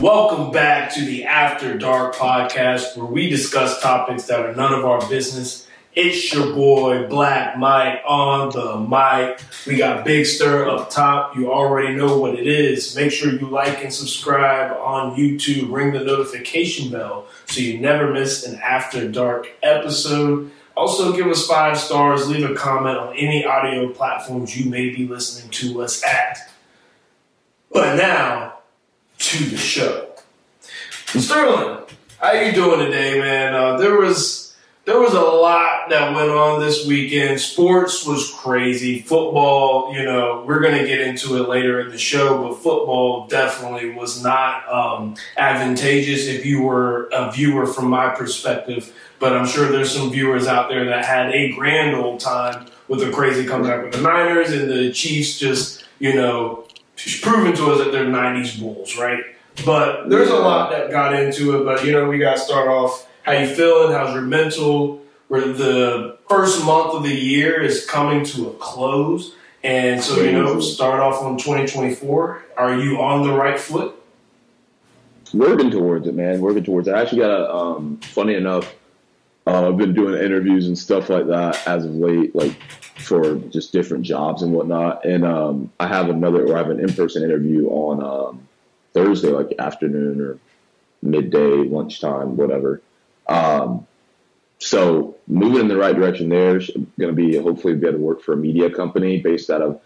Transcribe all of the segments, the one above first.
Welcome back to the After Dark podcast, where we discuss topics that are none of our business. It's your boy Black Mike on the mic. We got Big Stir up top. You already know what it is. Make sure you like and subscribe on YouTube. Ring the notification bell so you never miss an After Dark episode. Also, give us five stars. Leave a comment on any audio platforms you may be listening to us at. But now, to the show. Sterling, how you doing today, man? Uh, there was there was a lot that went on this weekend. Sports was crazy. Football, you know, we're to get into it later in the show, but football definitely was not um, advantageous if you were a viewer from my perspective. But I'm sure there's some viewers out there that had a grand old time with the crazy comeback with the Niners and the Chiefs just, you know, proven to us that they're 90s Bulls, right? But there's a lot that got into it. But you know, we got to start off. How you feeling? How's your mental? Where the first month of the year is coming to a close, and so you know, start off on 2024. Are you on the right foot? Working towards it, man. Working towards it. I actually got a. Um, funny enough, uh, I've been doing interviews and stuff like that as of late, like for just different jobs and whatnot. And um, I have another, or I have an in-person interview on um, Thursday, like afternoon or midday, lunchtime, whatever. Um, so moving in the right direction there. Going to be hopefully be able to work for a media company based out of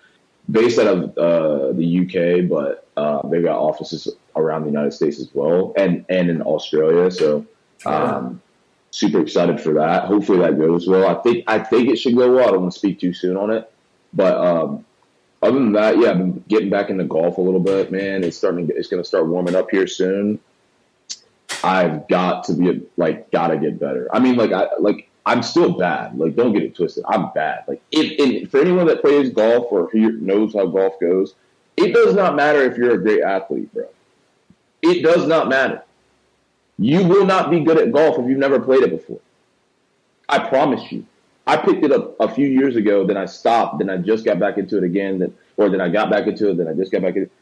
based out of uh, the UK, but uh, they've got offices around the United States as well, and and in Australia. So. Um, super excited for that. Hopefully that goes well. I think I think it should go well. I don't want to speak too soon on it, but um, other than that, yeah, I've been getting back into golf a little bit, man. It's starting. It's going to start warming up here soon. I've got to be like, gotta get better. I mean, like, I like. I'm still bad. Like, don't get it twisted. I'm bad. Like, if, if for anyone that plays golf or who knows how golf goes, it does not matter if you're a great athlete, bro. It does not matter. You will not be good at golf if you've never played it before. I promise you. I picked it up a few years ago, then I stopped, then I just got back into it again, then, or then I got back into it, then I just got back into it.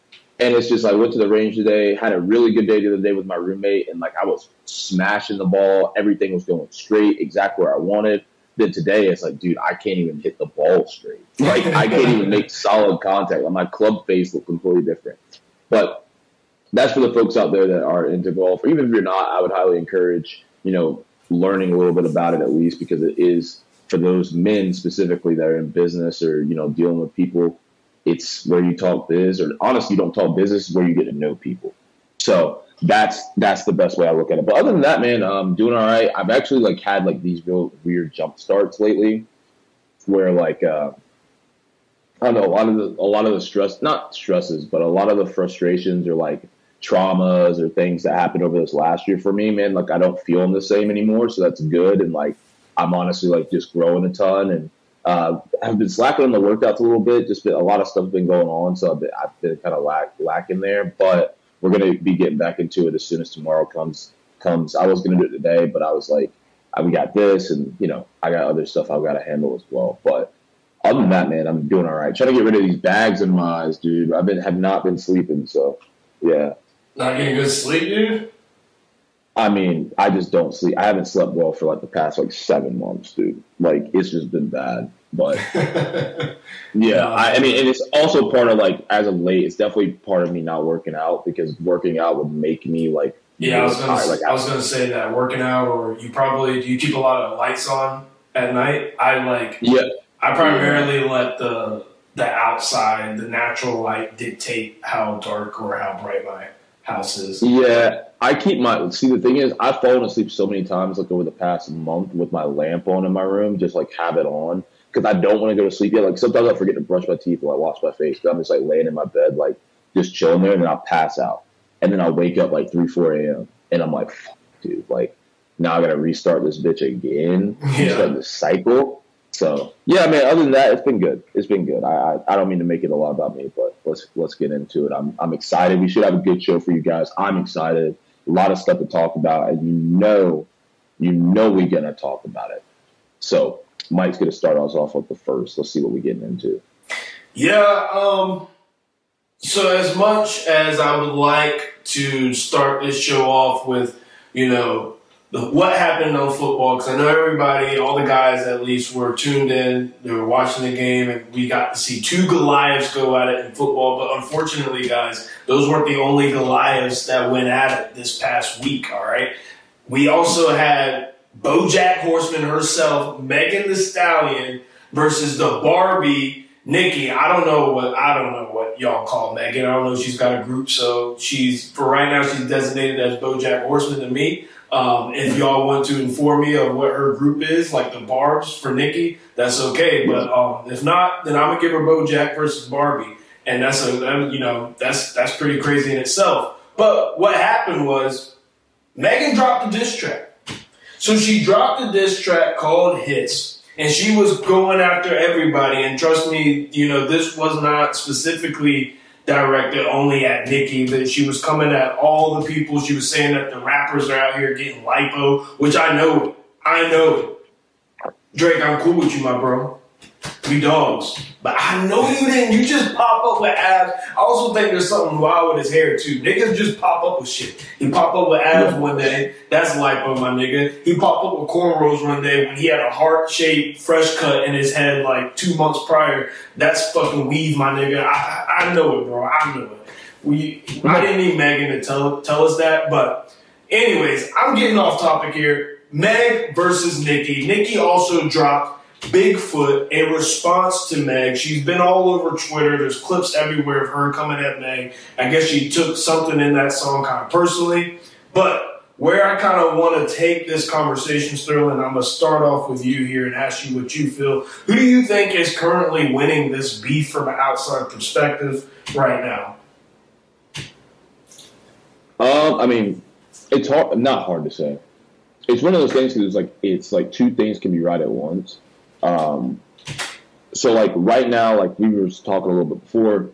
And it's just like, I went to the range today, had a really good day the other day with my roommate, and like I was smashing the ball. Everything was going straight, exactly where I wanted. Then today, it's like, dude, I can't even hit the ball straight. Like, I can't even make solid contact. Like, my club face looked completely different. But that's for the folks out there that are into golf. Or even if you're not, I would highly encourage, you know, learning a little bit about it at least because it is for those men specifically that are in business or, you know, dealing with people. It's where you talk biz or honestly, you don't talk business, where you get to know people. So that's that's the best way I look at it. But other than that, man, I'm doing all right. I've actually like had like these real weird jump starts lately where like uh I don't know, a lot of the a lot of the stress not stresses, but a lot of the frustrations are like traumas or things that happened over this last year for me, man, like I don't feel the same anymore. So that's good. And like, I'm honestly like just growing a ton and, uh, I've been slacking on the workouts a little bit. Just been, a lot of stuff been going on, so I've been, been kind of lack, lacking there. But we're gonna be getting back into it as soon as tomorrow comes. Comes. I was gonna do it today, but I was like, I, we got this, and you know, I got other stuff I've got to handle as well. But other than that, man, I'm doing all right. Trying to get rid of these bags in my eyes, dude. I've been have not been sleeping, so yeah. Not getting good sleep, dude. I mean, I just don't sleep. I haven't slept well for like the past like seven months, dude. Like it's just been bad. But yeah, I, I, mean, and it's also part of like as of late, it's definitely part of me not working out because working out would make me like yeah. I was gonna, like, I was gonna say that working out, or you probably do you keep a lot of lights on at night? I like yeah. I primarily yeah. let the the outside, the natural light dictate how dark or how bright my houses. Yeah, I keep my. See, the thing is, I've fallen asleep so many times, like over the past month, with my lamp on in my room, just like have it on because I don't want to go to sleep yet. Like sometimes I forget to brush my teeth or I wash my face. I'm just like laying in my bed, like just chilling there, and then I'll pass out, and then I'll wake up like three, four a.m. and I'm like, dude, like now I gotta restart this bitch again, yeah. restart this cycle. So yeah, man. Other than that, it's been good. It's been good. I, I, I don't mean to make it a lot about me, but let's let's get into it. I'm I'm excited. We should have a good show for you guys. I'm excited. A lot of stuff to talk about, and you know, you know we're gonna talk about it. So Mike's gonna start us off with the first. Let's see what we're getting into. Yeah. Um. So as much as I would like to start this show off with, you know, the, what happened on football because I know everybody, all the guys at least, were tuned in. They were watching the game, and we got to see two Goliaths go at it in football. But unfortunately, guys, those weren't the only Goliaths that went at it this past week. All right, we also had BoJack Horseman herself, Megan Thee Stallion, versus the Barbie. Nicki, I don't know what I don't know what y'all call Megan. I don't know. She's got a group, so she's for right now she's designated as BoJack Horseman to me. Um, if y'all want to inform me of what her group is, like the Barbs for Nicki, that's okay. But um, if not, then I'm gonna give her BoJack versus Barbie, and that's a you know that's that's pretty crazy in itself. But what happened was Megan dropped a diss track, so she dropped a diss track called "Hiss." And she was going after everybody, and trust me, you know, this was not specifically directed only at Nicki, that she was coming at all the people. She was saying that the rappers are out here getting lipo, which I know. I know. Drake, I'm cool with you, my bro. We dogs. But I know you didn't. You just pop up with abs. I also think there's something wild with his hair too. Niggas just pop up with shit. He pop up with abs one day. That's lipo, my nigga. He pop up with cornrows one day when he had a heart shaped fresh cut in his head like two months prior. That's fucking weave, my nigga. I, I know it, bro. I know it. We, I didn't need Megan to tell tell us that, but anyways, I'm getting off topic here. Meg versus Nicki. Nicki also dropped Bigfoot in response to Meg. She's been all over Twitter. There's clips everywhere of her coming at Meg. I guess she took something in that song kind of personally. But where I kind of want to take this conversation, Sterling, I'm going to start off with you here and ask you what you feel. Who do you think is currently winning this beef from an outside perspective right now? Um, I mean, it's hard, not hard to say. It's one of those things because it's like it's like two things can be right at once. Um, so like right now, like we were talking a little bit before,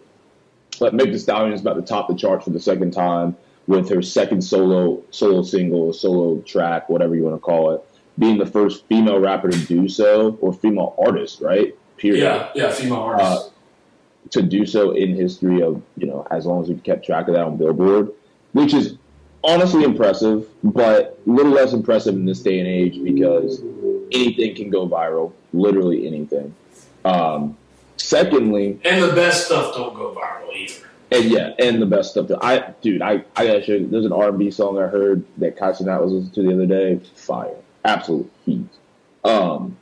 like Meg Thee Stallion is about to top the charts for the second time with her second solo solo single, solo track, whatever you want to call it, being the first female rapper to do so or female artist, right? Period. Yeah, yeah, female artist. Uh, to do so in history of you know as long as we've kept track of that on Billboard, which is honestly impressive, but a little less impressive in this day and age because anything can go viral, literally anything. Um, secondly, and the best stuff don't go viral either. And yeah, and the best stuff. I dude, I I gotta show you. There's an R&B song I heard that Kai Cenat was listening to the other day. Fire, absolute heat. Um,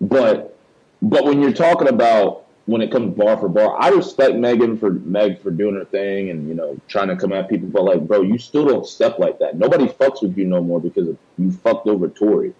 but but when you're talking about when it comes bar for bar, I respect Megan for Meg for doing her thing and you know trying to come at people. But like, bro, you still don't step like that. Nobody fucks with you no more because of, you fucked over Tory.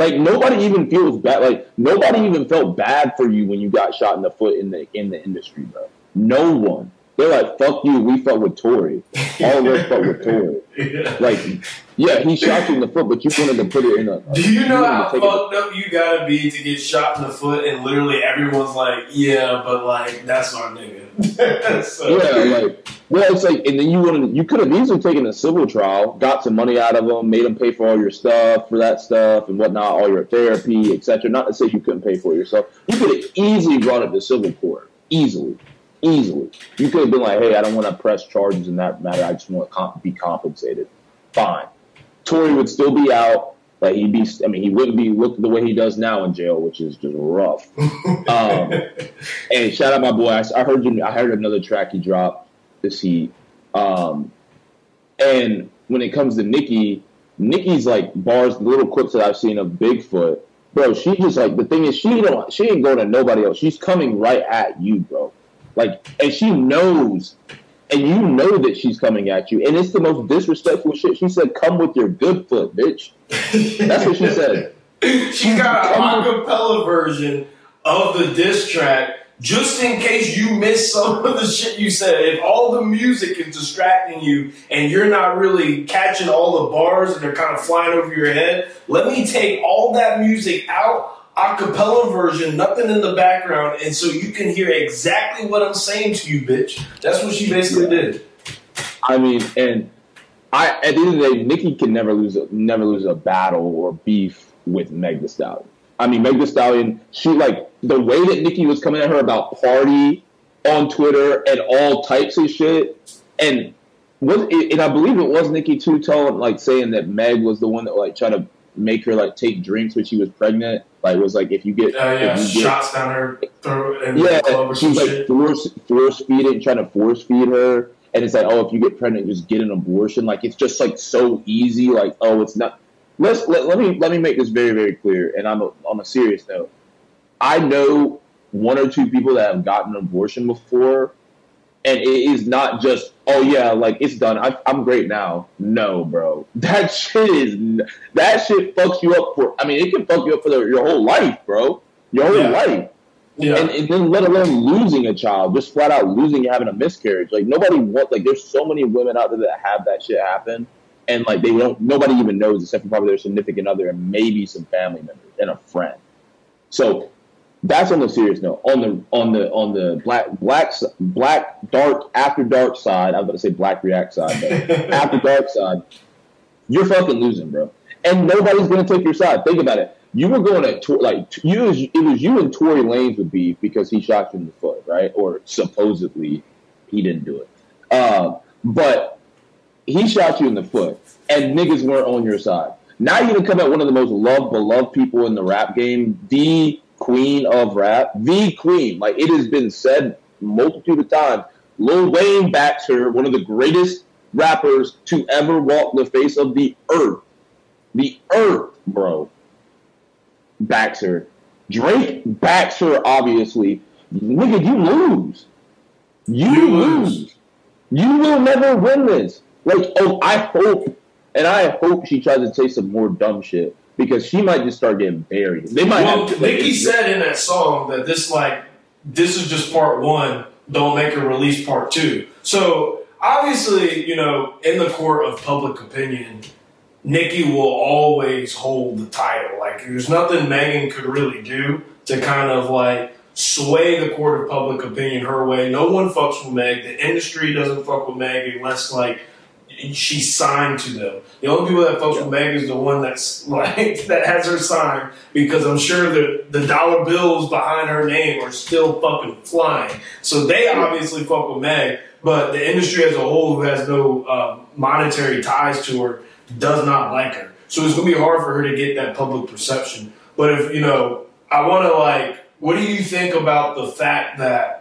Like nobody even feels bad. Like nobody even felt bad for you when you got shot in the foot in the in the industry, bro. No one. They're like, "Fuck you." We fuck with Tory. All of us fuck with Tory. Yeah. Like, yeah, he shot you in the foot, but you wanted to put it in a. Do you know how fucked up you gotta be to get shot in the foot, and literally everyone's like, "Yeah, but like that's our nigga." so. Yeah, like well, it's like, and then you wanted, you could have easily taken a civil trial, got some money out of them, made them pay for all your stuff, for that stuff and whatnot, all your therapy, etc. Not to say you couldn't pay for yourself. You could have easily brought it to civil court, easily, easily. You could have been like, hey, I don't want to press charges in that matter. I just want to comp- be compensated. Fine. Tory would still be out. Like he'd be, I mean, he wouldn't be looked the way he does now in jail, which is just rough. um, and shout out my boy. I, I heard you. I heard another track he dropped this heat. Um, and when it comes to Nicki, Nicki's like bars, the little clips that I've seen of Bigfoot, bro. She just like the thing is she don't she ain't going to nobody else. She's coming right at you, bro. Like, and she knows, and you know that she's coming at you, and it's the most disrespectful shit. She said, "Come with your good foot, bitch." That's what she said. she got a acapella version of the diss track just in case you miss some of the shit you said, if all the music is distracting you and you're not really catching all the bars and they're kind of flying over your head, let me take all that music out, a cappella version, nothing in the background, and so you can hear exactly what I'm saying to you, bitch. That's what she basically did. I mean, and I at the end of the day, Nicki can never lose a never lose a battle or beef with Meg Thee Stallion. I mean, Meg Thee Stallion, she like the way that Nicki was coming at her about Pardi on Twitter and all types of shit. And was and I believe it was Nicki too, telling like saying that Meg was the one that like tried to make her like take drinks when she was pregnant. Like it was like if you get, Uh, yeah, if you get shots down her throat and yeah, the club she was like shit. force force feeding, trying to force feed her, and it's like, oh, if you get pregnant, just get an abortion. Like it's just like so easy. Like oh, it's not. Let's let, let me let me make this very very clear, and I'm a, on a serious note. I know one or two people that have gotten an abortion before, and it is not just oh yeah, like it's done. I, I'm great now. No, bro, that shit is that shit fucks you up for. I mean, it can fuck you up for the, your whole life, bro. Your whole Yeah. life Yeah, and, and then let alone losing a child, just flat out losing and having a miscarriage. Like nobody want like there's so many women out there that have that shit happen, and like they don't nobody even knows except for probably their significant other and maybe some family members and a friend. So that's on the serious note. On the on the on the black black black dark after dark side, I was about to say black react side, but after dark side, you're fucking losing, bro. And nobody's gonna take your side. Think about it. You were going at like you. Was, it was you and Tory Lanez would beef because he shot you in the foot, right? Or supposedly he didn't do it. Uh, but he shot you in the foot, and niggas weren't on your side. Now you can come at one of the most loved, beloved people in the rap game, the queen of rap, the queen. Like it has been said multitude of times. Lil Wayne backs her, one of the greatest rappers to ever walk the face of the earth. The earth, bro. Backs her. Drake backs her, obviously. Nigga, you lose. You, You lose. lose. You will never win this. Like, oh, I hope, and I hope she tries to say some more dumb shit because she might just start getting buried. They might well, have. Nicki said in that song that this like this is just part one. Don't make her release part two. So obviously, you know, in the court of public opinion, Nicki will always hold the title. Like there's nothing Megan could really do to kind of like sway the court of public opinion her way. No one fucks with Meg. The industry doesn't fuck with Meg unless like she's signed to them. The only people that fucks with Meg is the one that's like that has her signed because I'm sure the the dollar bills behind her name are still fucking flying. So they obviously fuck with Meg, but the industry as a whole, who has no uh, monetary ties to her, does not like her. So it's gonna be hard for her to get that public perception. But if you know, I want to like, what do you think about the fact that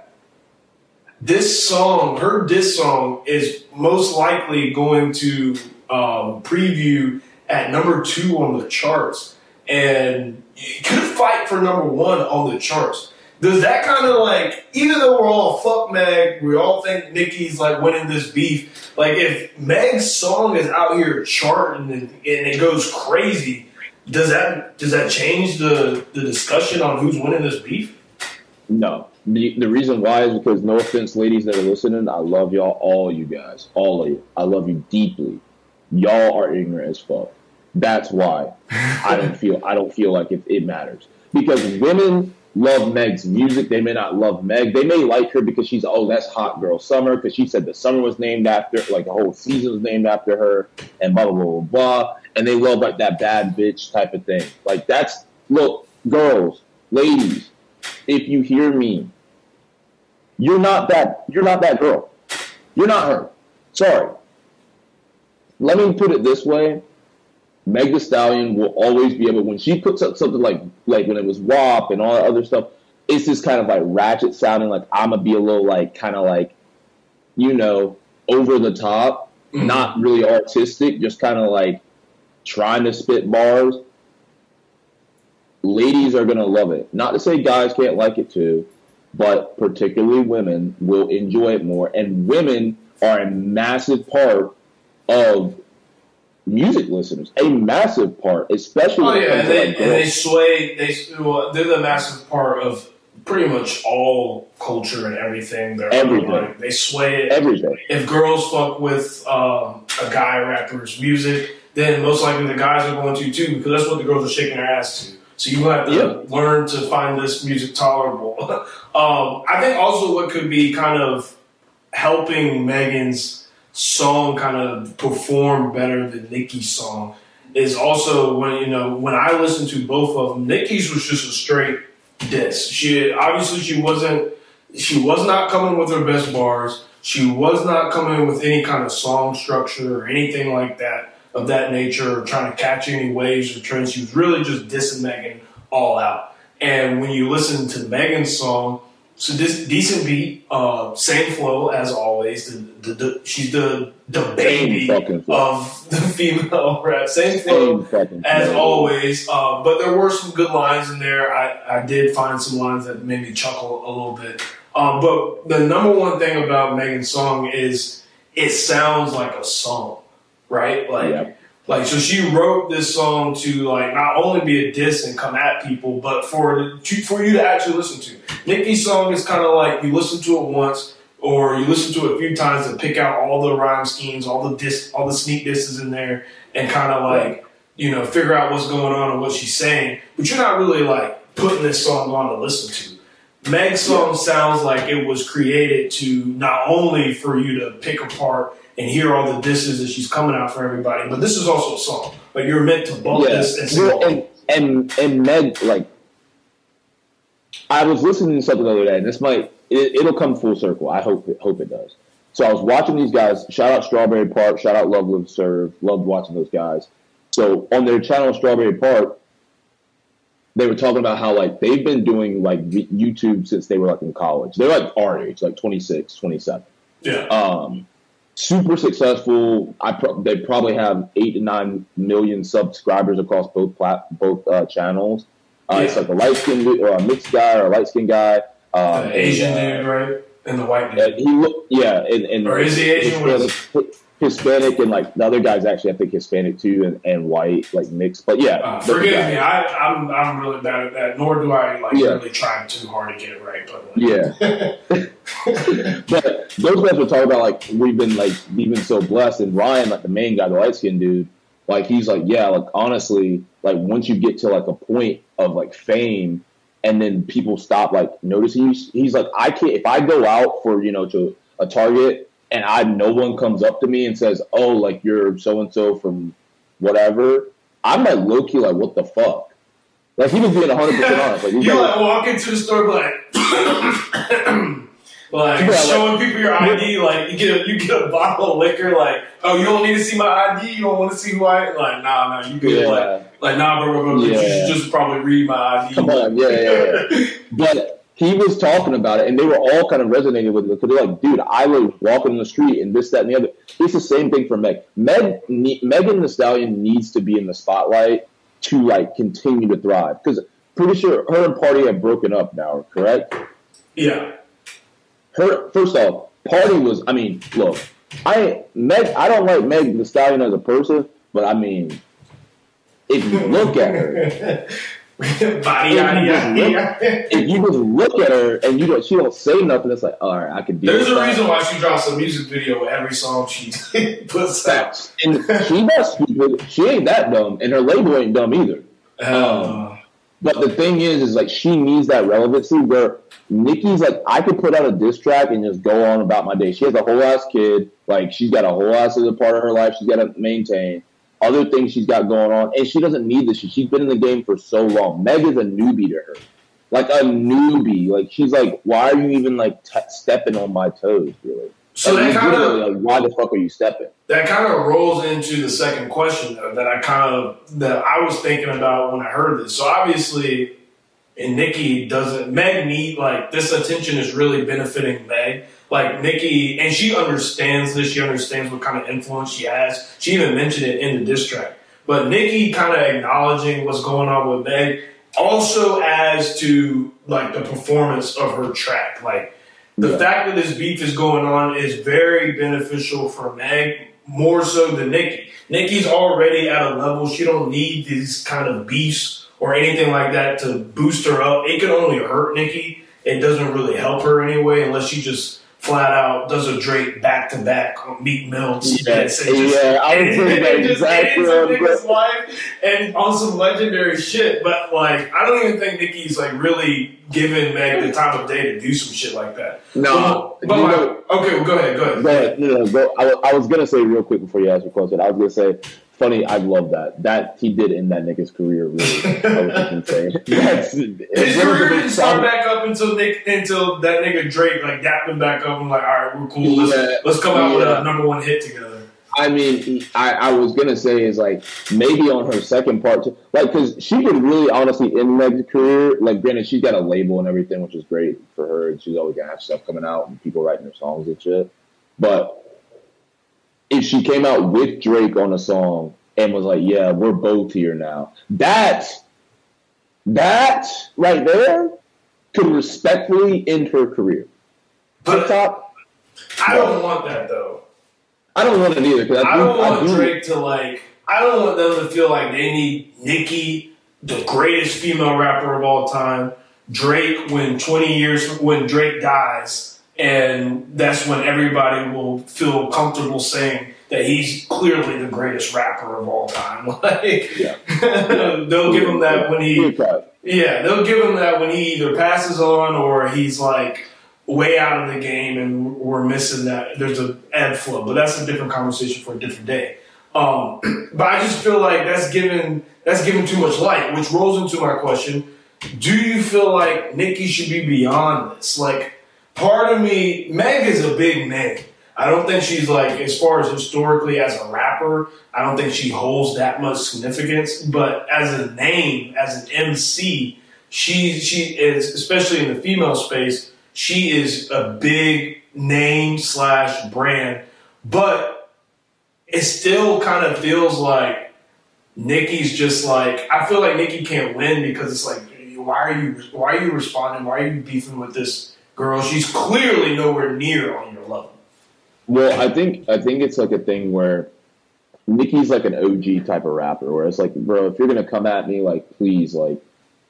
this song, her diss song, is most likely going to um, preview at number two on the charts, and could fight for number one on the charts. Does that kind of like, even though we're all fuck Meg, we all think Nicki's like winning this beef. Like, if Meg's song is out here charting and, and it goes crazy, does that does that change the the discussion on who's winning this beef? No. The, the reason why is because, no offense, ladies that are listening, I love y'all, all you guys, all of you. I love you deeply. Y'all are ignorant as fuck. That's why I don't feel I don't feel like it, it matters because women love Meg's music. They may not love Meg. They may like her because she's oh that's hot girl summer because she said the summer was named after like the whole season was named after her and blah blah blah blah blah. And they love like that bad bitch type of thing. Like that's look girls, ladies, if you hear me, you're not that you're not that girl. You're not her. Sorry. Let me put it this way. Meg Thee Stallion will always be able when she puts up something like like when it was WAP and all that other stuff, it's just kind of like ratchet sounding like I'ma be a little like kind of like, you know, over the top, Mhm. not really artistic, just kind of like trying to spit bars. Ladies are gonna love it. Not to say guys can't like it too, but particularly women will enjoy it more. And women are a massive part of music listeners, a massive part, especially Oh yeah, and they, like and they sway. They well, they're the massive part of pretty much all culture and everything. They're Everything. like, they sway it. everything. if girls fuck with um, a guy rapper's music, then most likely the guys are going to too because that's what the girls are shaking their ass to. So you have to learn to find this music tolerable. um, I think also what could be kind of helping Megan's song kind of perform better than Nicki's song is also when you know when I listened to both of them, Nicki's was just a straight diss. She obviously she wasn't she was not coming with her best bars. She was not coming with any kind of song structure or anything like that of that nature, or trying to catch any waves or trends. She was really just dissing Megan all out. And when you listen to Megan's song, so this decent beat, uh, same flow as always. The, the, the, she's the the baby of the female rap. Same flow as always. Uh, but there were some good lines in there. I, I did find some lines that made me chuckle a little bit. Um, but the number one thing about Megan's song is it sounds like a song, right? Like. Yeah like, so she wrote this song to like not only be a diss and come at people, but for to, for you to actually listen to. Nicki's song is kind of like you listen to it once, or you listen to it a few times and pick out all the rhyme schemes, all the diss, all the sneak disses in there, and kind of like you know figure out what's going on and what she's saying. But you're not really like putting this song on to listen to. Meg's song sounds like it was created to not only for you to pick apart and hear all the disses that she's coming out for everybody. But this is also a song. Like you're meant to bump yeah. this and sing. and, and and Meg like I was listening to something the other day, and this might it, will come full circle. I hope it hope it does. So I was watching these guys. Shout out Strawberry Park. Shout out Love Live Serve. Loved watching those guys. So on their channel Strawberry Park, they were talking about how like they've been doing like YouTube since they were like in college. They're like our age, like 26, 27. Yeah. Um, super successful. I pro- they probably have eight to nine million subscribers across both plat- both uh, channels. Uh, yeah. It's like a light skinned or a mixed guy or a light skinned guy. Um, Asian dude, right? And the white dude. he look, yeah, and, and or is he Asian? Hispanic and like the other guys actually I think Hispanic too and, and white like mixed. But yeah, uh, forgive me, I, I'm I'm really bad at that. Nor do I like yeah. really trying too hard to get it right. But like. yeah, but those guys were talking about like we've been like we've been so blessed, and Ryan like the main guy, the light skinned dude, like he's like yeah, like honestly, like once you get to like a point of like fame. And then people stop like noticing you. He's like, I can't. If I go out for you know to a Target and I no one comes up to me and says, "Oh, like you're so and so from whatever," I'm like low key like, "What the fuck?" Like he was being 100 percent honest. Like, you like, like walk into the store like. like yeah, showing like, people your ID, like you get a, you get a bottle of liquor, like oh you don't need to see my ID, you don't want to see who I am, like nah nah you good, yeah. like like nah bro, bro, bro yeah. you should just probably read my ID. Come on, yeah yeah, yeah. but he was talking about it, and they were all kind of resonating with it because they're like, dude, I was walking in the street and this, that, and the other. It's the same thing for Meg. Meg, Megan Thee Stallion needs to be in the spotlight to like continue to thrive because pretty sure her and Pardi have broken up now, correct? Yeah. Her first off, Pardi was. I mean, look, I Meg. I don't like Meg Thee Stallion as a person, but I mean, if you look at her. Body, if, if you just look at her and you don't, she don't say nothing, it's like, all right, I can do. There's a that. reason why she drops a music video with every song she puts out. And she not stupid. She ain't that dumb, and her label ain't dumb either. Um, but the thing is, is like she needs that relevancy where Nicki's like, I could put out a diss track and just go on about my day. She has a whole ass kid, like she's got a whole ass other part of her life she's got to maintain other things she's got going on, and she doesn't need this. She's been in the game for so long. Meg is a newbie to her, like a newbie. Like she's like, why are you even like t- stepping on my toes, really? So like, that kind of like, why the fuck are you stepping? That kind of rolls into the second question though, that I kind of that I was thinking about when I heard this. So obviously, and Nicki doesn't Meg need like this attention is really benefiting Meg like Nicki, and she understands this. She understands what kind of influence she has. She even mentioned it in the diss track. But Nicki kind of acknowledging what's going on with Meg also adds to like the performance of her track. Like the yeah. fact that this beef is going on is very beneficial for Meg more so than Nicki. Nicki's already at a level she don't need these kind of beefs or anything like that to boost her up. It can only hurt Nicki. It doesn't really help her anyway unless she just flat out does a Drake back to back on Meek Mill's. Yeah, just, yeah, I was that exactly. Life and on some legendary shit. But like, I don't even think Nicki's like really giving Meg the time of day to do some shit like that. No, but, but like, know, okay, well, go ahead, go ahead. Go ahead. No, no, go, I, I was gonna say real quick before you ask your question. I was gonna say funny. I love that. That he did in that nigga's career. Really, I was just insane. That's, His career didn't start back up until Nick until that nigga Drake like dapped him back up and like, all right, we're cool. Let's Yeah. let's come out with a number one hit together. I mean, he- I, I was gonna say is like maybe on her second part, too, like because she could really honestly in Meg's career. Like, granted, she's got a label and everything, which is great for her, and she's always gonna have stuff coming out and people writing her songs and shit. But if she came out with Drake on a song and was like, "Yeah, we're both here now," that that right there could respectfully end her career. But TikTok, I don't want that though. I don't want it either because I, I do- don't want do- Drake to like. I don't want them to feel like they need Nicki, the greatest female rapper of all time. Drake, when twenty years, when Drake dies, and that's when everybody will feel comfortable saying that he's clearly the greatest rapper of all time. Like, Yeah. they'll give him that when he yeah, they'll give him that when he either passes on or he's like way out of the game and we're missing that. There's a ad flow, but that's a different conversation for a different day. Um, but I just feel like that's given that's given too much light, which rolls into my question: Do you feel like Nicki should be beyond this? Like, part of me, Meg is a big name. I don't think she's like, as far as historically as a rapper, I don't think she holds that much significance. But as a name, as an MC, she she is, especially in the female space, she is a big name slash brand. But it still kind of feels like Nicki's just like I feel like Nicki can't win because it's like why are you why are you responding? Why are you beefing with this girl? She's clearly nowhere near on your level. Well, I think I think it's like a thing where Nicki's like an OG type of rapper, where it's like, bro, if you're gonna come at me, like, please, like,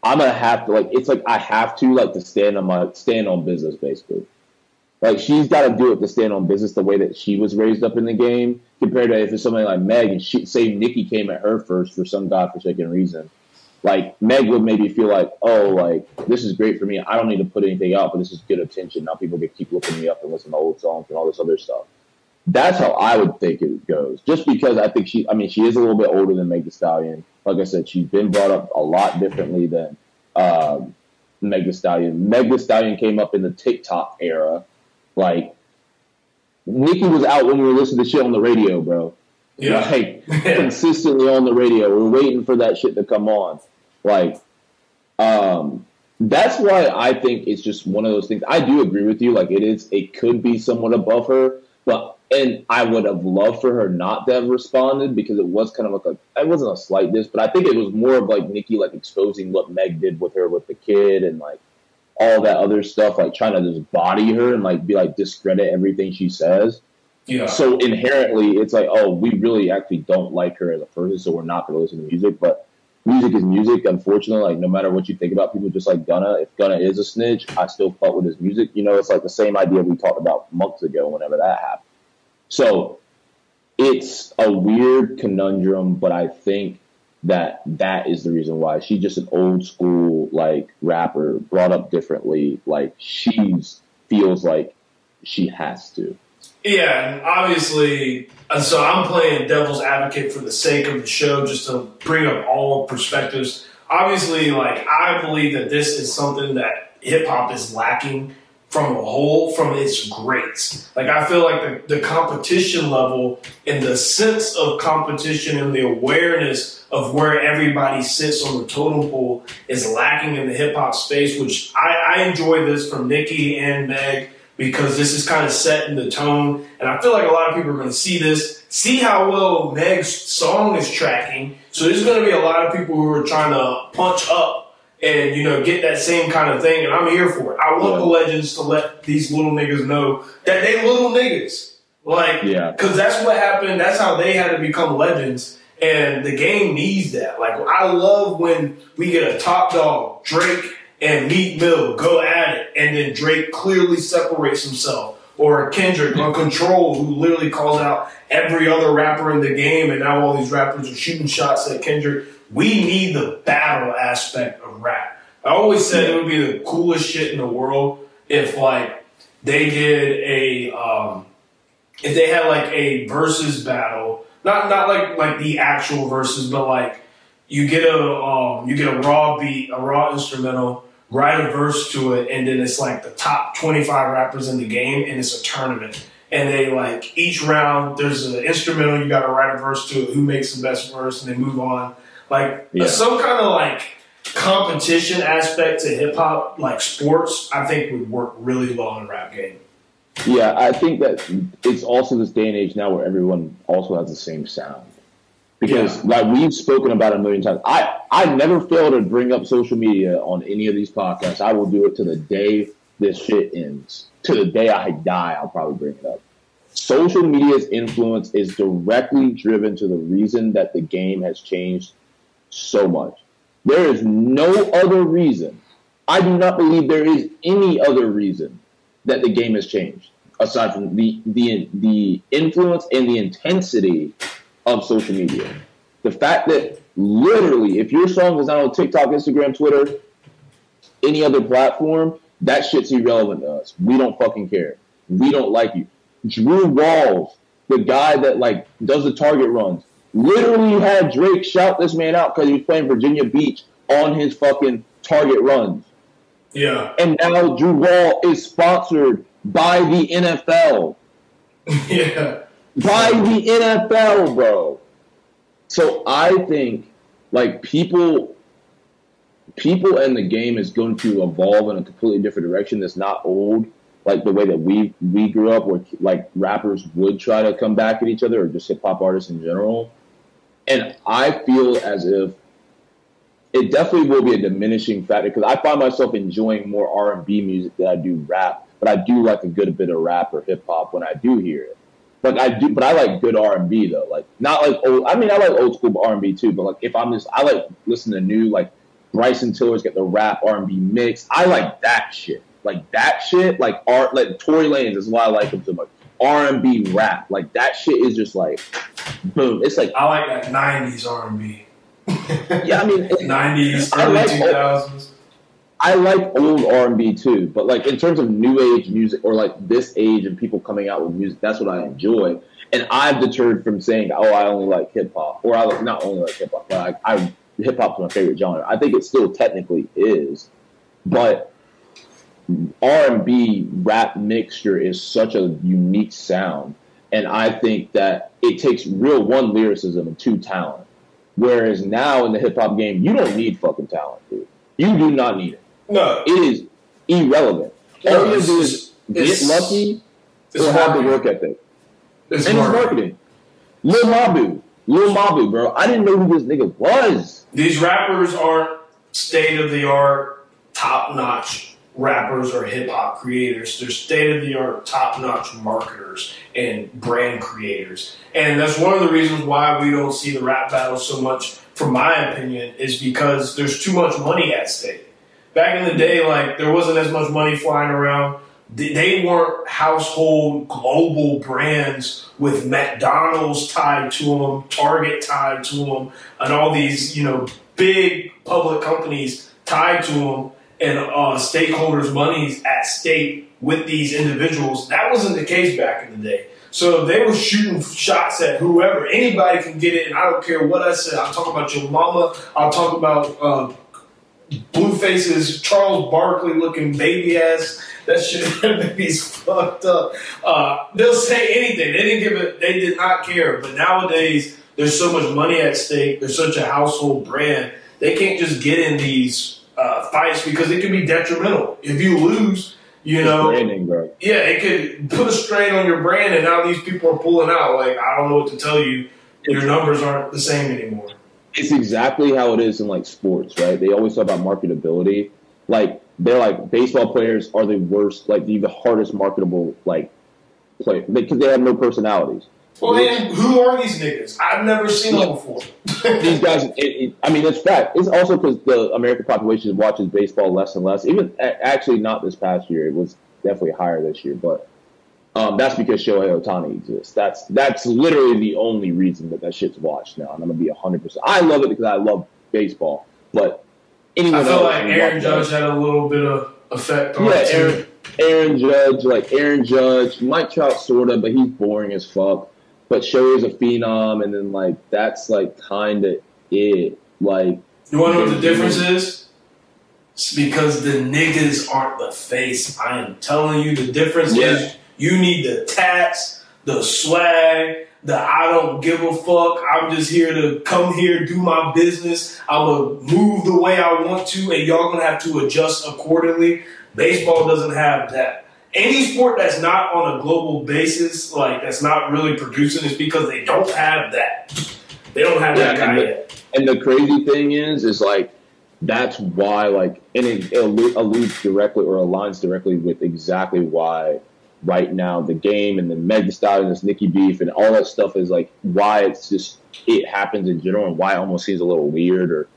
I'm gonna have to, like, it's like I have to, like, to stand on my stand on business, basically. Like, she's got to do it to stand on business the way that she was raised up in the game, compared to if it's somebody like Meg and she say Nicki came at her first for some godforsaken reason. Like Meg would maybe feel like, oh, like this is great for me. I don't need to put anything out, but this is good attention. Now people can keep looking me up and listen to old songs and all this other stuff. That's how I would think it goes. Just because I think she, I mean, she is a little bit older than Meg Thee Stallion. Like I said, she's been brought up a lot differently than um, Meg Thee Stallion. Meg Thee Stallion came up in the TikTok era. Like Nicki was out when we were listening to shit on the radio, bro. Like consistently on the radio. We're waiting for that shit to come on. Like, um, that's why I think it's just one of those things. I do agree with you. Like, it is, it could be somewhat above her, but and I would have loved for her not to have responded because it was kind of like a, it wasn't a slight diss, but I think it was more of like Nicki like exposing what Meg did with her with the kid and like all that other stuff, like trying to just body her and like be like discredit everything she says. So inherently, it's like, oh, we really actually don't like her as a person, so we're not going to listen to music. But music is music. Unfortunately, like no matter what you think about people, just like Gunna, if Gunna is a snitch, I still fuck with his music. You know, it's like the same idea we talked about months ago. Whenever that happened, so it's a weird conundrum, but I think that that is the reason why she's just an old school like rapper, brought up differently. Like she's feels like she has to. Yeah, and obviously, and so I'm playing devil's advocate for the sake of the show, just to bring up all perspectives. Obviously, like I believe that this is something that hip hop is lacking from a whole, from its greats. Like I feel like the, the competition level and the sense of competition and the awareness of where everybody sits on the totem pole is lacking in the hip hop space, which I, I enjoy this from Nicki and Meg because this is kind of setting the tone. And I feel like a lot of people are going to see this, see how well Meg's song is tracking. So there's going to be a lot of people who are trying to punch up and, you know, get that same kind of thing. And I'm here for it. I want the legends to let these little niggas know that they little niggas. Like, Yeah. because that's what happened. That's how they had to become legends. And the game needs that. Like, I love when we get a top dog, Drake and Meek Mill go at it, and then Drake clearly separates himself. Or Kendrick on Control, who literally calls out every other rapper in the game, and now all these rappers are shooting shots at Kendrick. We need the battle aspect of rap. I always said it would be the coolest shit in the world if, like, they did a um, if they had like a versus battle not not like like the actual verses, but like you get a um, you get a raw beat, a raw instrumental, write a verse to it, and then it's like the top twenty five rappers in the game, and it's a tournament. And they like each round, there's an instrumental you got to write a verse to it. Who makes the best verse, and they move on. Like Yeah. some kind of like competition aspect to hip hop, like sports, I think would work really well in a rap game. Yeah, I think that it's also this day and age now where everyone also has the same sound. Because Yeah. like we've spoken about a million times. I, I never fail to bring up social media on any of these podcasts. I will do it to the day this shit ends. To the day I die, I'll probably bring it up. Social media's influence is directly driven to the reason that the game has changed so much. There is no other reason. I do not believe there is any other reason that the game has changed aside from the the the influence and the intensity of social media. The fact that literally, if your song is not on TikTok, Instagram, Twitter, any other platform, that shit's irrelevant to us. We don't fucking care. We don't like you. Drew Walls, the guy that like does the target runs, literally had Drake shout this man out because he was playing Virginia Beach on his fucking target runs Yeah, and now Drew Wall is sponsored by the NFL. yeah, By the NFL, bro. So I think like people people and the game is going to evolve in a completely different direction that's not old like the way that we we grew up where like rappers would try to come back at each other or just hip hop artists in general. And I feel as if it definitely will be a diminishing factor because I find myself enjoying more R and B music than I do rap. But I do like a good bit of rap or hip hop when I do hear it. But I do, but I like good R and B though. Like not like old. I mean, I like old school R and B too. But like if I'm just, I like listen to new like Bryson Tiller's got the rap R and B mix. I like that shit. Like that shit. Like art. Like Tory Lanez is why I like him so much. R and B rap. Like that shit is just like boom. It's like I like that '90s R&B. yeah. I mean, '90s, early like- 2000s. I like old R and B too, but like in terms of new age music or like this age and people coming out with music, that's what I enjoy. And I've deterred from saying, "Oh, I only like hip hop," or I like not only like hip hop, but I hip hop's my favorite genre. I think it still technically is, but R and B rap mixture is such a unique sound, and I think that it takes real one lyricism and two talent. Whereas now in the hip hop game, you don't need fucking talent, dude. You do not need it No, it is irrelevant. All you do is get lucky or have the work ethic. It's and it's marketing. marketing. Lil Mabu. Lil Mabu, bro. I didn't know who this nigga was. These rappers aren't state of the art, top notch rappers or hip hop creators. They're state of the art, top notch marketers and brand creators. And that's one of the reasons why we don't see the rap battles so much, from my opinion, is because there's too much money at stake. Back in the day, like there wasn't as much money flying around. They- weren't household global brands with McDonald's tied to them, Target tied to them, and all these you know big public companies tied to them, and uh, stakeholders' monies at stake with these individuals. That wasn't the case back in the day. So they were shooting shots at whoever. Anybody can get it, and I don't care what I said. I'll talk about your mama. I'll talk about uh, Blueface's Charles Barkley looking baby ass. That shit that baby's fucked up. Uh, they'll say anything. They didn't give it. They did not care. But nowadays, there's so much money at stake. There's such a household brand. They can't just get in these uh, fights because it can be detrimental. If you lose, you know, branding, bro. yeah, it could put a strain on your brand, and now these people are pulling out. Like I don't know what to tell you. Your numbers aren't the same anymore. It's exactly how it is in like sports, right? They always talk about marketability. Like they're like baseball players are the worst, like the, the hardest marketable like play because they have no personalities. Well, then, who are these niggas? I've never seen them before. these guys, it, it, I mean, it's fact. It's also because the American population watches baseball less and less. Even actually, not this past year. It was definitely higher this year, but um, that's because Shohei Ohtani exists. That's that's literally the only reason that that shit's watched now. And I'm gonna be hundred percent. I love it because I love baseball, but anyone I feel like Aaron Judge had a little bit of effect on Yeah, it. Aaron, Aaron Judge, like Aaron Judge, Mike Trout, sorta, but he's boring as fuck. but Shohei's a phenom, and then like that's like kind of it. Like, You want to know what the difference is? It's because the niggas aren't the face. I am telling you, the difference Yeah. is you need the tats, the swag, the I don't give a fuck. I'm just here to come here, do my business. I'm gonna move the way I want to, and y'all gonna have to adjust accordingly. Baseball doesn't have that. Any sport that's not on a global basis, like that's not really producing, is because they don't have that. They don't have that guy and the- yet. And the crazy thing is, is like that's why, like, and it, it alludes directly or aligns directly with exactly why right now the game and the Meg Stallion, this Nicki beef, and all that stuff is like why it's just it happens in general, and why it almost seems a little weird or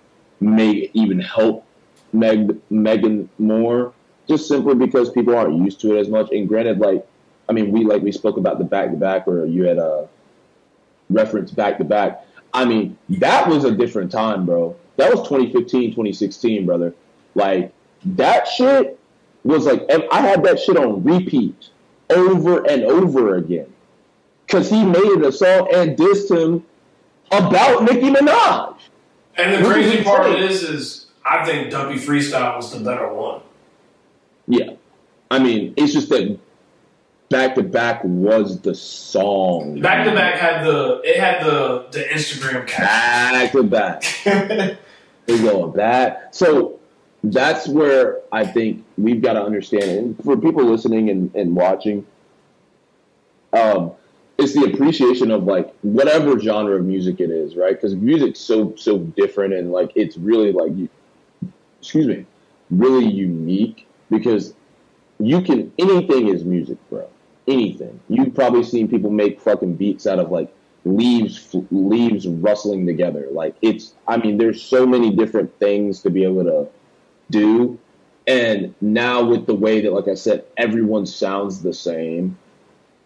may even help Meg Megan more, just simply because people aren't used to it as much. And granted, like, I mean, we like we spoke about the back to back, where you had uh, a reference back to back. I mean, that was a different time, bro. That was 2015, 2016, brother. Like, that shit was like, I had that shit on repeat over and over again. Because he made an assault and dissed him about Nicki Minaj. And the What crazy part say? is, is I think Duppy Freestyle was the better one. Yeah. I mean, it's just that back to back was the song. Back to back had the it had the the Instagram Back to back. caption. They going back. So that's where I think we've got to understand, and for people listening and, and watching, um, it's the appreciation of like whatever genre of music it is, right? Because music's so so different, and like it's really like, excuse me, really unique because you can anything is music, bro. Anything. You've probably seen people make fucking beats out of like leaves leaves rustling together. Like it's. I mean, there's so many different things to be able to do, and now with the way that, like I said, everyone sounds the same.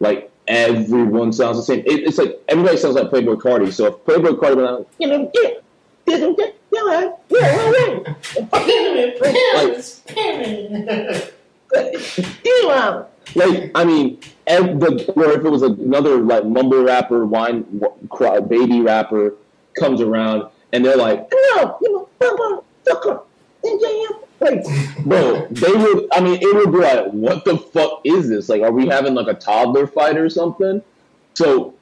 Like everyone sounds the same. It, it's like everybody sounds like Playboi Carti. So if Playboi Carti went out, you know, yeah, yeah, yeah, yeah, yeah, yeah. Like, I mean, the, or if it was another like mumble rapper, wine baby rapper comes around and they're like, no, you know, blah, blah, blah, blah." like, bro, they would. I mean, it would be like, what the fuck is this? Like, are we having like a toddler fight or something? So,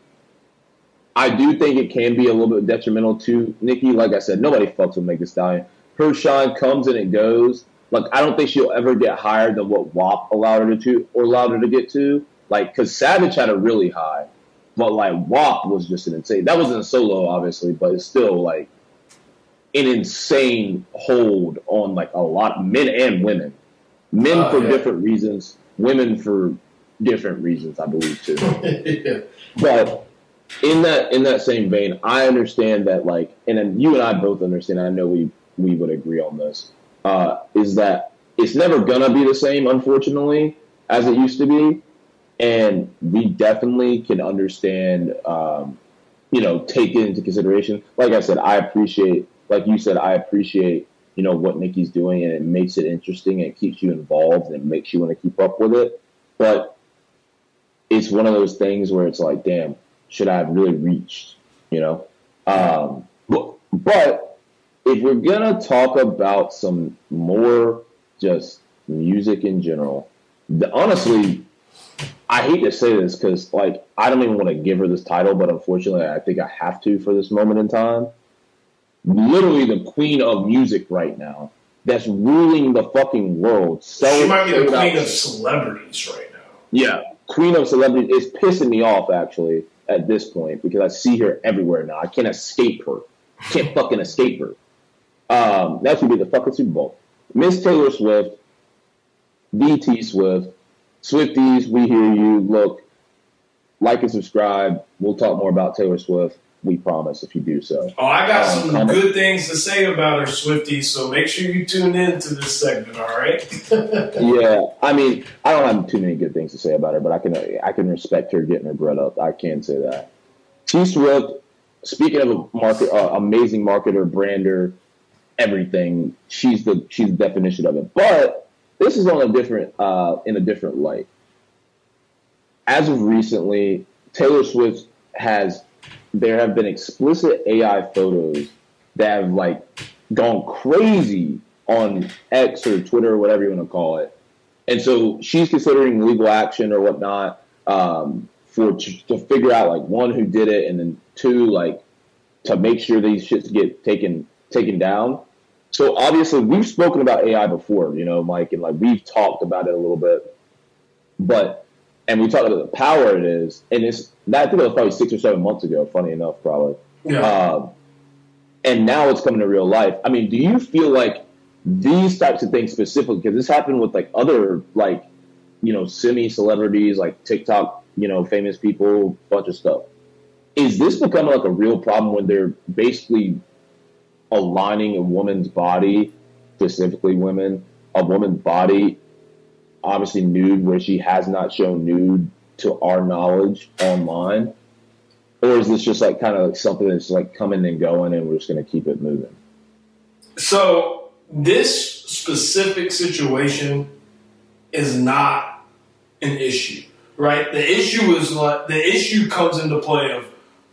I do think it can be a little bit detrimental to Nicki. Like I said, nobody fucks with Meg Thee Stallion. Her shine comes and it goes. Like I don't think she'll ever get higher than what WAP allowed her to or allowed her to get to. Like because Savage had a really high, but like WAP was just an insane. That wasn't a solo, obviously, but it's still like an insane hold on like a lot of men and women. Men Oh, for yeah. different reasons, women for different reasons, I believe too. yeah. But in that in that same vein, I understand that like, and then you and I both understand. I know we we would agree on this. Uh, is that it's never gonna be the same, unfortunately, as it used to be, and we definitely can understand. Um, you know, take it into consideration. Like I said, I appreciate, like you said, I appreciate you know what Nicki's doing, and it makes it interesting and it keeps you involved and makes you want to keep up with it. But it's one of those things where it's like, damn, should I have really reached? You know, um, but but if we're gonna talk about some more just music in general, the, honestly, I hate to say this because like I don't even want to give her this title, but unfortunately, I think I have to for this moment in time. Literally, the queen of music right now, that's ruling the fucking world. She might be the sold out- queen of celebrities right now. yeah, queen of celebrities is pissing me off actually at this point because I see her everywhere now. I can't escape her. Can't fucking escape her. Um, that should be the fucking Super Bowl. Miss Taylor Swift, BT Swift, Swifties, we hear you. Look, like and subscribe. We'll talk more about Taylor Swift. We promise if you do so. Oh, I got Um, some comment- good things to say about her Swifty, so make sure you tune in to this segment, all right? Yeah, I mean, I don't have too many good things to say about her, but I can I can respect her getting her bread up. I can say that. T Swift, speaking of a market, uh, amazing marketer, brander, everything. She's the she's the definition of it. But this is on a different uh, in a different light. As of recently, Taylor Swift has there have been explicit AI photos that have like gone crazy on X or Twitter or whatever you want to call it. And so she's considering legal action or whatnot um, for to figure out like one who did it, and then two like to make sure these shits get taken taken down. So obviously we've spoken about AI before, you know, Mike, and like we've talked about it a little bit, but and we talked about the power it is, and it's that I think it was probably six or seven months ago. Funny enough, probably. Yeah. Um, and now it's coming to real life. I mean, do you feel like these types of things specifically, because this happened with like other like you know semi celebrities, like TikTok, you know, famous people, bunch of stuff. Is this becoming like a real problem when they're basically aligning a woman's body, specifically women, a woman's body, obviously nude, where she has not shown nude to our knowledge online? Or is this just like kind of like something that's like coming and going and we're just going to keep it moving? So this specific situation is not an issue, right? The issue is like the issue comes into play of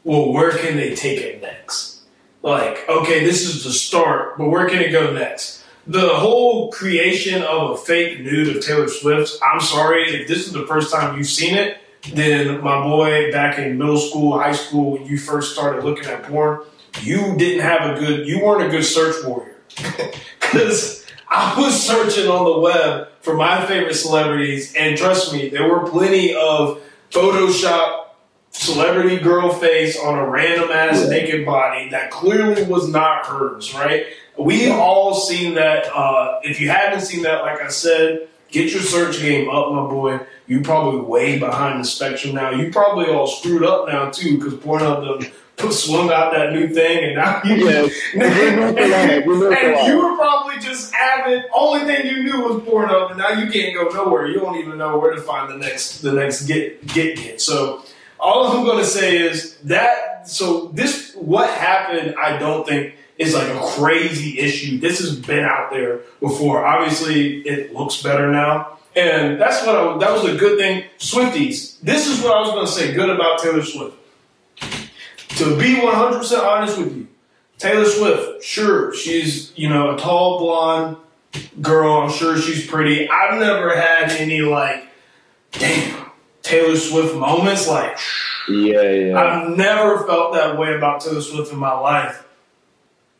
well, where can they take it next? Like, okay, this is the start, but where can it go next? The whole creation of a fake nude of Taylor Swift, I'm sorry, if this is the first time you've seen it, then my boy back in middle school, high school, when you first started looking at porn, you didn't have a good, you weren't a good search warrior. Because I was searching on the web for my favorite celebrities, and trust me, there were plenty of Photoshop celebrity girl face on a random ass naked body that clearly was not hers, right? We all seen that. Uh, if you haven't seen that, like I said, get your search game up, my boy. You probably way behind the spectrum now. You probably all screwed up now too, because Pornhub done put swung out that new thing, and now you. Yes. We're North Carolina. We're North and you were probably just avid. Only thing you knew was Pornhub, and now you can't go nowhere. You don't even know where to find the next the next get get get. So all I'm going to say is that. So this what happened. I don't think is like a crazy issue. This has been out there before. Obviously, it looks better now. And that's what I, that was a good thing. Swifties. This is what I was going to say good about Taylor Swift. To be 100% honest with you, Taylor Swift, sure, she's, you know, a tall blonde girl. I'm sure she's pretty. I've never had any, like, damn, Taylor Swift moments. Like, Yeah, yeah. I've never felt that way about Taylor Swift in my life.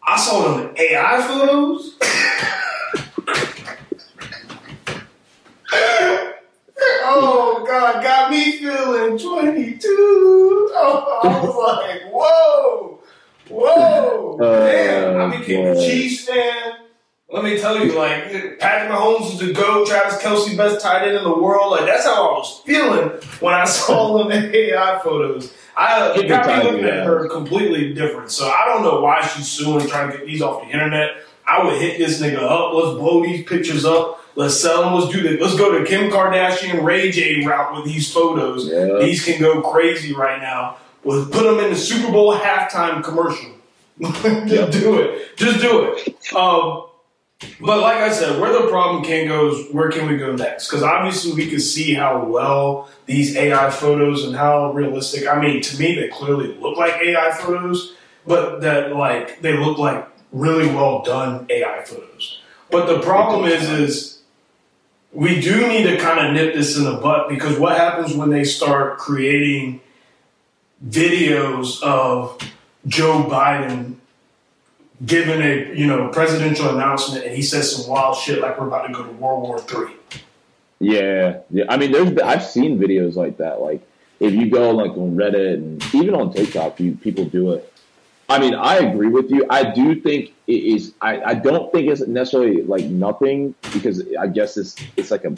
I saw them AI photos. oh God, got me feeling 22. Oh, I was like, whoa, whoa, Uh, damn. I became a boy. Chiefs fan. Let me tell you, like Patrick Mahomes is the GOAT, Travis Kelce best tight end in the world. Like that's how I was feeling when I saw them AI photos. I it got me looking at her completely different. So I don't know why she's suing, trying to get these off the internet. I would hit this nigga up. Let's blow these pictures up. Let's sell them. Let's do this. Let's go to Kim Kardashian Ray J route with these photos. Yeah. These can go crazy right now. We'll put them in the Super Bowl halftime commercial. Just do it. Just do it. Um, but like I said, where the problem can go is where can we go next? Because obviously we can see how well these AI photos and how realistic. I mean, to me, they clearly look like AI photos, but that like they look like really well done AI photos. But the problem is, is we do need to kind of nip this in the butt because what happens when they start creating videos of Joe Biden giving a you know presidential announcement and he says some wild shit like we're about to go to World War Three. Yeah, yeah. I mean, there's I've seen videos like that. Like if you go like on Reddit and even on TikTok, you people do it. I mean, I agree with you. I do think it is. I, I don't think it's necessarily like nothing because I guess it's it's like a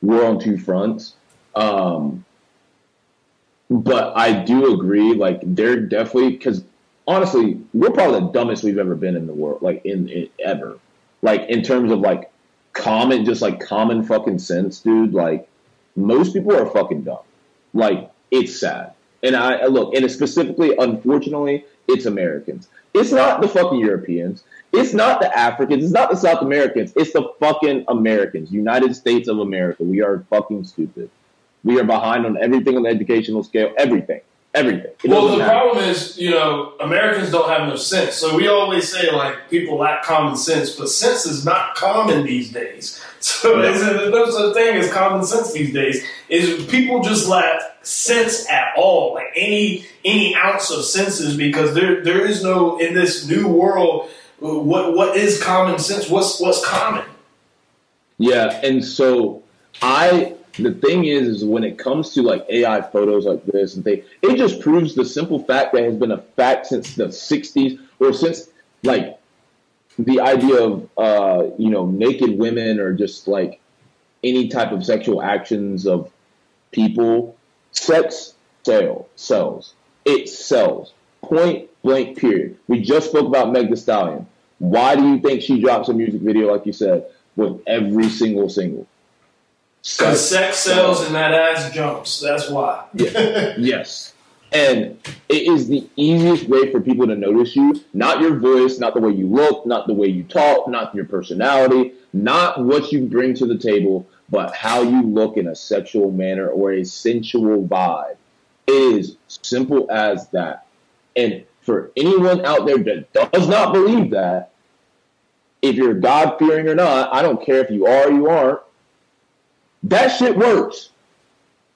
war on two fronts. Um, but I do agree. Like they're definitely because honestly, we're probably the dumbest we've ever been in the world. Like in, in ever. Like in terms of like common, just like common fucking sense, dude. Like most people are fucking dumb. Like it's sad. And I look, and it's specifically, unfortunately, it's Americans. It's not the fucking Europeans. It's not the Africans. It's not the South Americans. It's the fucking Americans. United States of America. We are fucking stupid. We are behind on everything on the educational scale. Everything. Everything. It Well, the matter. problem is, you know, Americans don't have no sense. So we always say like people lack common sense, but sense is not common these days. So No. there's, there's uh, no such thing as common sense these days. Is people just lack sense at all, like any any ounce of senses, because there there is no in this new world. What what is common sense? What's what's common? Yeah, and so I the thing is, is when it comes to like AI photos like this and thing, it just proves the simple fact that has been a fact since the '60s or since like the idea of uh, you know naked women or just like any type of sexual actions of people. Sex sell sells. It sells. Point blank. Period. We just spoke about Meg Thee Stallion. Why do you think she drops a music video like you said with every single single? Because sex sells and that ass jumps. That's why. Yes. And it is the easiest way for people to notice you. Not your voice, not the way you look, not the way you talk, not your personality, not what you bring to the table, but how you look in a sexual manner or a sensual vibe. It is simple as that. And for anyone out there that does not believe that, if you're God fearing or not, I don't care if you are or you aren't, that shit works.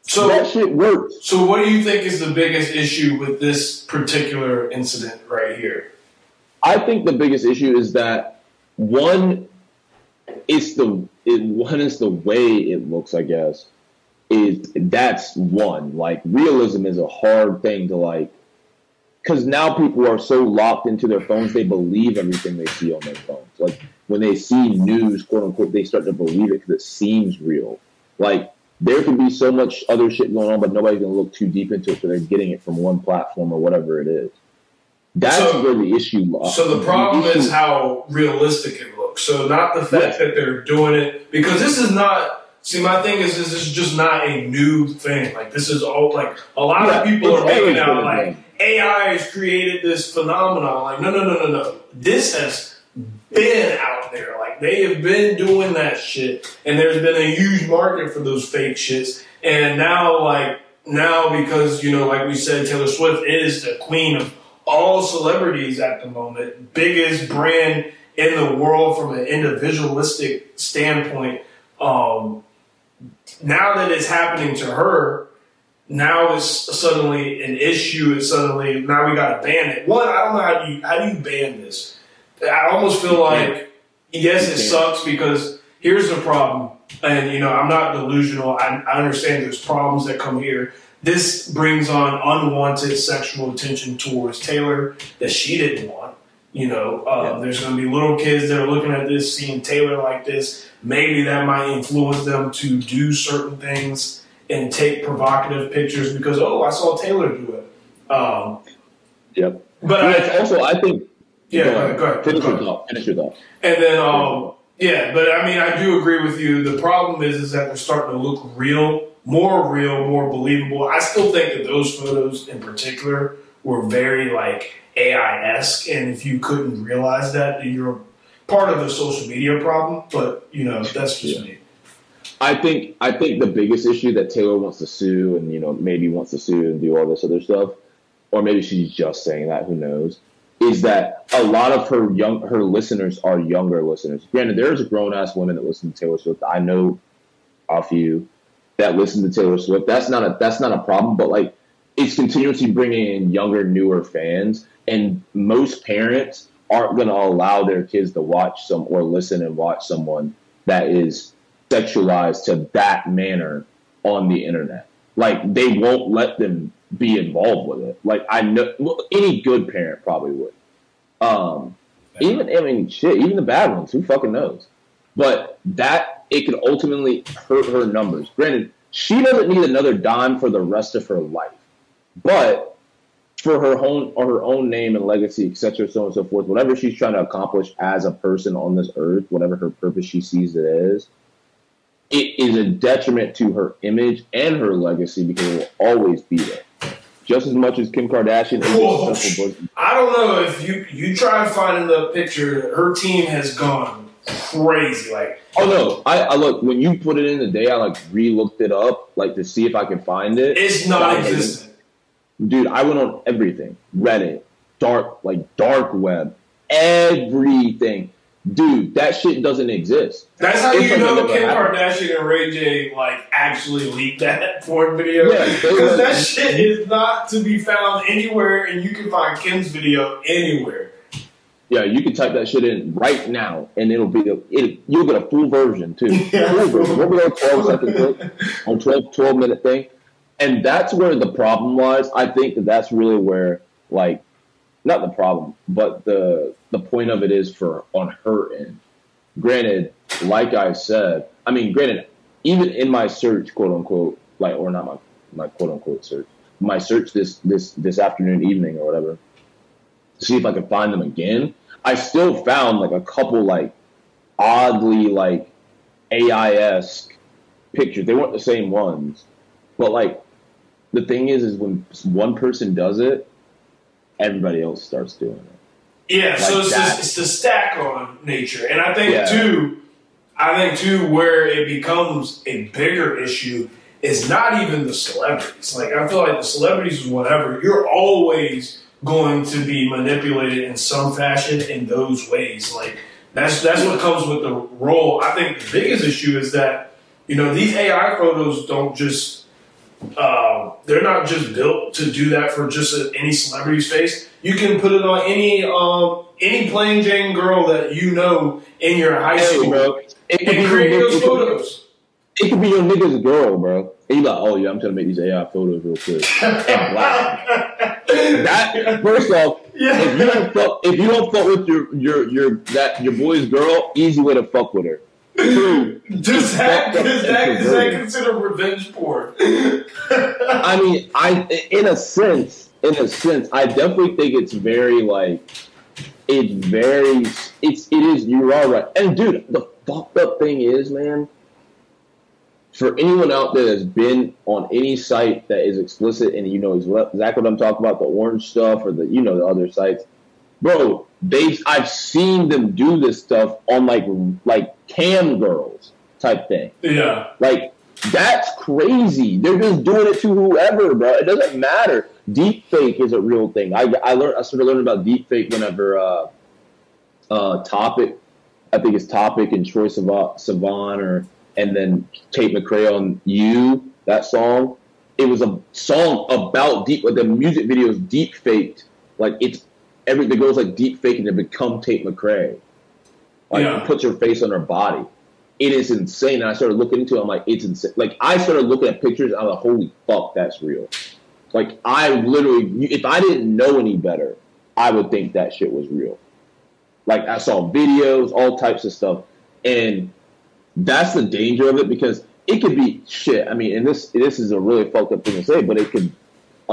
So that shit works. So, what do you think is the biggest issue with this particular incident right here? I think the biggest issue is that one, it's the it, one is the way it looks. I guess is that's one. Like realism is a hard thing to like, because now people are so locked into their phones, they believe everything they see on their phones. Like when they see news, quote unquote, they start to believe it because it seems real. Like there could be so much other shit going on, but nobody's gonna look too deep into it, so they're getting it from one platform or whatever it is. That's So- where the issue lies. So, the problem issue- is how realistic it looks. So, not the fact Yes. that they're doing it, because this is not. See, my thing is, this is just not a new thing. Like, this is all, like, a lot Yeah, of people are making out, like. AI has created this phenomenon. Like, no, no, no, no, no. This has been out there. Like, they have been doing that shit. And there's been a huge market for those fake shits. And now, like, now because, you know, like we said, Taylor Swift is the queen of all celebrities at the moment, biggest brand in the world from an individualistic standpoint. Um, now that it's happening to her, now it's suddenly an issue. It's suddenly now we got to ban it. One, I don't know how do you how do you ban this. I almost feel like yes, it sucks because here's the problem, and you know I'm not delusional. I, I understand there's problems that come here. This brings on unwanted sexual attention towards Taylor that she didn't want. You know, uh, there's going to be little kids that are looking at this, seeing Taylor like this. Maybe that might influence them to do certain things and take provocative pictures because oh, I saw Taylor do it. Um, Yep. but But I, also, I think. Yeah, go go ahead. go ahead, Finish your thought. Finish your thought. And then, um, yeah, but I mean, I do agree with you. The problem is, is that they're starting to look real, more real, more believable. I still think that those photos in particular were very like AI esque, and if you couldn't realize that, then you're part of the social media problem. But you know, that's just Yeah. me. I think I think the biggest issue that Taylor wants to sue and you know maybe wants to sue and do all this other stuff, or maybe she's just saying that. Who knows? Is that a lot of her young her listeners are younger listeners? Granted, there's grown ass women that listen to Taylor Swift. I know a few that listen to Taylor Swift. That's not a that's not a problem. But like, it's continuously bringing in younger, newer fans, and most parents aren't going to allow their kids to watch some or listen and watch someone that is sexualized to that manner on the internet. Like they won't let them be involved with it. Like I know well, any good parent probably would. Um, even I mean shit, even the bad ones, who fucking knows? But that it could ultimately hurt her numbers. Granted, she doesn't need another dime for the rest of her life, but for her own or her own name and legacy, etc., so on and so forth, whatever she's trying to accomplish as a person on this earth, whatever her purpose she sees it as, it is a detriment to her image and her legacy because it will always be there. Just as much as Kim Kardashian is Whoa. a successful person. I don't know if you you try finding the picture. Her team has gone crazy. Like Oh no! I, I look when you put it in the day. I like re-looked it up, like to see if I could find it. it's non-existent. dude, I went on everything, Reddit, dark, like dark web, everything. Dude, that shit doesn't exist. That's how It's you know Kim. Kardashian and Ray J like actually leaked that porn video. Yeah, Because were- that shit is not to be found anywhere, and you can find Kim's video anywhere. Yeah, you can type that shit in right now, and it'll be it, you'll get a full version too. Yeah. Full version. What was that twelve second clip on 12, 12 minute thing? And that's where the problem lies. I think that that's really where like not the problem, but the the point of it is for on her end. Granted, like I said, I mean, granted, even in my search, quote unquote, like or not my my quote unquote search, my search this this this afternoon, evening, or whatever, see if I could find them again. I still found like a couple like oddly like AI esque pictures. They weren't the same ones, but like the thing is, is when one person does it, everybody else starts doing it. Yeah, so it's, just, it's the stack on nature, and I think Yeah. too, I think too, where it becomes a bigger issue is not even the celebrities. Like I feel like the celebrities is whatever. You're always going to be manipulated in some fashion in those ways. Like that's that's what comes with the role. I think the biggest issue is that you know these AI photos don't just um, they're not just built to do that for just a, any celebrity's face. You can put it on any um, any plain Jane girl that you know in your high school bro, it could, and create those it, could, photos. it could be your nigga's girl, bro. And you like, oh yeah, I'm trying to make these AI photos real quick. That first off, if you don't fuck, if you don't fuck with your your your that your boy's girl, easy way to fuck with her. Two, Does that, up does that, is that considered revenge porn? I mean, I in a sense, in a sense, I definitely think it's very like it's very it's it is you are right. And dude, the fucked up thing is, man, for anyone out there that's been on any site that is explicit and you know exactly what I'm talking about, the orange stuff or the you know the other sites, bro, they I've seen them do this stuff on like like cam girls type thing. yeah. Like that's crazy. They're just doing it to whoever, bro. It doesn't matter. Deep fake is a real thing. I I learned I started learning about deep fake whenever uh uh topic I think it's topic and Troye Sivan or and then Tate McRae on you that song. It was a song about deep. The music video is deep faked. Like it's every the girl's like deep faking to become Tate McRae. Like Yeah. puts her face on her body it is insane. And I started looking into it. I'm like, it's insane. Like, I started looking at pictures. And I'm like, holy fuck, that's real. Like, I literally, if I didn't know any better, I would think that shit was real. Like, I saw videos, all types of stuff. And that's the danger of it because it could be shit. I mean, and this this is a really fucked up thing to say, but it could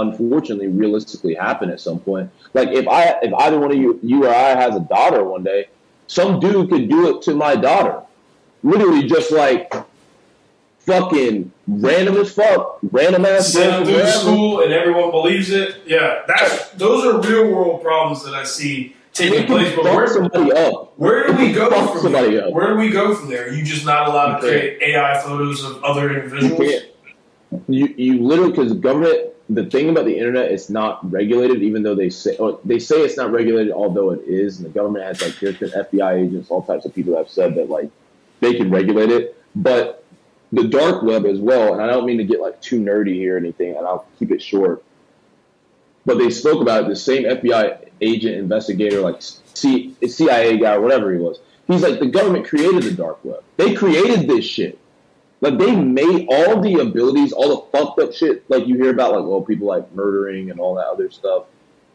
unfortunately realistically happen at some point. Like if I if either one of you you or I has a daughter one day, some dude could do it to my daughter. Literally just like fucking random as fuck, random ass Send them through whatever. school and everyone believes it. Yeah, that's those are real world problems that I see taking place. But where, somebody up. where do we go from somebody there? up. Where do we go from there? Are you just not allowed to You create AI photos of other You individuals? can't. You you literally because the government. The thing about the internet, it's not regulated, even though they say or they say it's not regulated, although it is. And the government has like different FBI agents, all types of people have said that like they can regulate it. But the dark web as well, and I don't mean to get like too nerdy here or anything, and I'll keep it short. But they spoke about it. The same FBI agent investigator, like C, CIA guy whatever he was, he's like the government created the dark web. They created this shit. Like they made all the abilities, all the fucked up shit, like you hear about, like well, people like murdering and all that other stuff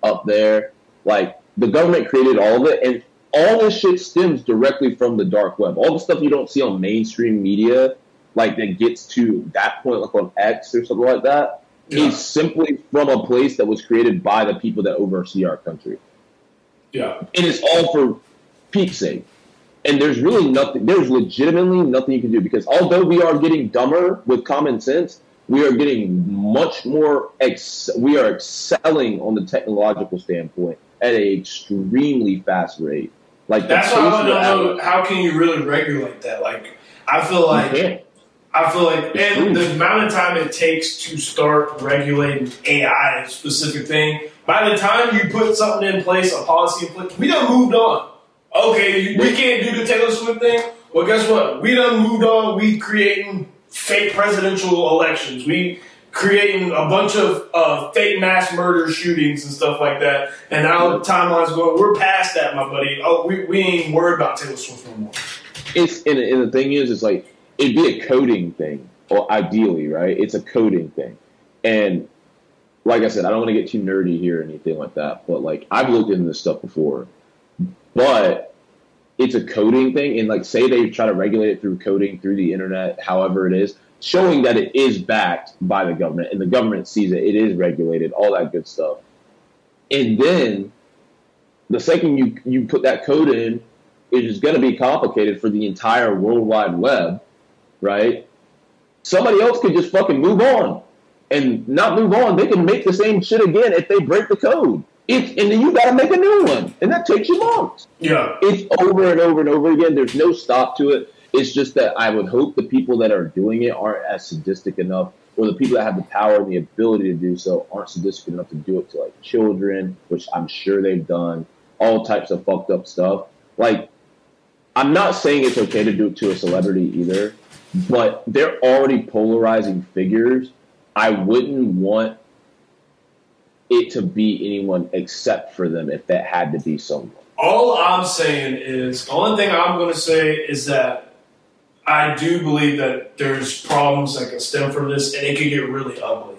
up there. Like the government created all of it, and all this shit stems directly from the dark web. All the stuff you don't see on mainstream media, like that gets to that point, like on X or something like that, is Yeah. simply from a place that was created by the people that oversee our country Yeah. and it's all for peak's sake. And there's really nothing. There's legitimately nothing you can do because although we are getting dumber with common sense, we are getting much more. Ex- we are excelling on the technological standpoint at an extremely fast rate. Like That's why I don't know how can you really regulate that. Like I feel like. I feel like, and the amount of time it takes to start regulating AI, a specific thing, by the time you put something in place, a policy in place, we done moved on. Okay, we can't do the Taylor Swift thing. Well, guess what? We done moved on. We creating fake presidential elections. We creating a bunch of uh, fake mass murder shootings and stuff like that. And now the timeline's going. We're past that, my buddy. Oh, we, we ain't worried about Taylor Swift no more. It's and, and the thing is, it's like it'd be a coding thing, or ideally, right? It's a coding thing, and like I said, I don't want to get too nerdy here or anything like that, but like I've looked into this stuff before, but it's a coding thing, and like say they try to regulate it through coding through the internet, however it is, showing that it is backed by the government, and the government sees it, it is regulated, all that good stuff, and then the second you you put that code in, it is going to be complicated for the entire World Wide Web, right? Somebody else could just fucking move on and not move on, they can make the same shit again if they break the code. It, and then you got to make a new one, and that takes you months. Yeah, it's over and over and over again. There's no stop to it. It's just that I would hope the people that are doing it aren't as sadistic enough, or the people that have the power and the ability to do so aren't sadistic enough to do it to like children, which I'm sure they've done. All types of fucked up stuff. Like, I'm not saying it's okay to do it to a celebrity either, but they're already polarizing figures I wouldn't want it to be anyone except for them if that had to be someone. All I'm saying is, the only thing I'm going to say is that I do believe that there's problems that can stem from this, and it can get really ugly.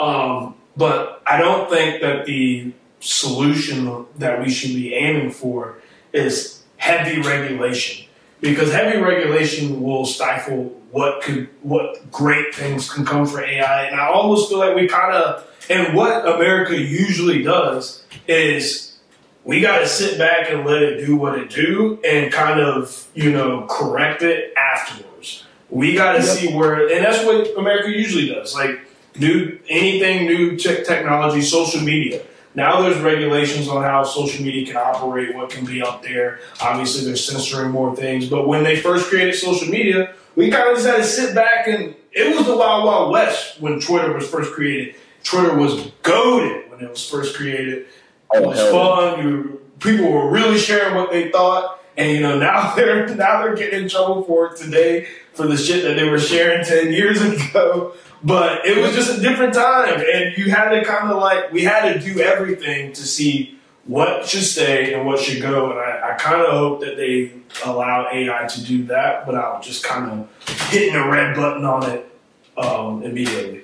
Um, but I don't think that the solution that we should be aiming for is heavy regulation, because heavy regulation will stifle what could what great things can come for AI. And I almost feel like we kind of and what America usually does is we got to sit back and let it do what it do and kind of you know correct it afterwards. We got to yep. see where, and that's what America usually does. Like new anything new technology, social media. Now there's regulations on how social media can operate, what can be up there. Obviously, they're censoring more things. But when they first created social media, we kind of just had to sit back and it was the wild, wild west when Twitter was first created. Twitter was goaded when it was first created. Oh, it was fun. You, people were really sharing what they thought, and you know now they're now they're getting in trouble for it today for the shit that they were sharing ten years ago. But it was just a different time, and you had to kind of like we had to do everything to see what should stay and what should go. And I, I kind of hope that they allow AI to do that without just kind of hitting a red button on it um, immediately.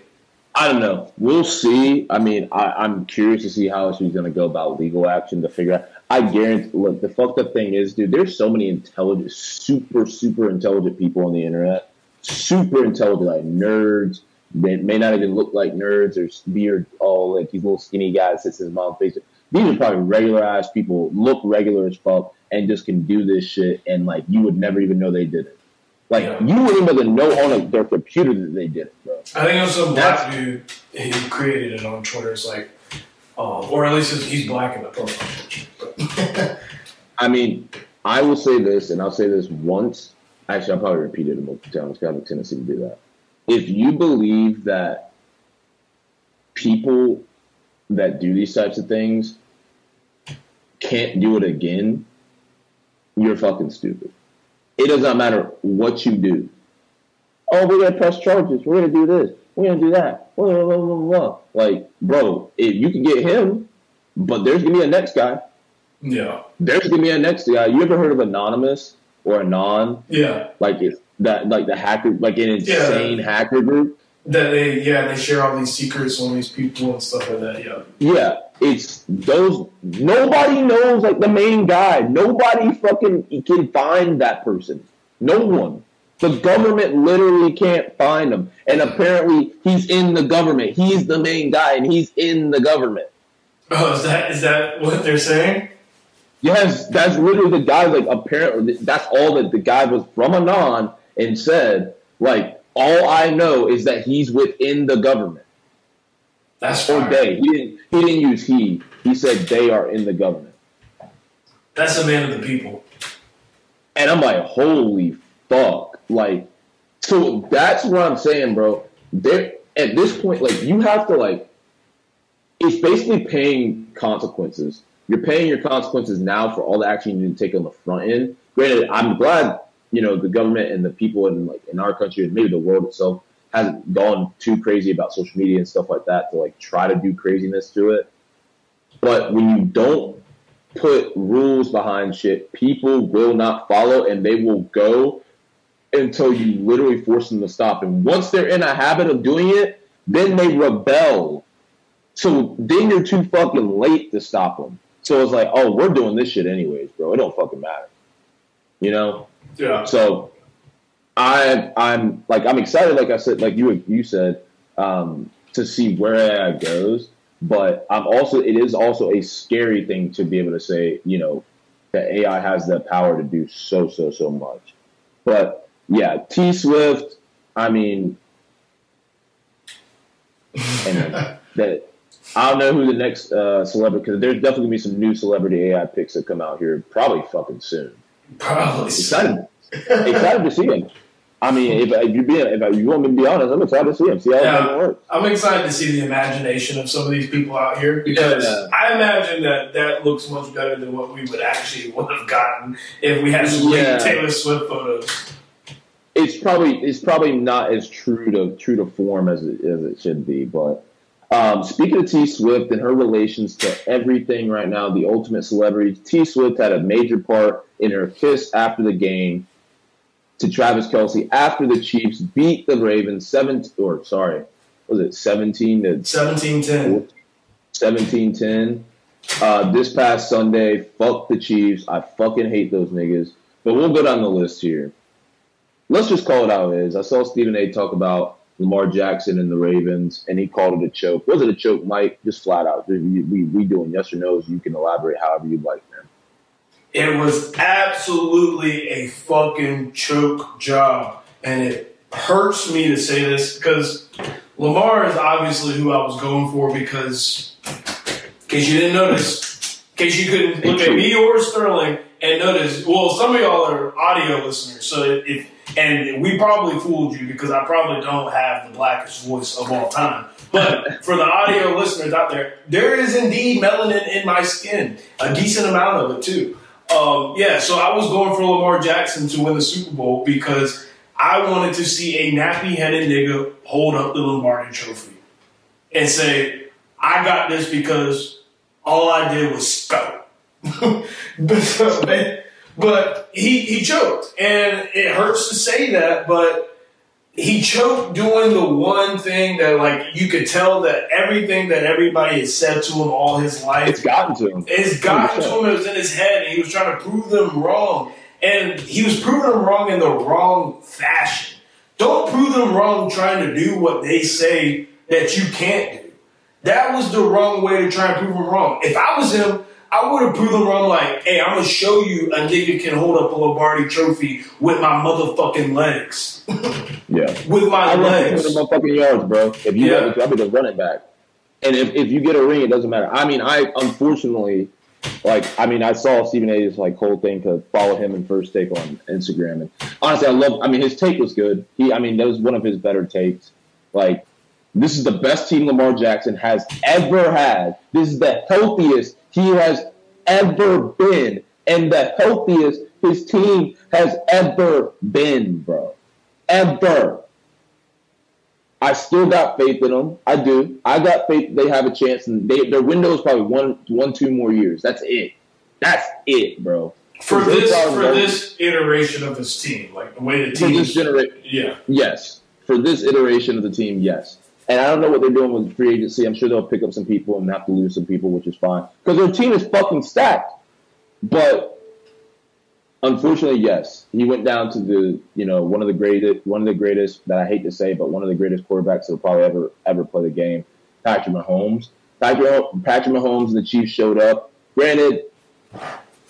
I don't know. We'll see. I mean, I, am curious to see how she's going to go about legal action to figure out. I guarantee. Look, the fucked up thing is, dude. There's so many intelligent, super, super intelligent people on the internet. Super intelligent, like nerds. They may not even look like nerds or beard. All like these little skinny guys sits his mom face. These are probably regular ass people, look regular as fuck, and just can do this shit, and like you would never even know they did it. Like yeah. you wouldn't even know on a, their computer that they did it, bro. I think it was some black dude who created it on Twitter. It's like, um, or at least he's black in the profile. I mean, I will say this, and I'll say this once. Actually, I'll probably repeat it multiple times. I have a tendency to do that. If you believe that people that do these types of things can't do it again, you're fucking stupid. It does not matter what you do. Oh, we're gonna press charges. We're gonna do this. We're gonna do that. Blah, blah, blah, blah, Like, bro, if you can get him, but there's gonna be a next guy. Yeah. There's gonna be a next guy. You ever heard of Anonymous or Anon? Yeah. Like it's that like the hacker like an insane yeah. hacker group. That they yeah, they share all these secrets on these people and stuff like that, yeah. Yeah it's those nobody knows like the main guy. Nobody fucking can find that person. No one. The government literally can't find him. And apparently he's in the government. He's the main guy and he's in the government. Oh, is that is that what they're saying? Yes, that's literally the guy. Like apparently, that's all that the guy was from Anon and said. Like all I know is that he's within the government. That's or they. He didn't. He didn't use he. He said they are in the government. That's a man of the people. And I'm like, holy fuck! Like So that's what I'm saying, bro. There at this point, like you have to like it's basically paying consequences. You're paying your consequences now for all the action you need to take on the front end. Granted, I'm glad you know the government and the people in like in our country and maybe the world itself hasn't gone too crazy about social media and stuff like that to like try to do craziness to it. But when you don't put rules behind shit, people will not follow and they will go until you literally force them to stop. And once they're in a habit of doing it, then they rebel. So then you're too fucking late to stop them. So it's like, oh, we're doing this shit anyways, bro. It don't fucking matter. You know? Yeah. So I I'm like I'm excited, like I said, like you you said, um, to see where AI goes. But I'm also it is also a scary thing to be able to say, you know, that AI has the power to do so so so much. But yeah, T Swift. I mean, and that I don't know who the next uh, celebrity because there's definitely gonna be some new celebrity AI picks that come out here probably fucking soon. Probably excited, excited to see him. I mean, if, if you be if you want me to be honest, I'm excited to see him. See how Yeah. it works. I'm excited to see the imagination of some of these people out here because Yeah. I imagine that that looks much better than what we would actually would have gotten if we had some Yeah. Taylor Swift photos. It's probably it's probably not as true to true to form as it, as it should be. But um, speaking of T Swift and her relations to everything right now, the ultimate celebrity, T Swift had a major part in her kiss after the game to Travis Kelce after the Chiefs beat the Ravens seven or sorry, was it seventeen to 1710. 17-10. Uh, this past Sunday, fuck the Chiefs. I fucking hate those niggas. But we'll go down the list here. Let's just call it how it is. I saw Stephen A. talk about Lamar Jackson and the Ravens, and he called it a choke. Was it a choke, Mike? Just flat out. We, we, we doing yes or no's. You can elaborate however you'd like, man. It was absolutely a fucking choke job. And it hurts me to say this because Lamar is obviously who I was going for because, in case you didn't notice, in case you couldn't look at me or Sterling and notice, well, some of y'all are audio listeners, so if, and we probably fooled you because I probably don't have the blackest voice of all time. But for the audio listeners out there, there is indeed melanin in my skin, a decent amount of it too. Um, yeah, so I was going for Lamar Jackson to win the Super Bowl because I wanted to see a nappy headed nigga hold up the Lombardi trophy and say, I got this because all I did was scout. but, but he, he choked. And it hurts to say that, but he choked doing the one thing that like you could tell that everything that everybody has said to him all his life It's gotten to him. it's gotten to him. It was in his head, and he was trying to prove them wrong. And he was proving them wrong in the wrong fashion. Don't prove them wrong trying to do what they say that you can't do. That was the wrong way to try and prove them wrong. If I was him, I would have proved them wrong. Like, hey, I'm gonna show you a nigga can hold up a Lombardi trophy with my motherfucking legs, Yeah. with my I legs. 200 motherfucking yards, bro. If you Yeah. I'll be the running back. And if, if you get a ring, it doesn't matter. I mean, I unfortunately, like, I mean, I saw Stephen A's like whole thing to follow him in first take on Instagram, and honestly, I love. I mean, his take was good. He, I mean, that was one of his better takes. Like, this is the best team Lamar Jackson has ever had. This is the healthiest he has ever been, and the healthiest his team has ever been, bro. Ever. I still got faith in them. I do. I got faith they have a chance, and they, their window is probably one, one, two more years. That's it. That's it, bro. For this, for this iteration of his team, like the way the team. for this generation, yeah, yes. For this iteration of the team, yes. And I don't know what they're doing with free agency. I'm sure they'll pick up some people and have to lose some people, which is fine because their team is fucking stacked. But unfortunately, yes, he went down to the you know one of the greatest, one of the greatest that I hate to say, but one of the greatest quarterbacks that'll probably ever ever play the game, Patrick Mahomes. Patrick, Patrick Mahomes and the Chiefs showed up. Granted,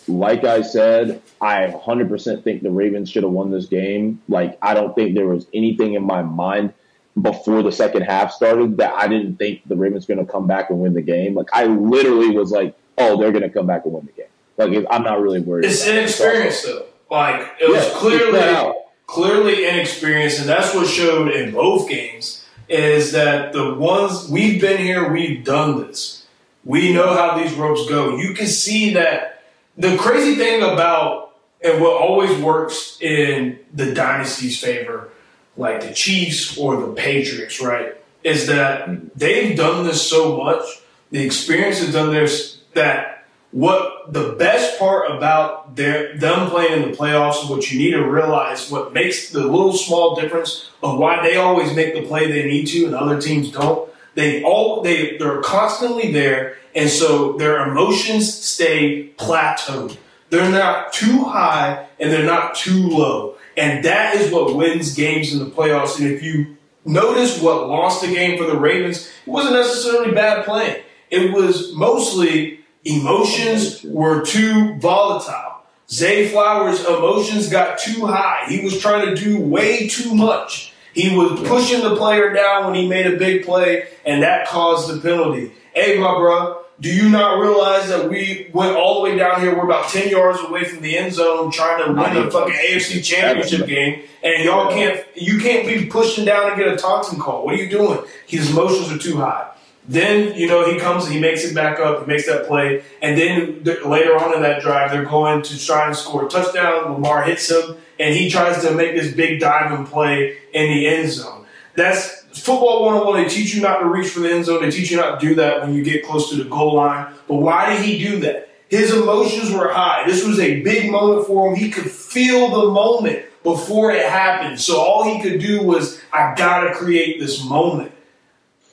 like I said, I 100% think the Ravens should have won this game. Like, I don't think there was anything in my mind before the second half started that I didn't think the Ravens going to come back and win the game. Like, I literally was like, oh, they're going to come back and win the game. Like, I'm not really worried. it's it. though. Like it was Yeah, clearly, out. clearly inexperienced, and that's what showed in both games. Is that the ones we've been here, we've done this. We know how these ropes go. You can see that the crazy thing about and what always works in the dynasty's favor, like the Chiefs or the Patriots, right, is that they've done this so much. The experience has done this that what the best part about their them playing in the playoffs, what you need to realize, what makes the little small difference of why they always make the play they need to and other teams don't. They all they they're constantly there, and so their emotions stay plateaued. They're not too high and they're not too low, and that is what wins games in the playoffs. And if you notice what lost the game for the Ravens, it wasn't necessarily bad playing. It was mostly Emotions were too volatile. Zay Flowers' emotions got too high. He was trying to do way too much. He was pushing the player down when he made a big play, and that caused the penalty. Hey, my bro, do you not realize that we went all the way down here? We're about 10 yards away from the end zone trying to win a fucking AFC championship game, and y'all can't, you can't be pushing down and get a toxin call. What are you doing? His emotions are too high. Then, you know, he comes, and he makes it back up, he makes that play, and then later on in that drive, they're going to try and score a touchdown. Lamar hits him, and he tries to make this big diving play in the end zone. That's football 101. They teach you not to reach for the end zone, they teach you not to do that when you get close to the goal line. But why did he do that? His emotions were high. This was a big moment for him. He could feel the moment before it happened. So all he could do was, I gotta create this moment.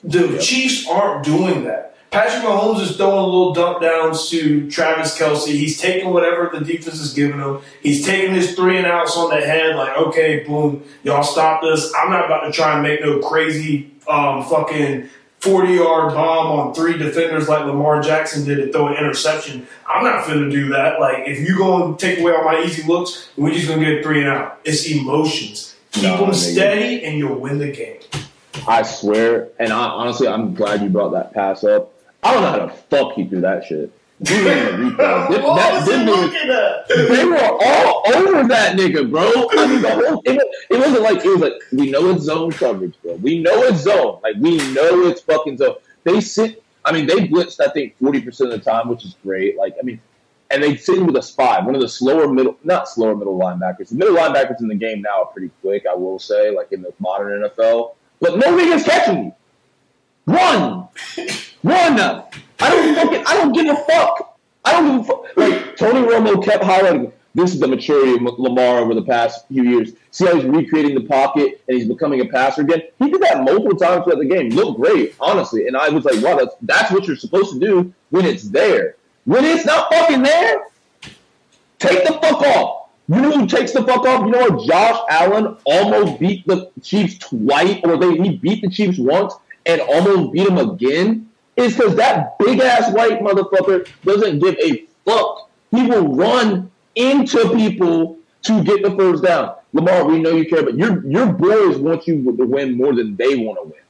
The Chiefs aren't doing that. Patrick Mahomes is throwing a little dump downs to Travis Kelce. He's taking whatever the defense is giving him. He's taking his three and outs on the head, like, okay, boom, y'all stop this. I'm not about to try and make no crazy um, fucking 40 yard bomb on three defenders like Lamar Jackson did to throw an interception. I'm not finna do that. Like, if you go and take away all my easy looks, we're just gonna get three and out. It's emotions. Keep no, them steady, and you'll win the game. I swear, and I, honestly, I'm glad you brought that pass up. I don't know how the fuck he threw that shit. He ran the replay. what that, was he looking at? They were all over that nigga, bro. I mean, the whole it, it wasn't like it was like we know it's zone coverage, bro. We know it's zone. Like we know it's fucking zone. They sit. I mean, they blitzed. I think forty percent of the time, which is great. Like, I mean, and they sit with a spy, one of the slower middle, not slower middle linebackers. The middle linebackers in the game now are pretty quick. I will say, like in the modern NFL. But no niggas catching me. Run, run. I don't fucking. I don't give a fuck. I don't give a fuck. Like Tony Romo kept highlighting. This is the maturity of Lamar over the past few years. See how he's recreating the pocket and he's becoming a passer again. He did that multiple times throughout the game. Looked great, honestly. And I was like, wow, that's that's what you're supposed to do when it's there. When it's not fucking there, take the fuck off. You know who takes the fuck off? You know what? Josh Allen almost beat the Chiefs twice, or they he beat the Chiefs once and almost beat them again. Is because that big ass white motherfucker doesn't give a fuck. He will run into people to get the first down. Lamar, we know you care, but your your boys want you to win more than they want to win.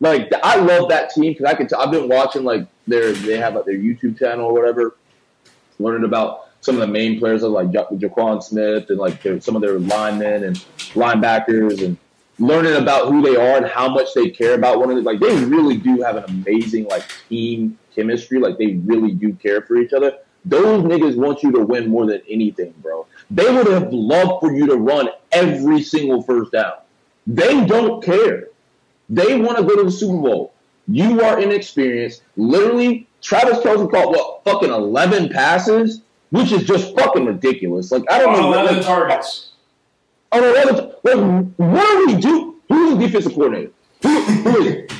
Like I love that team because I can. T- I've been watching like their they have like their YouTube channel or whatever, learning about some of the main players like ja- Jaquan Smith and like their, some of their linemen and linebackers and learning about who they are and how much they care about one another. Like they really do have an amazing like team chemistry. Like they really do care for each other. Those niggas want you to win more than anything, bro. They would have loved for you to run every single first down. They don't care. They want to go to the Super Bowl. You are inexperienced. Literally, Travis Kelce caught what fucking eleven passes which is just fucking ridiculous. Like I don't know. Eleven targets. On eleven. Like, what do we do? Who's the defensive coordinator? Who, who is it?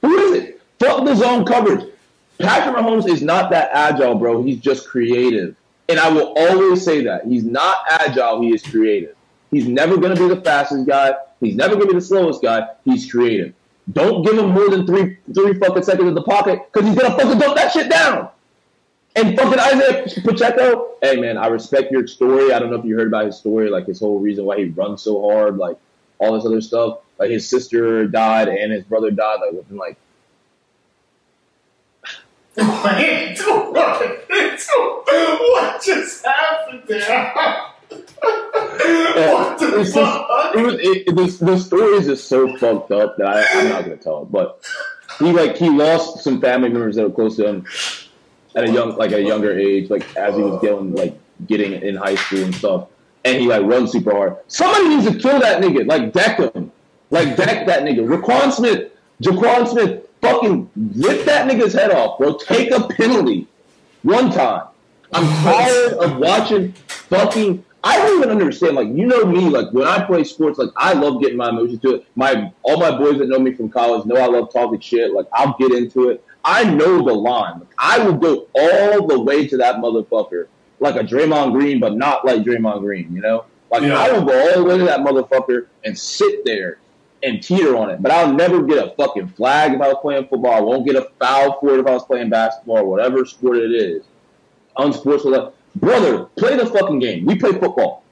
Who is it? Fuck the zone coverage. Patrick Mahomes is not that agile, bro. He's just creative. And I will always say that. He's not agile, he is creative. He's never going to be the fastest guy. He's never going to be the slowest guy. He's creative. Don't give him more than three three fucking seconds in the pocket because he's going to fucking dump that shit down. And fucking Isaiah Pacheco, hey man, I respect your story. I don't know if you heard about his story, like his whole reason why he runs so hard, like all this other stuff. Like his sister died and his brother died, like within like. What just happened there? what the it's just, it was it, the, the story is just so fucked up that I, I'm not gonna tell it. But he like he lost some family members that were close to him at a young like at a younger age, like as he was getting like getting in high school and stuff. And he like runs super hard. Somebody needs to kill that nigga, like deck him, like deck that nigga. Roquan Smith, Jaquan Smith, fucking rip that nigga's head off, bro. Take a penalty one time. I'm tired of watching fucking. I don't even understand. Like you know me, like when I play sports, like I love getting my emotions to it. My all my boys that know me from college know I love talking shit. Like I'll get into it. I know the line. I will go all the way to that motherfucker, like a Draymond Green, but not like Draymond Green. You know, like Yeah. I will go all the way to that motherfucker and sit there and teeter on it. But I'll never get a fucking flag if I was playing football. I won't get a foul for it if I was playing basketball or whatever sport it is. Unsportsmanlike. Brother, play the fucking game. We play football.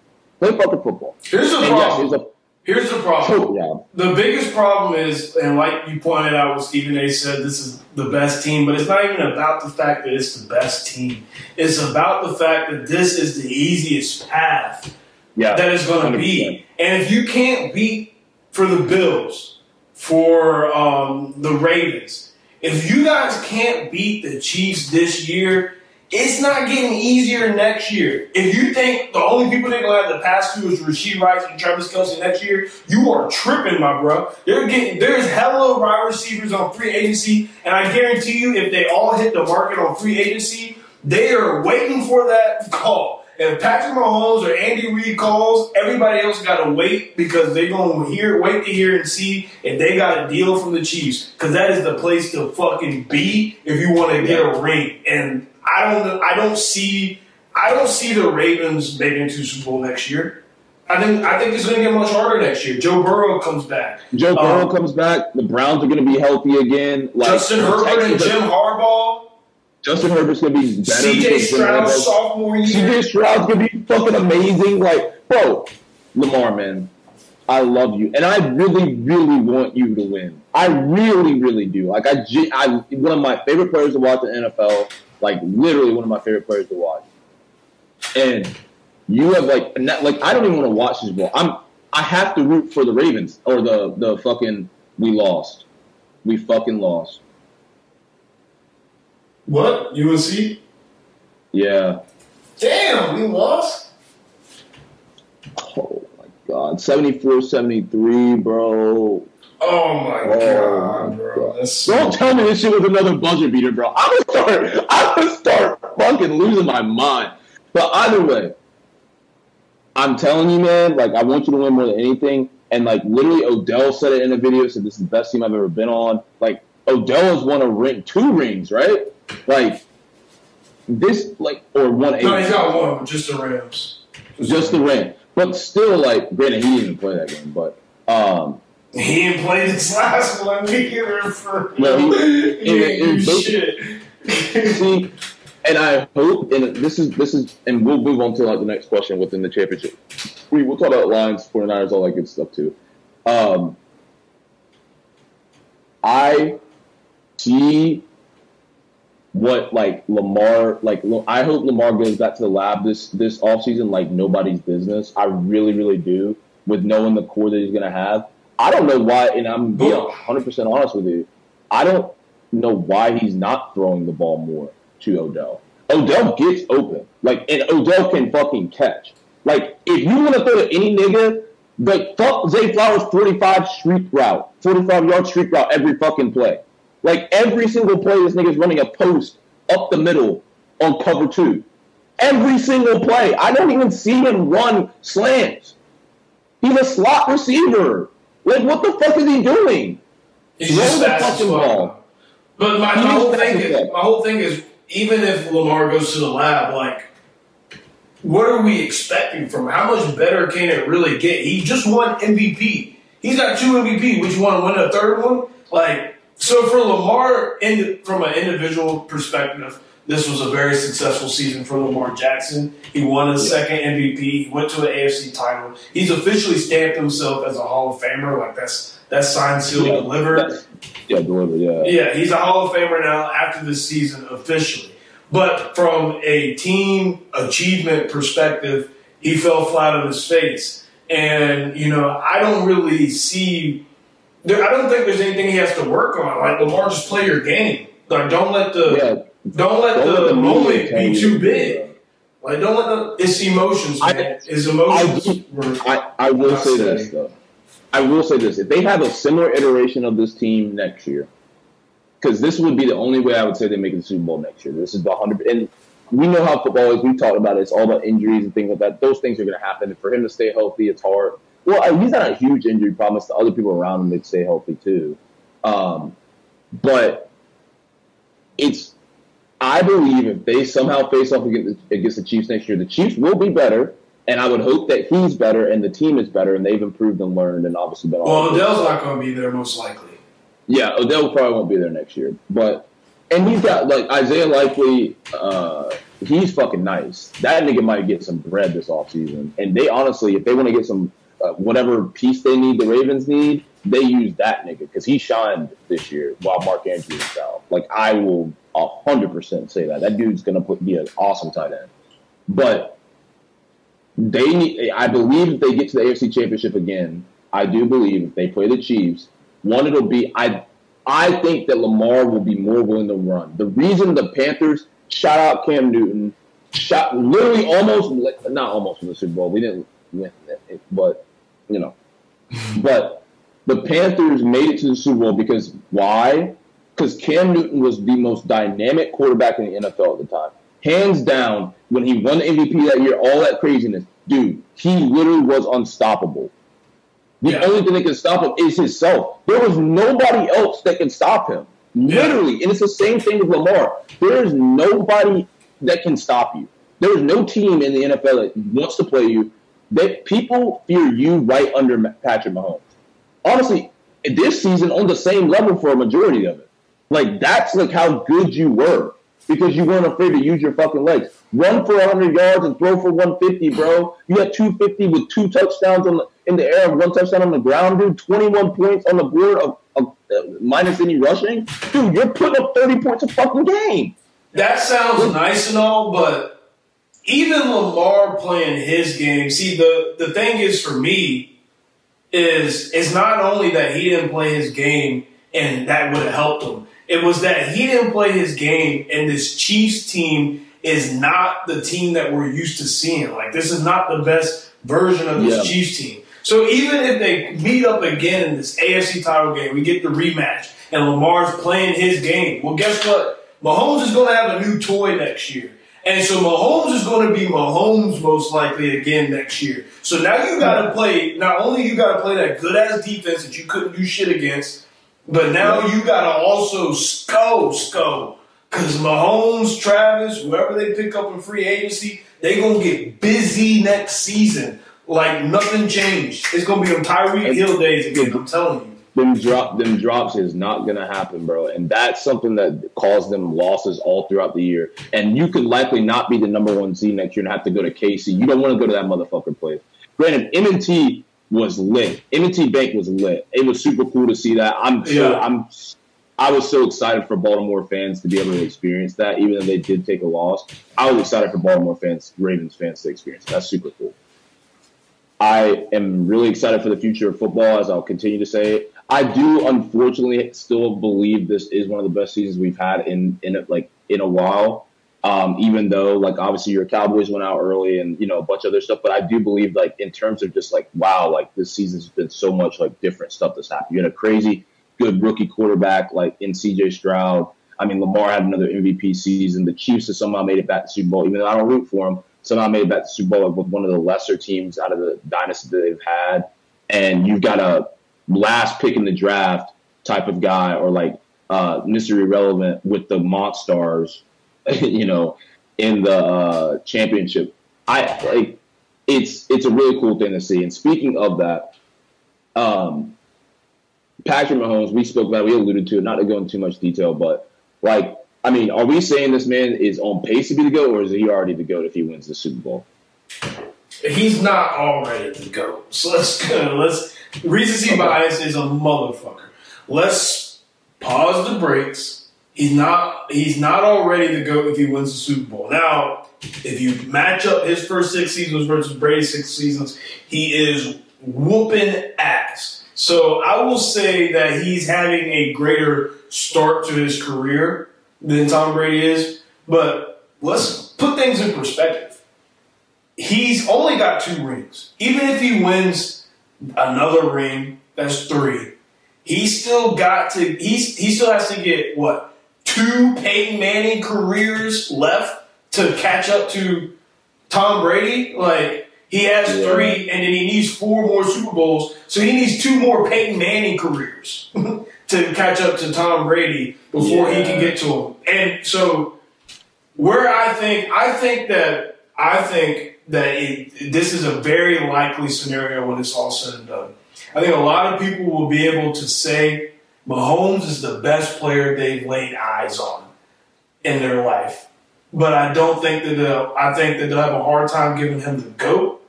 Play fucking football. Here's the And yes, problem. a Here's the problem. job. The biggest problem is, and like you pointed out, what Stephen A. said, this is the best team, but it's not even about the fact that it's the best team. It's about the fact that this is the easiest path Yeah. that it's going to be. And if you can't beat for the Bills, for um, the Ravens, if you guys can't beat the Chiefs this year, it's not getting easier next year. If you think the only people they're going to have to pass to is Rashee Rice and Travis Kelce next year, you are tripping, my bro. They're getting there's hella wide receivers on free agency, and I guarantee you, if they all hit the market on free agency, they are waiting for that call. If Patrick Mahomes or Andy Reid calls, everybody else got to wait because they're going to hear, wait to hear and see if they got a deal from the Chiefs because that is the place to fucking be if you want to get a ring. And I don't, I don't see, I don't see the Ravens making to Super Bowl next year. I think, I think it's going to get much harder next year. Joe Burrow comes back. Joe Burrow Um, comes back. The Browns are going to be healthy again. Like Justin Herbert and Jim Harbaugh. Justin Herbert's going to be better. CJ because Jim Stroud sophomore year. CJ Stroud's gonna be fucking amazing. Like, bro, Lamar, man, I love you, and I really, really want you to win. I really, really do. Like, I, I, one of my favorite players to watch in the NFL. Like, literally one of my favorite players to watch. And you have like, that- like, I don't even want to watch this ball. I'm, I have to root for the Ravens or the the fucking. We lost. We fucking lost. What? UNC? Yeah. Damn, we lost. Oh my god. 74-73, bro. Oh my Oh, god, bro. God. That's Don't tell me this shit was another buzzer beater, bro. I'm gonna start. I'm gonna start fucking losing my mind. But either way, I'm telling you, man. Like, I want you to win more than anything. And like, literally, Odell said it in a video. Said this is the best team I've ever been on. Like, Odell has won a ring, two rings, right? Like, this, like, or one eight. No, he's got one, just the Rams. just the ring. But still, like, granted, he didn't even play that game. But um, He didn't play this last one. We give her for No, he- didn't in- in- shit. See, and I hope, and this is this is, and we'll move on to like the next question within the championship. We will talk about Lions, 49ers, all that good stuff too. Um, I see what like Lamar like. I hope Lamar goes back to the lab this this offseason like nobody's business. I really, really do. With knowing the core that he's gonna have, I don't know why, and I'm being 100 percent honest with you. I don't know why he's not throwing the ball more to Odell. Odell gets open. Like, and Odell can fucking catch. Like, if you want to throw to any nigga, like, fuck Zay Flowers' 45 street route, 45 yard street route every fucking play. Like, every single play, this nigga's running a post up the middle on cover two. Every single play. I don't even see him run slants. He's a slot receiver. Like, what the fuck is he doing? He's just the fucking fuck. ball. But my, my whole thing is my whole thing is even if Lamar goes to the lab, like what are we expecting from him? How much better can it really get? He just won MVP. He's got two MVP. Would you want to win a third one? Like so for Lamar, in, from an individual perspective, this was a very successful season for Lamar Jackson. He won his second MVP. He went to an AFC title. He's officially stamped himself as a Hall of Famer. Like that's that's signed, sealed, Yeah, delivered. Yeah, delivered, yeah. Yeah, he's a Hall of Famer now after this season officially. But from a team achievement perspective, he fell flat on his face. And you know, I don't really see. There, I don't think there's anything he has to work on. Like Lamar, just play your game. Like don't let the yeah. Don't let don't the, let the moment be too big. Like don't let the it's emotions, man. I, it's emotions. I, I, I will say steady. this though. I will say this: if they have a similar iteration of this team next year, because this would be the only way I would say they make the Super Bowl next year. This is the hundred, and we know how football is. We've talked about it. It's all about injuries and things like that. Those things are going to happen. And for him to stay healthy, it's hard. Well, he's not a huge injury problem. It's the other people around him that stay healthy too. Um, but it's, I believe if they somehow face off against, against the Chiefs next year, the Chiefs will be better. And I would hope that he's better and the team is better and they've improved and learned and obviously been. Well, Odell's not going to be there most likely. Yeah, Odell probably won't be there next year, but and he's got like Isaiah Likely. Uh, he's fucking nice. That nigga might get some bread this offseason. And they honestly, if they want to get some uh, whatever piece they need, the Ravens need, they use that nigga because he shined this year while Mark Andrews was out. Like I will hundred percent say that that dude's gonna put, be an awesome tight end. But they need. I believe if they get to the AFC Championship again, I do believe if they play the Chiefs, one it'll be I I think that Lamar will be more willing to run. The reason the Panthers shot out Cam Newton, shot literally almost, not almost in the Super Bowl. We didn't win it, but you know, but the Panthers made it to the Super Bowl because why? Because Cam Newton was the most dynamic quarterback in the NFL at the time. Hands down, when he won the MVP that year, all that craziness, dude, he literally was unstoppable. The yeah. only thing that can stop him is himself. There was nobody else that can stop him. Literally. Yeah. And it's the same thing with Lamar. There is nobody that can stop you. There is no team in the NFL that wants to play you. That people fear you right under Patrick Mahomes. Honestly, this season on the same level for a majority of it. Like that's like how good you were because you weren't afraid to use your fucking legs. Run for 100 yards and throw for 150, bro. You had 250 with two touchdowns on the, in the air and one touchdown on the ground, dude. 21 points on the board of, of uh, minus any rushing. Dude, you're putting up 30 points a fucking game. That sounds nice and all, but even Lamar playing his game, see, the, the thing is for me is it's not only that he didn't play his game and that would have helped him it was that he didn't play his game, and this Chiefs team is not the team that we're used to seeing. Like this is not the best version of this yeah. Chiefs team. So even if they meet up again in this AFC title game, we get the rematch, and Lamar's playing his game. Well, guess what? Mahomes is going to have a new toy next year. And so Mahomes is going to be Mahomes most likely again next year. So now you got to play, not only you got to play that good ass defense that you couldn't do shit against, but now you gotta also sco sco. Cause Mahomes, Travis, whoever they pick up in free agency, they gonna get busy next season. Like nothing changed. It's gonna be on Tyreek Hill days again. I'm telling you. Them drop them drops is not gonna happen, bro. And that's something that caused them losses all throughout the year. And you could likely not be the number one seed next year and have to go to KC. You don't want to go to that motherfucker place. Granted, M&T was lit. M&T Bank was lit. It was super cool to see that. I'm so yeah. I'm I was so excited for Baltimore fans to be able to experience that, even though they did take a loss. I was excited for Baltimore fans, Ravens fans to experience. That's super cool. I am really excited for the future of football, as I'll continue to say. I do, unfortunately, still believe this is one of the best seasons we've had in in like in a while. Um, even though like obviously your Cowboys went out early and you know a bunch of other stuff, but I do believe like in terms of just like wow, like this season's been so much like different stuff that's happened. You had a crazy good rookie quarterback like in CJ Stroud. I mean Lamar had another MVP season. The Chiefs have somehow made it back to Super Bowl, even though I don't root for them. Somehow made it back to Super Bowl with one of the lesser teams out of the dynasty that they've had. And you've got a last pick in the draft type of guy, or like uh, Mr. Irrelevant with the Monstars you know, in the uh, championship. I like it's it's a really cool thing to see. And speaking of that, um, Patrick Mahomes, we spoke about, we alluded to it, not to go into too much detail, but like, I mean, are we saying this man is on pace to be the GOAT, or is he already the GOAT if he wins the Super Bowl? He's not already the GOAT. So let's go. Let's recency okay. bias is a motherfucker. Let's pause the brakes He's not he's not already the GOAT if he wins the Super Bowl. Now, if you match up his first six seasons versus Brady's six seasons, he is whooping ass. So I will say that he's having a greater start to his career than Tom Brady is. But let's put things in perspective. He's only got two rings. Even if he wins another ring, that's three. He still got to he's he still has to get what two Peyton Manning careers left to catch up to Tom Brady. Like he has yeah. three, and then he needs four more Super Bowls. So he needs two more Peyton Manning careers to catch up to Tom Brady before yeah. he can get to him. And so where I think I think that I think that it, this is a very likely scenario when it's all said and done. I think a lot of people will be able to say Mahomes is the best player they've laid eyes on in their life. But I don't think that they'll, I think that they'll have a hard time giving him the GOAT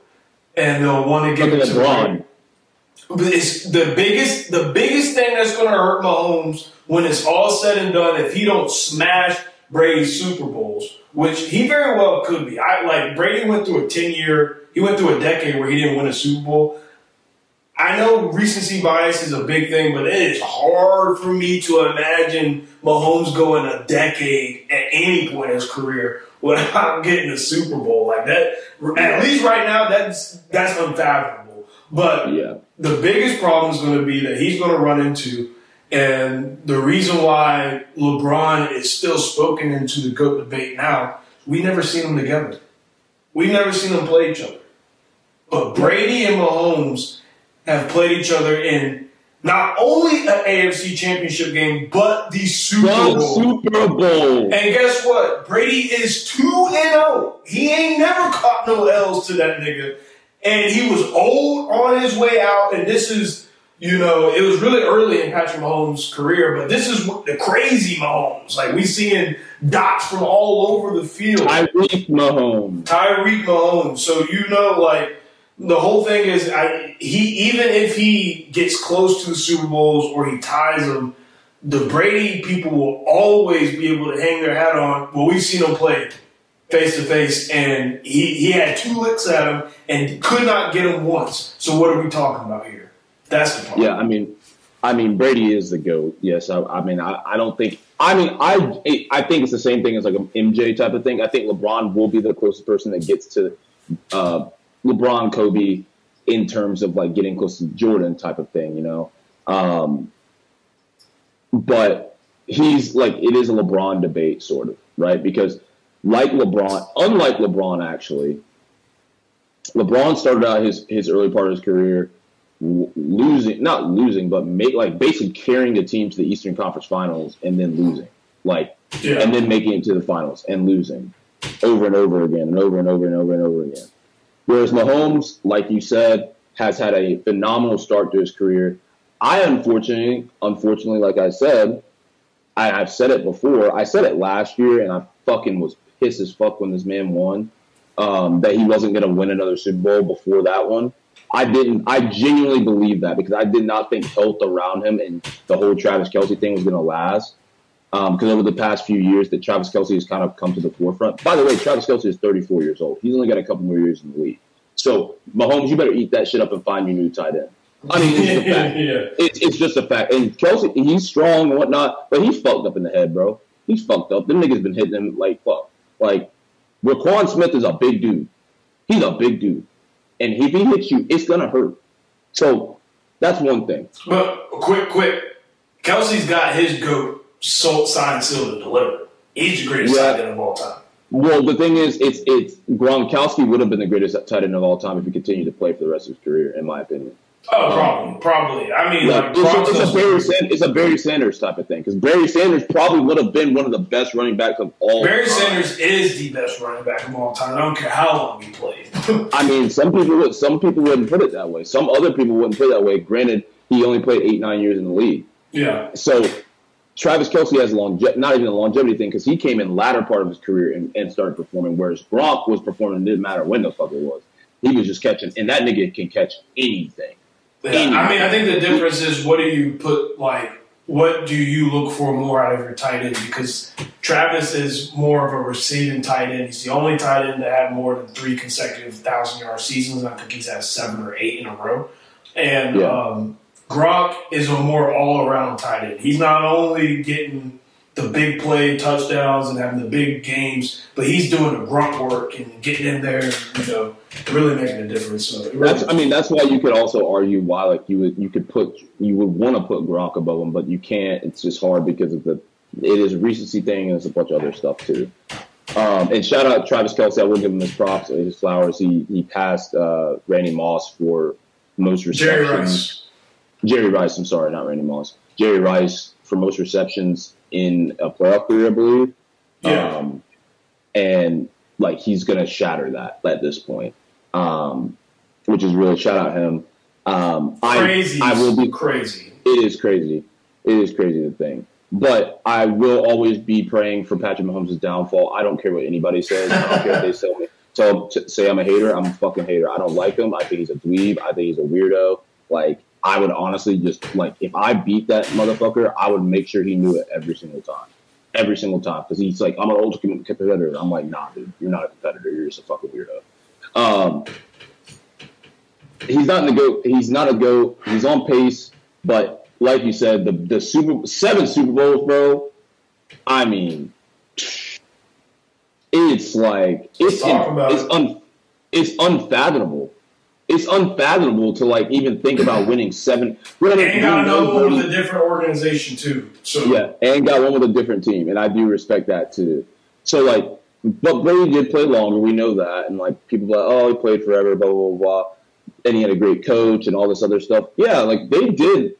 and they'll want to give it to LeBron. It's the biggest the biggest thing that's gonna hurt Mahomes when it's all said and done if he don't smash Brady's Super Bowls, which he very well could be. I like Brady went through a ten year he went through a decade where he didn't win a Super Bowl. I know recency bias is a big thing, but it is hard for me to imagine Mahomes going a decade at any point in his career without getting a Super Bowl like that. At least right now, that's that's unfathomable. But yeah. the biggest problem is going to be that he's going to run into, and the reason why LeBron is still spoken into the GOAT debate now, we never seen them together. We've never seen them play each other. But Brady and Mahomes have played each other in not only an AFC championship game, but the Super Bowl. Super Bowl. And guess what? Brady is 2 and 0. He ain't never caught no L's to that nigga. And he was old on his way out. And this is, you know, it was really early in Patrick Mahomes' career, but this is the crazy Mahomes. Like we seeing dots from all over the field. Tyreek Mahomes. Tyreek Mahomes. So you know, like the whole thing is, I, he even if he gets close to the Super Bowls or he ties them, the Brady people will always be able to hang their hat on. Well, we've seen him play face to face, and he, he had two licks at him and could not get him once. So what are we talking about here? That's the problem. Yeah, I mean, I mean Brady is the goat. Yes, I, I mean I, I don't think. I mean I I think it's the same thing as like an MJ type of thing. I think LeBron will be the closest person that gets to. Uh, LeBron, Kobe in terms of like getting close to Jordan type of thing, you know. Um, but he's like it is a LeBron debate, sort of, right? Because like LeBron, unlike LeBron, actually, LeBron started out his his early part of his career losing, not losing, but make like basically carrying the team to the Eastern Conference Finals and then losing, like, yeah. and then making it to the finals and losing over and over again and over and over and over and over again. Whereas Mahomes, like you said, has had a phenomenal start to his career. I unfortunately, unfortunately, like I said, I, have said it before. I said it last year, and I fucking was pissed as fuck when this man won. Um, that he wasn't going to win another Super Bowl before that one. I didn't. I genuinely believe that because I did not think health around him and the whole Travis Kelce thing was going to last. Because um, over the past few years, that Travis Kelce has kind of come to the forefront. By the way, Travis Kelce is 34 years old. He's only got a couple more years in the league. So, Mahomes, you better eat that shit up and find your new tight end. I mean, it's a fact. yeah. it's, it's just a fact. And Kelce, he's strong and whatnot, but he's fucked up in the head, bro. He's fucked up. Them niggas been hitting him like fuck. Like, Roquan Smith is a big dude. He's a big dude. And if he hits you, it's going to hurt. So, that's one thing. But, quick, quick. Kelce's got his GOAT sold, signed, sealed, and delivered. He's the greatest yeah. tight end of all time. Well, the thing is, it's it's Gronkowski would have been the greatest tight end of all time if he continued to play for the rest of his career, in my opinion. Oh, probably, probably. I mean, like, it's, a, it's, a Barry Sanders, it's a Barry Sanders type of thing because Barry Sanders probably would have been one of the best running backs of all. Barry time. Sanders is the best running back of all time. I don't care how long he played. I mean, some people would, some people wouldn't put it that way. Some other people wouldn't put it that way. Granted, he only played eight, nine years in the league. Yeah. So Travis Kelce has longe- not even a longevity thing because he came in latter part of his career and, and started performing, whereas Gronk was performing didn't matter when the fuck it was. He was just catching, and that nigga can catch anything. Yeah, anything. I mean, I think the difference is what do you put like what do you look for more out of your tight end? Because Travis is more of a receiving tight end. He's the only tight end to have more than three consecutive thousand yard seasons. I think he's had seven or eight in a row. And Yeah. um, Gronk is a more all around tight end. He's not only getting the big play touchdowns and having the big games, but he's doing the grunt work and getting in there, and, you know, really making a difference. So really- That's I mean that's why you could also argue why like you would you could put you would want to put Gronk above him, but you can't. It's just hard because of the it is a recency thing and it's a bunch of other stuff too. Um, and shout out Travis Kelce. I will give him his props, his flowers. He he passed uh, Randy Moss for most Jerry receptions. Jerry Rice. I'm sorry, not Randy Moss. Jerry Rice for most receptions in a playoff career, I believe. Yeah. Um, and like he's gonna shatter that at this point, um, which is really shout out him. Um, Crazy. I, I will be. crazy. It is crazy. It is crazy the thing. But I will always be praying for Patrick Mahomes' downfall. I don't care what anybody says. I don't care if they tell me. So say I'm a hater. I'm a fucking hater. I don't like him. I think he's a dweeb. I think he's a weirdo. Like I would honestly just like if I beat that motherfucker, I would make sure he knew it every single time, every single time because he's like I'm an old competitor. I'm like nah, dude, you're not a competitor. You're just a fucking weirdo. Um, he's not in the goat. He's not a goat. He's on pace, but like you said, the the Super seven Super Bowls, bro. I mean, it's like it's about it's un, it's unfathomable. It's unfathomable to like even think about winning seven. And got another one with a different organization too. So yeah, and got one with a different team, and I do respect that too. So like, but Brady did play longer. We know that, and like people are like, oh, he played forever, blah blah blah, blah. and he had a great coach and all this other stuff. Yeah, like they did.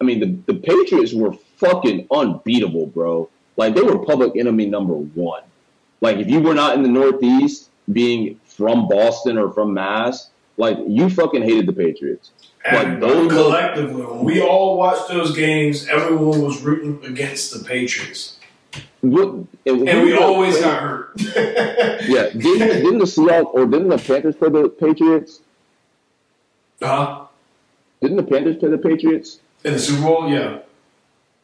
I mean, the the Patriots were fucking unbeatable, bro. Like they were public enemy number one. Like if you were not in the Northeast, being from Boston or from Mass, like you fucking hated the Patriots. And But those- collectively, when we all watched those games, everyone was rooting against the Patriots, What- and we always got hurt. Yeah, didn't didn't the Seahawks or didn't the Panthers play the Patriots? huh? Didn't the Panthers play the Patriots? In the Super Bowl, yeah.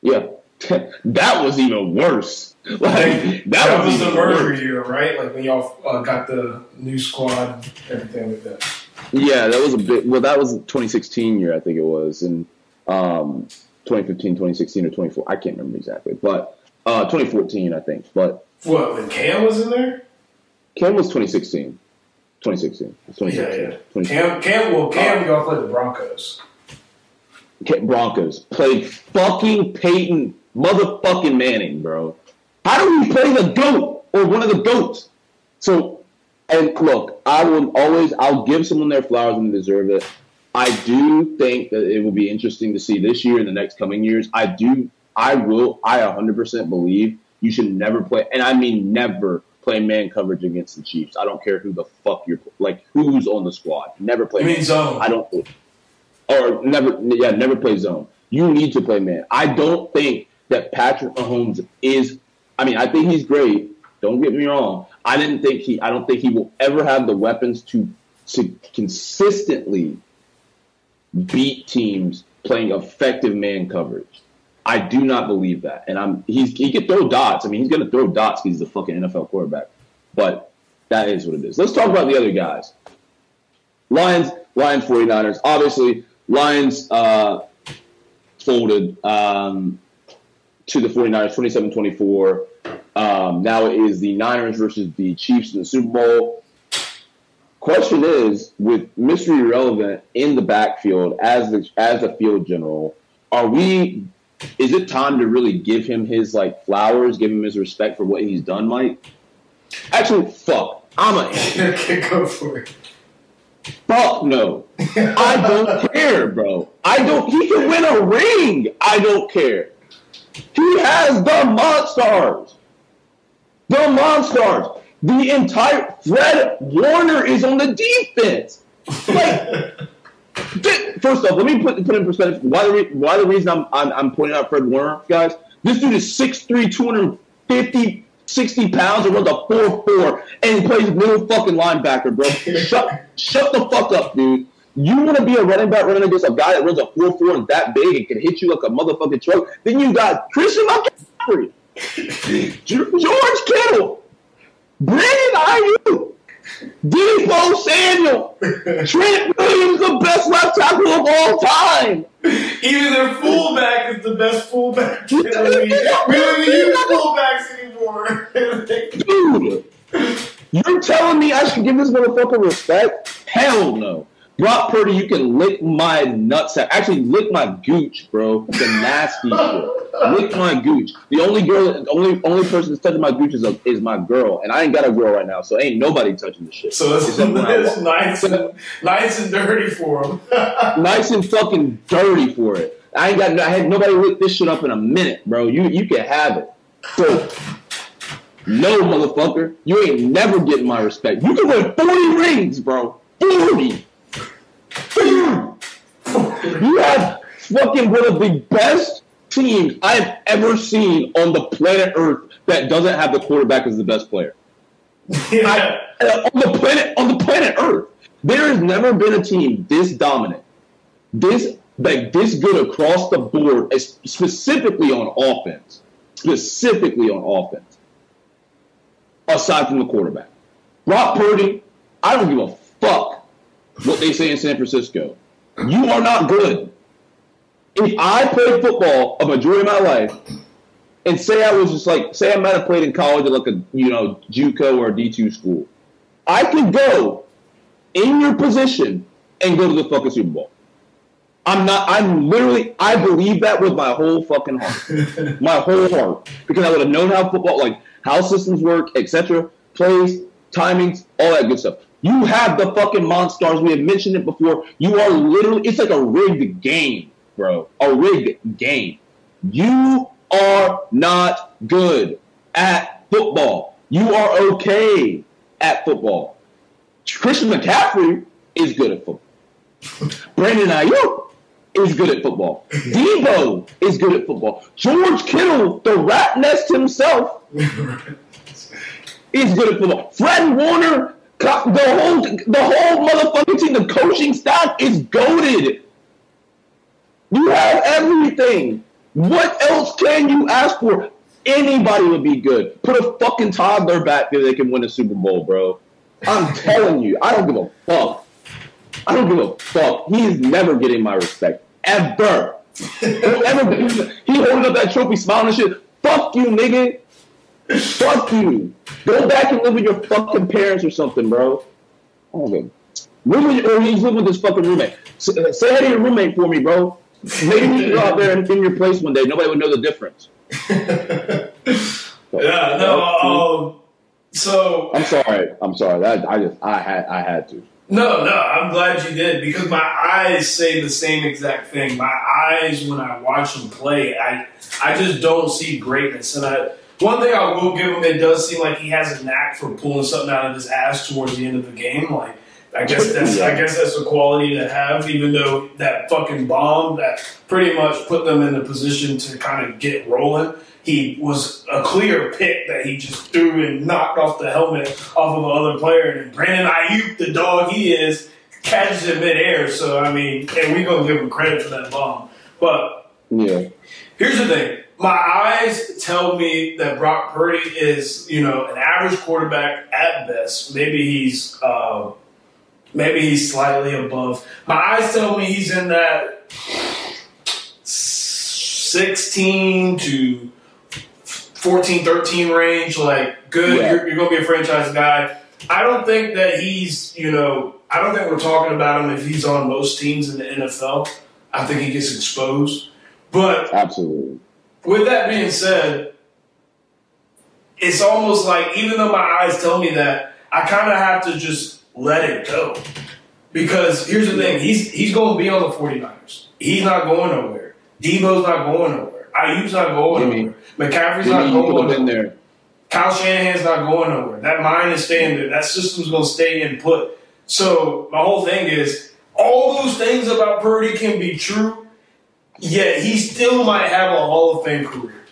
Yeah, that was even worse. Like that, That, was, the even merger year, right? Like when y'all uh, got the new squad, everything like that. Yeah, that was a bit. Well, that was 2016 year, I think it was, and um, 2015, 2016, or 24. I can't remember exactly, but uh, 2014, I think. But What? When Cam was in there? Cam was 2016. 2016. 2016. Yeah, yeah. 2016. Cam, Cam, well, Cam, y'all played the Broncos. Broncos played fucking Peyton motherfucking Manning, bro. How do we play the goat or one of the goats? So, and look, I will always I'll give someone their flowers when they deserve it. I do think that it will be interesting to see this year and the next coming years. I do, I will, I 100% believe you should never play, and I mean never play man coverage against the Chiefs. I don't care who the fuck you're like, who's on the squad. Never play. I mean zone. I don't, or never, yeah, never play zone. You need to play man. I don't think that Patrick Mahomes is. I mean, I think he's great. Don't get me wrong. I didn't think he. I don't think he will ever have the weapons to to consistently beat teams playing effective man coverage. I do not believe that, and I'm. He's he can throw dots. I mean, he's going to throw dots because he's a fucking NFL quarterback. But that is what it is. Let's talk about the other guys. Lions, Lions, 49ers. Obviously, Lions uh, folded um, to the 49ers 27 24. Um, now it is the Niners versus the Chiefs in the Super Bowl. Question is, with Mr. Irrelevant in the backfield as the as the field general, are we? Is it time to really give him his like flowers, give him his respect for what he's done, Mike? Actually, fuck. I'm a okay, go for it. Fuck no. I don't care, bro. I don't. He can win a ring. I don't care. He has the monsters. The monsters. The entire Fred Warner is on the defense. Like, first off, let me put put in perspective why the re- why the reason I'm, I'm I'm pointing out Fred Warner, guys. This dude is 6'3", 250, 60 pounds, and runs a 4'4", and he plays middle fucking linebacker, bro. Shut, shut the fuck up, dude. you want to be a running back running against a guy that runs a 4 4 and that big and can hit you like a motherfucking truck, then you got Christian McCaffrey, George Kittle, Brandon Aiyuk, Deebo Samuel, Trent Williams, the best left tackle of all time. Even their fullback is the best fullback. we don't even use fullbacks anymore. Dude, you're telling me I should give this motherfucker respect? Hell no. Brock Purdy, you can lick my nutsack. Actually, lick my gooch, bro. The nasty shit. Lick my gooch. The only girl, the only only person that's touching my gooch is, a, is my girl, and I ain't got a girl right now, so ain't nobody touching the shit. So it's, it's nice, and, nice and dirty for him. nice and fucking dirty for it. I ain't got. I had nobody lick this shit up in a minute, bro. You you can have it. So. No, motherfucker. You ain't never getting my respect. You can win 40 rings, bro. 40 you have fucking one of the best teams I've ever seen on the planet Earth that doesn't have the quarterback as the best player. Yeah. I, uh, on the planet on the planet Earth, there has never been a team this dominant, this like this good across the board, specifically on offense, specifically on offense. Aside from the quarterback, Brock Purdy, I don't give a fuck what they say in San Francisco. You are not good. If I played football a majority of my life, and say I was just like, say I might have played in college at like a you know JUCO or D two school, I could go in your position and go to the fucking Super Bowl. I'm not. I'm literally. I believe that with my whole fucking heart, my whole heart, because I would have known how football, like how systems work, etc., plays, timings, all that good stuff. You have the fucking monsters. We have mentioned it before. You are literally, it's like a rigged game, bro. A rigged game. You are not good at football. You are okay at football. Christian McCaffrey is good at football. Brandon Aiyuk is good at football. Deebo is good at football. George Kittle, the rat nest himself, is good at football. Fred Warner the whole the whole motherfucking team, the coaching staff is goaded. You have everything. What else can you ask for? Anybody would be good. Put a fucking toddler back there, they can win a Super Bowl, bro. I'm telling you, I don't give a fuck. I don't give a fuck. He is never getting my respect. Ever. ever he holding up that trophy smiling and shit. Fuck you, nigga. Fuck you. Go back and live with your fucking parents or something, bro. Oh, man. Live with, or he's living with his fucking roommate. Say, uh, say hi to your roommate for me, bro. Maybe you go out there and in your place one day. Nobody would know the difference. yeah, no. Um, so I'm sorry. I'm sorry. That I just I had I had to. No, no, I'm glad you did because my eyes say the same exact thing. My eyes, when I watch him play, I I just don't see greatness, and I one thing I will give him, it does seem like he has a knack for pulling something out of his ass towards the end of the game. Like, I guess that's I guess that's a quality to have, even though that fucking bomb that pretty much put them in the position to kind of get rolling. He was a clear pick that he just threw and knocked off the helmet off of another player. And Brandon Aiyuk, the dog he is, catches it midair. So I mean, and we gonna give him credit for that bomb. But yeah, here's the thing: my eyes tell me that Brock Purdy is, you know, an average quarterback at best. Maybe he's, uh, maybe he's slightly above. My eyes tell me he's in that 16 to 14, 13 range. Like, good, yeah. you're, you're going to be a franchise guy. I don't think that he's, you know, I don't think we're talking about him if he's on most teams in the NFL. I think he gets exposed. But absolutely with that being said, it's almost like even though my eyes tell me that, I kind of have to just let it go. Because here's the thing, he's he's going to be on the 49ers. He's not going nowhere. Deebo's not going nowhere. Aiyuk's not going nowhere. McCaffrey's not going nowhere. There. Kyle Shanahan's not going nowhere. That mind is staying there. That system's going to stay in put. So my whole thing is all those things about Purdy can be true, Yet he still might have a Hall of Fame career.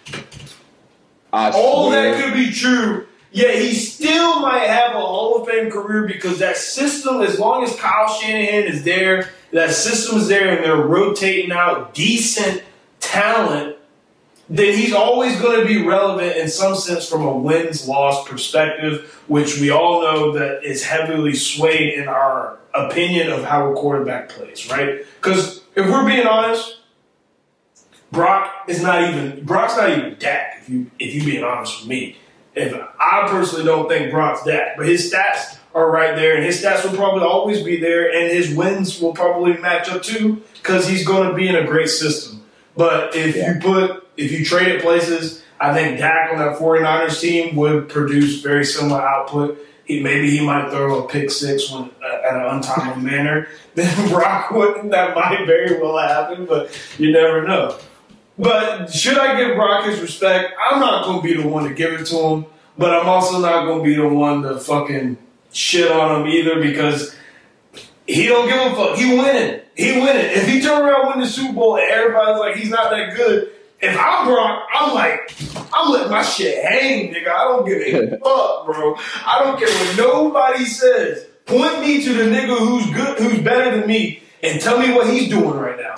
I All swear. that could be true. Yeah, he still might have a Hall of Fame career because that system, as long as Kyle Shanahan is there that system is there and they're rotating out decent talent, then he's always going to be relevant in some sense from a wins loss perspective, which we all know that is heavily swayed in our opinion of how a quarterback plays, right? Because if we're being honest, Brock is not even Brock's not even Dak. If you if you being honest with me, if I personally don't think Brock's Dak, but his stats are right there, and his stats will probably always be there, and his wins will probably match up too because he's going to be in a great system. But if yeah. you put if you trade at places, I think Dak on that 49ers team would produce very similar output. He, maybe he might throw a pick six when, uh, at an untimely manner. Then Brock wouldn't. That might very well happen, but you never know. But should I give Brock his respect? I'm not going to be the one to give it to him, but I'm also not going to be the one to fucking shit on him either because he don't give a fuck. He winning. He winning. If he turn around win the Super Bowl and everybody's like he's not that good, if I'm Brock, I'm like, I'm letting my shit hang, nigga. I don't give a fuck, bro. I don't care what nobody says. Point me to the nigga who's good, who's better than me, and tell me what he's doing right now.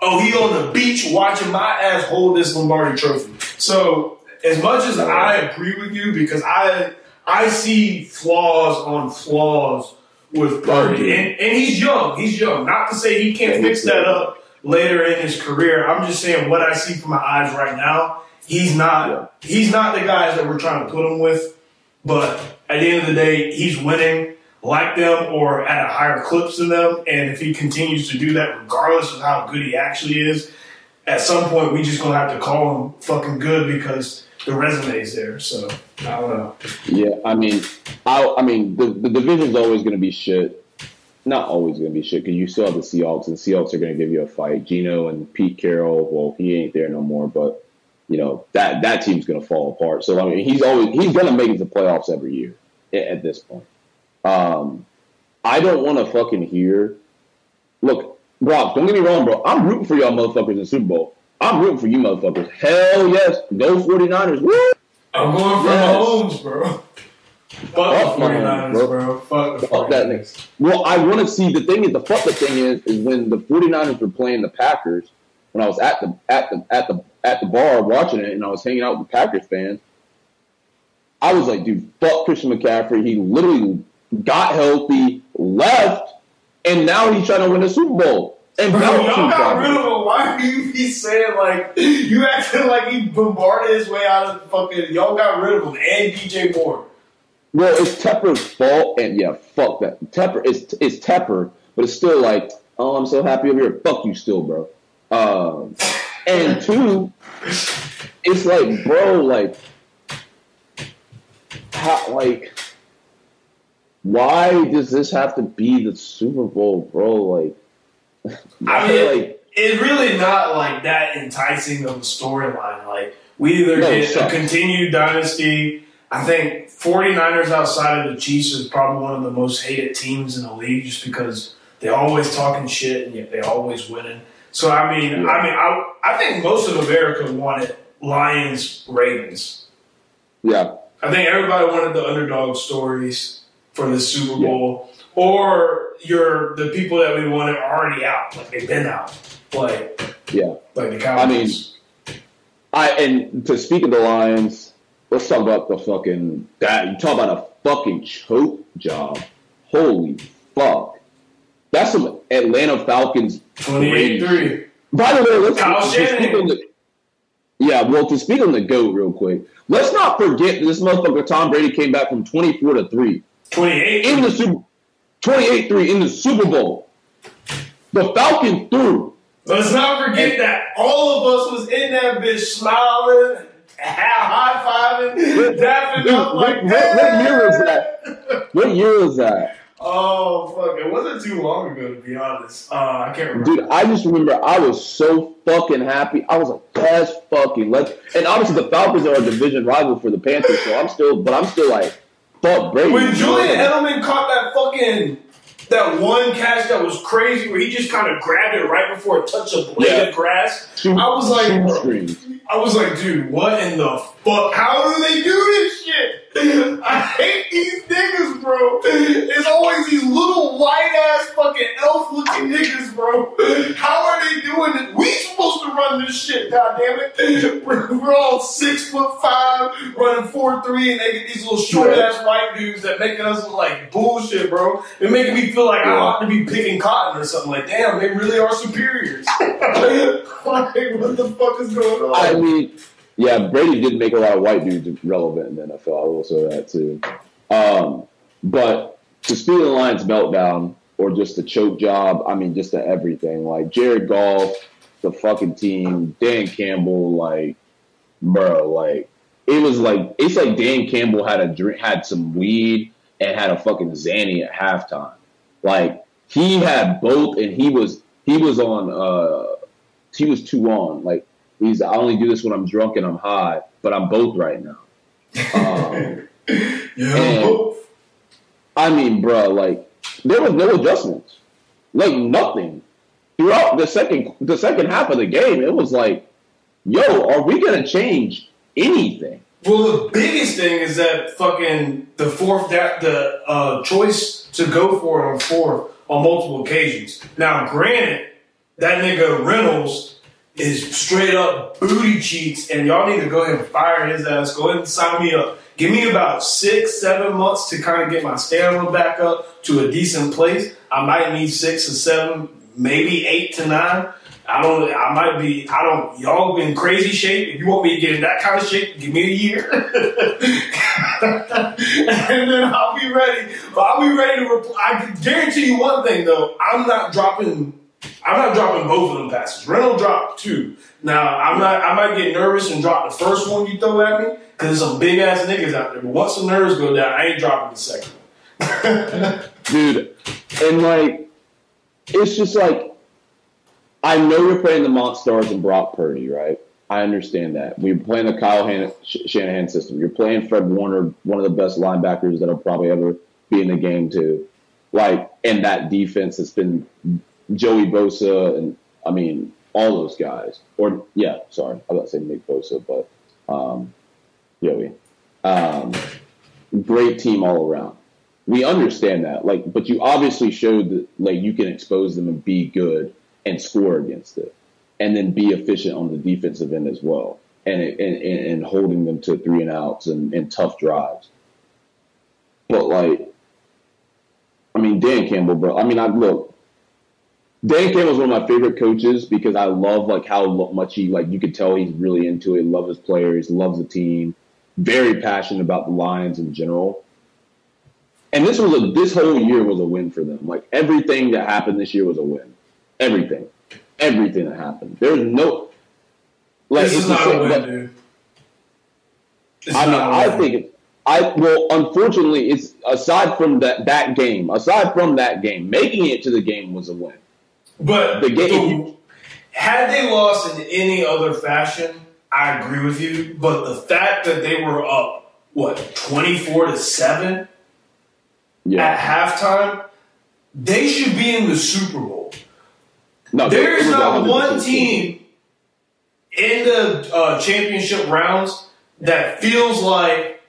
Oh, he on the beach watching my ass hold this Lombardi trophy. So as much as I agree with you, because I I see flaws on flaws with Purdy, and, and he's young. He's young. Not to say he can't fix that up later in his career. I'm just saying what I see from my eyes right now. He's not. He's not the guys that we're trying to put him with. But at the end of the day, he's winning like them or at a higher clips than them. And if he continues to do that, regardless of how good he actually is, at some point we just gonna have to call him fucking good because the resume is there. So I don't know. Yeah, I mean, I I mean the the division's always gonna be shit. Not always gonna be shit because you still have the Seahawks, and the Seahawks are gonna give you a fight. Geno and Pete Carroll, well, he ain't there no more, but you know that that team's gonna fall apart. So I mean, he's always he's gonna make it to the playoffs every year at this point. Um, I don't want to fucking hear. Look, Brock, don't get me wrong, bro. I'm rooting for y'all motherfuckers in the Super Bowl. I'm rooting for you motherfuckers. Hell yes. Go 49ers. Woo! I'm going for yes. Mahomes, bro. Fuck, fuck the 49ers, bro. bro. Fuck the fuck 49ers. that nigga. Well, I want to see the thing is the fuck the thing is is when the 49ers were playing the Packers, when I was at the at the at the at the bar watching it and I was hanging out with the Packers fans, I was like, dude, fuck Christian McCaffrey. He literally got healthy, left, and now he's trying to win a Super Bowl. And Bro, y'all got rid of him. Why are you be saying like you acting like he bombarded his way out of fucking? Y'all got rid of him and DJ Moore. Well, it's Tepper's fault, and yeah, fuck that. Tepper, it's it's Tepper, but it's still like, oh, I'm so happy over here. Fuck you, still, bro. Um, and two, it's like, bro, like, how, like why does this have to be the Super Bowl, bro? Like, I mean, like, it's really not like that enticing of a storyline. Like, we either no, get a continued dynasty. I think 49ers outside of the Chiefs is probably one of the most hated teams in the league just because they're always talking shit and yet they're always winning. So I mean, yeah. I mean, I, I think most of America wanted Lions Ravens. Yeah, I think everybody wanted the underdog stories for the Super Bowl, yeah. or you're the people that we wanted are already out, like they've been out, like yeah, like the Cowboys. I mean, I and to speak of the Lions, let's talk about the fucking that you talk about a fucking choke job. Holy fuck, that's some Atlanta Falcons. Twenty-eight three. By the way, let's, on the. Yeah, well, to speak on the goat real quick, let's not forget this motherfucker Tom Brady came back from twenty-four to three. 28 in the Super 28 3 in the Super Bowl. The Falcon threw. Let's not forget and, that all of us was in that bitch smiling, high fiving, dapping up like what, what, what year was that? What year was that? Oh fuck! It wasn't too long ago, to be honest. Uh, I can't remember. Dude, I just remember I was so fucking happy. I was like, "Yes, fucking let's." And obviously, the Falcons are a division rival for the Panthers, so I'm still, but I'm still like, fuck Brady. When Julian Edelman caught that fucking that one catch that was crazy where he just kind of grabbed it right before it touched a blade yeah. of grass. I was like, I was like, dude, what in the fuck? How do they do this shit? I hate these niggas, bro. It's always these little white ass fucking elf looking niggas, bro. How are they doing it? We supposed to run this shit, goddammit. We're, we're all six foot five, running four three, and they get these little short ass white dudes that making us look like bullshit, bro. They're making me feel like I ought to be picking cotton or something. Like, damn, they really are superiors. like, what the fuck is going on? I mean yeah, Brady did make a lot of white dudes relevant in the NFL. I will say that too. Um, but to speed the Lions meltdown or just the choke job, I mean, just the everything. Like Jared Goff, the fucking team, Dan Campbell, like, bro, like it was like it's like Dan Campbell had a drink, had some weed and had a fucking Zanny at halftime. Like he had both, and he was he was on uh he was two on. Like he's I only do this when I'm drunk and I'm high, but I'm both right now. Um, yeah, I mean, bro, like there was no adjustments, like nothing throughout the second the second half of the game. It was like, yo, are we gonna change anything? Well, the biggest thing is that fucking the fourth that the uh, choice to go for it on fourth on multiple occasions. Now, granted, that nigga Reynolds is straight up booty cheeks, and y'all need to go ahead and fire his ass. Go ahead and sign me up. Give me about six, seven months to kind of get my stamina back up to a decent place. I might need six or seven, maybe eight to nine. I don't. I might be. I don't. Y'all in crazy shape. If you want me to get in that kind of shape, give me a year, and then I'll be ready. But I'll be ready to reply. I guarantee you one thing though. I'm not dropping. I'm not dropping both of them passes. Reynolds dropped two. Now I'm not. I might get nervous and drop the first one you throw at me because there's some big ass niggas out there. But once the nerves go down, I ain't dropping the second one. Dude, and like, it's just like I know you're playing the Monstars and Brock Purdy, right? I understand that. We're playing the Kyle Han- Shanahan system. You're playing Fred Warner, one of the best linebackers that'll probably ever be in the game, too. Like, and that defense has been Joey Bosa and, I mean, all those guys. Or, yeah, sorry. I was about to say Nick Bosa, but um, Joey. Um, great team all around. We understand that. Like, but you obviously showed that, like, you can expose them and be good and score against it, and then be efficient on the defensive end as well, and and, and holding them to three and outs and, and tough drives. But like, I mean, Dan Campbell, bro. I mean, I look. Dan Campbell's one of my favorite coaches because I love like how much he like you could tell he's really into it. Loves his players, loves the team, very passionate about the Lions in general. And this was a this whole year was a win for them. Like everything that happened this year was a win. Everything, everything that happened. There's no. Like, this is not a win, dude. It's I mean, I think it, I well, unfortunately, it's aside from that that game, aside from that game, making it to the game was a win. But the game, the, had they lost in any other fashion, I agree with you. But the fact that they were up, what, twenty four to seven yeah. at halftime, they should be in the Super Bowl. No, there is not one team in the uh, championship rounds that feels like,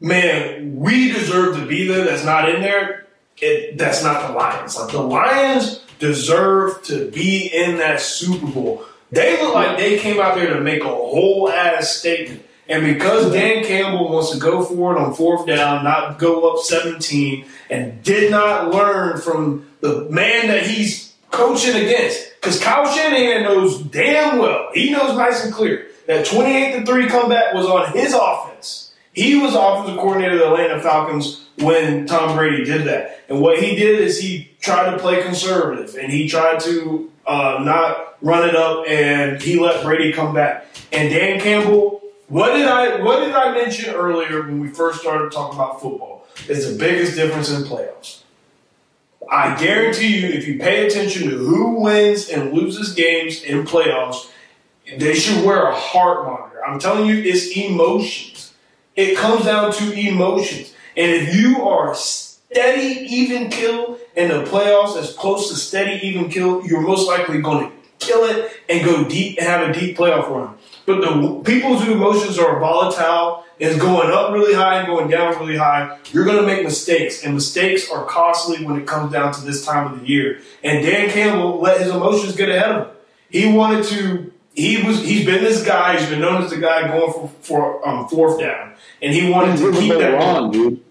man, we deserve to be there. That's not in there. It, that's not the Lions. Like the Lions deserve to be in that Super Bowl. They look like they came out there to make a whole ass statement. And because Dan Campbell wants to go for it on fourth down, not go up 17, and did not learn from the man that he's coaching against. Because Kyle Shanahan knows damn well, he knows nice and clear that 28 to 3 comeback was on his offense. He was offensive coordinator of the Atlanta Falcons when Tom Brady did that. And what he did is he tried to play conservative and he tried to uh, not run it up and he let Brady come back. And Dan Campbell, what did I what did I mention earlier when we first started talking about football? Is the biggest difference in playoffs. I guarantee you, if you pay attention to who wins and loses games in playoffs, they should wear a heart monitor. I'm telling you, it's emotions. It comes down to emotions. And if you are steady even kill in the playoffs, as close to steady even kill, you're most likely going to kill it and go deep and have a deep playoff run. But the people whose emotions are volatile is going up really high and going down really high, you're going to make mistakes. And mistakes are costly when it comes down to this time of the year. And Dan Campbell let his emotions get ahead of him. He wanted to he was he's been this guy. He's been known as the guy going for for um, fourth down, and he wanted to keep that. Ron, dude.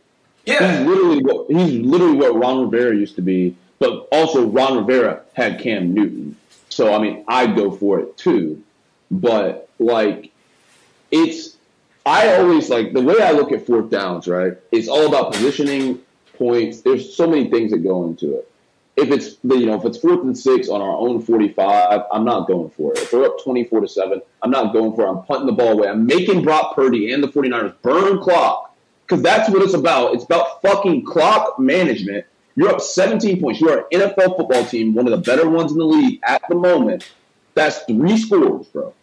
Yeah, He's literally what he's literally what Ron Rivera used to be, but also Ron Rivera had Cam Newton. So I mean, I'd go for it too. But like, it's I always like the way I look at fourth downs. Right, it's all about positioning points. There's so many things that go into it. If it's you know if it's fourth and six on our own 45, I'm not going for it. If we're up 24 to seven, I'm not going for it. I'm punting the ball away. I'm making Brock Purdy and the 49ers burn clock because that's what it's about. It's about fucking clock management. You're up 17 points. You are an NFL football team, one of the better ones in the league at the moment. That's three scores, bro.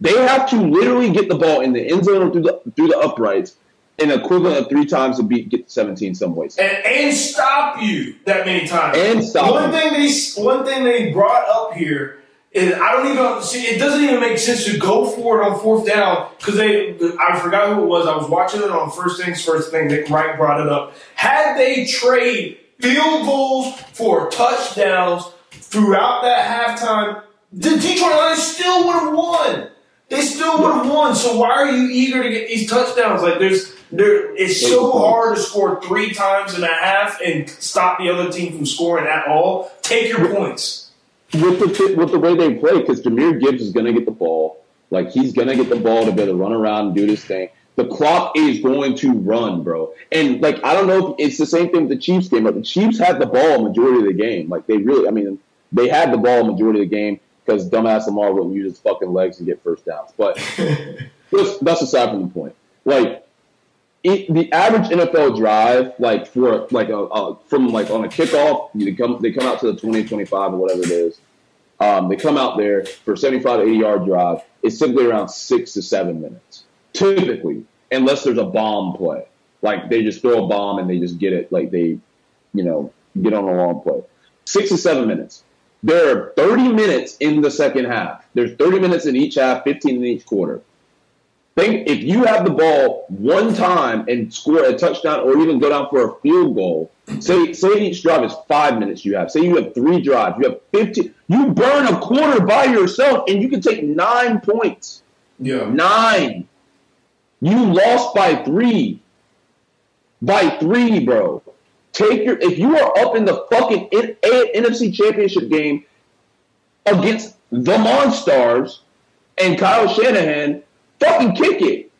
They have to literally get the ball in the end zone or through the through the uprights an equivalent of three times to beat get to 17 some ways. and, and stop you that many times. And stop one you. thing they one thing they brought up here I don't even see. It doesn't even make sense to go for it on fourth down because they. I forgot who it was. I was watching it on First Things First Thing. Nick Wright brought it up. Had they trade field goals for touchdowns throughout that halftime, the Detroit Lions still would have won. They still would have won. So why are you eager to get these touchdowns? Like there's there it's so hard to score three times and a half and stop the other team from scoring at all. Take your points. With the with the way they play, because Jahmyr Gibbs is going to get the ball. Like he's going to get the ball to be able to run around and do this thing. The clock is going to run, bro. And like I don't know if it's the same thing with the Chiefs game, but the Chiefs had the ball majority of the game. Like they really, I mean, they had the ball majority of the game because dumbass Lamar wouldn't use his fucking legs and get first downs. But that's, that's aside from the point. Like it, the average NFL drive, like for like a, a from like on a kickoff, they come they come out to the 20, 25 or whatever it is. Um, they come out there for a 75 to 80 yard drive. It's typically around six to seven minutes, typically, unless there's a bomb play. Like they just throw a bomb and they just get it. Like they, you know, get on a long play. Six to seven minutes. There are 30 minutes in the second half. There's 30 minutes in each half, 15 in each quarter. Think if you have the ball one time and score a touchdown or even go down for a field goal, say say each drive is five minutes you have. Say you have three drives, you have 15. You burn a quarter by yourself and you can take nine points. Yeah. Nine. You lost by three. By three, bro. Take your if you are up in the fucking N- A- NFC championship game against the Monstars and Kyle Shanahan, fucking kick it.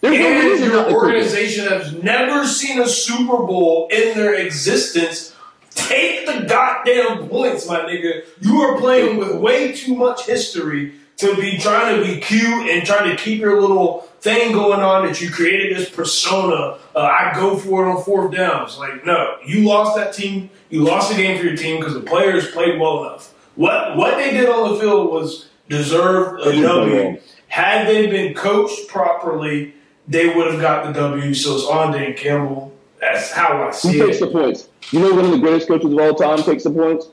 There's no And reason not your to kick it. organization has never seen a Super Bowl in their existence. Take the goddamn points, my nigga. You are playing with way too much history to be trying to be cute and trying to keep your little thing going on that you created this persona. Uh, I go for it on fourth downs. Like, no, you lost that team. You lost the game for your team because the players played well enough. What what they did on the field was deserved a W. Had they been coached properly, they would have got the W. So it's on Dan Campbell. That's how I see Who see takes the it. points? You know one of the greatest coaches of all time takes the points?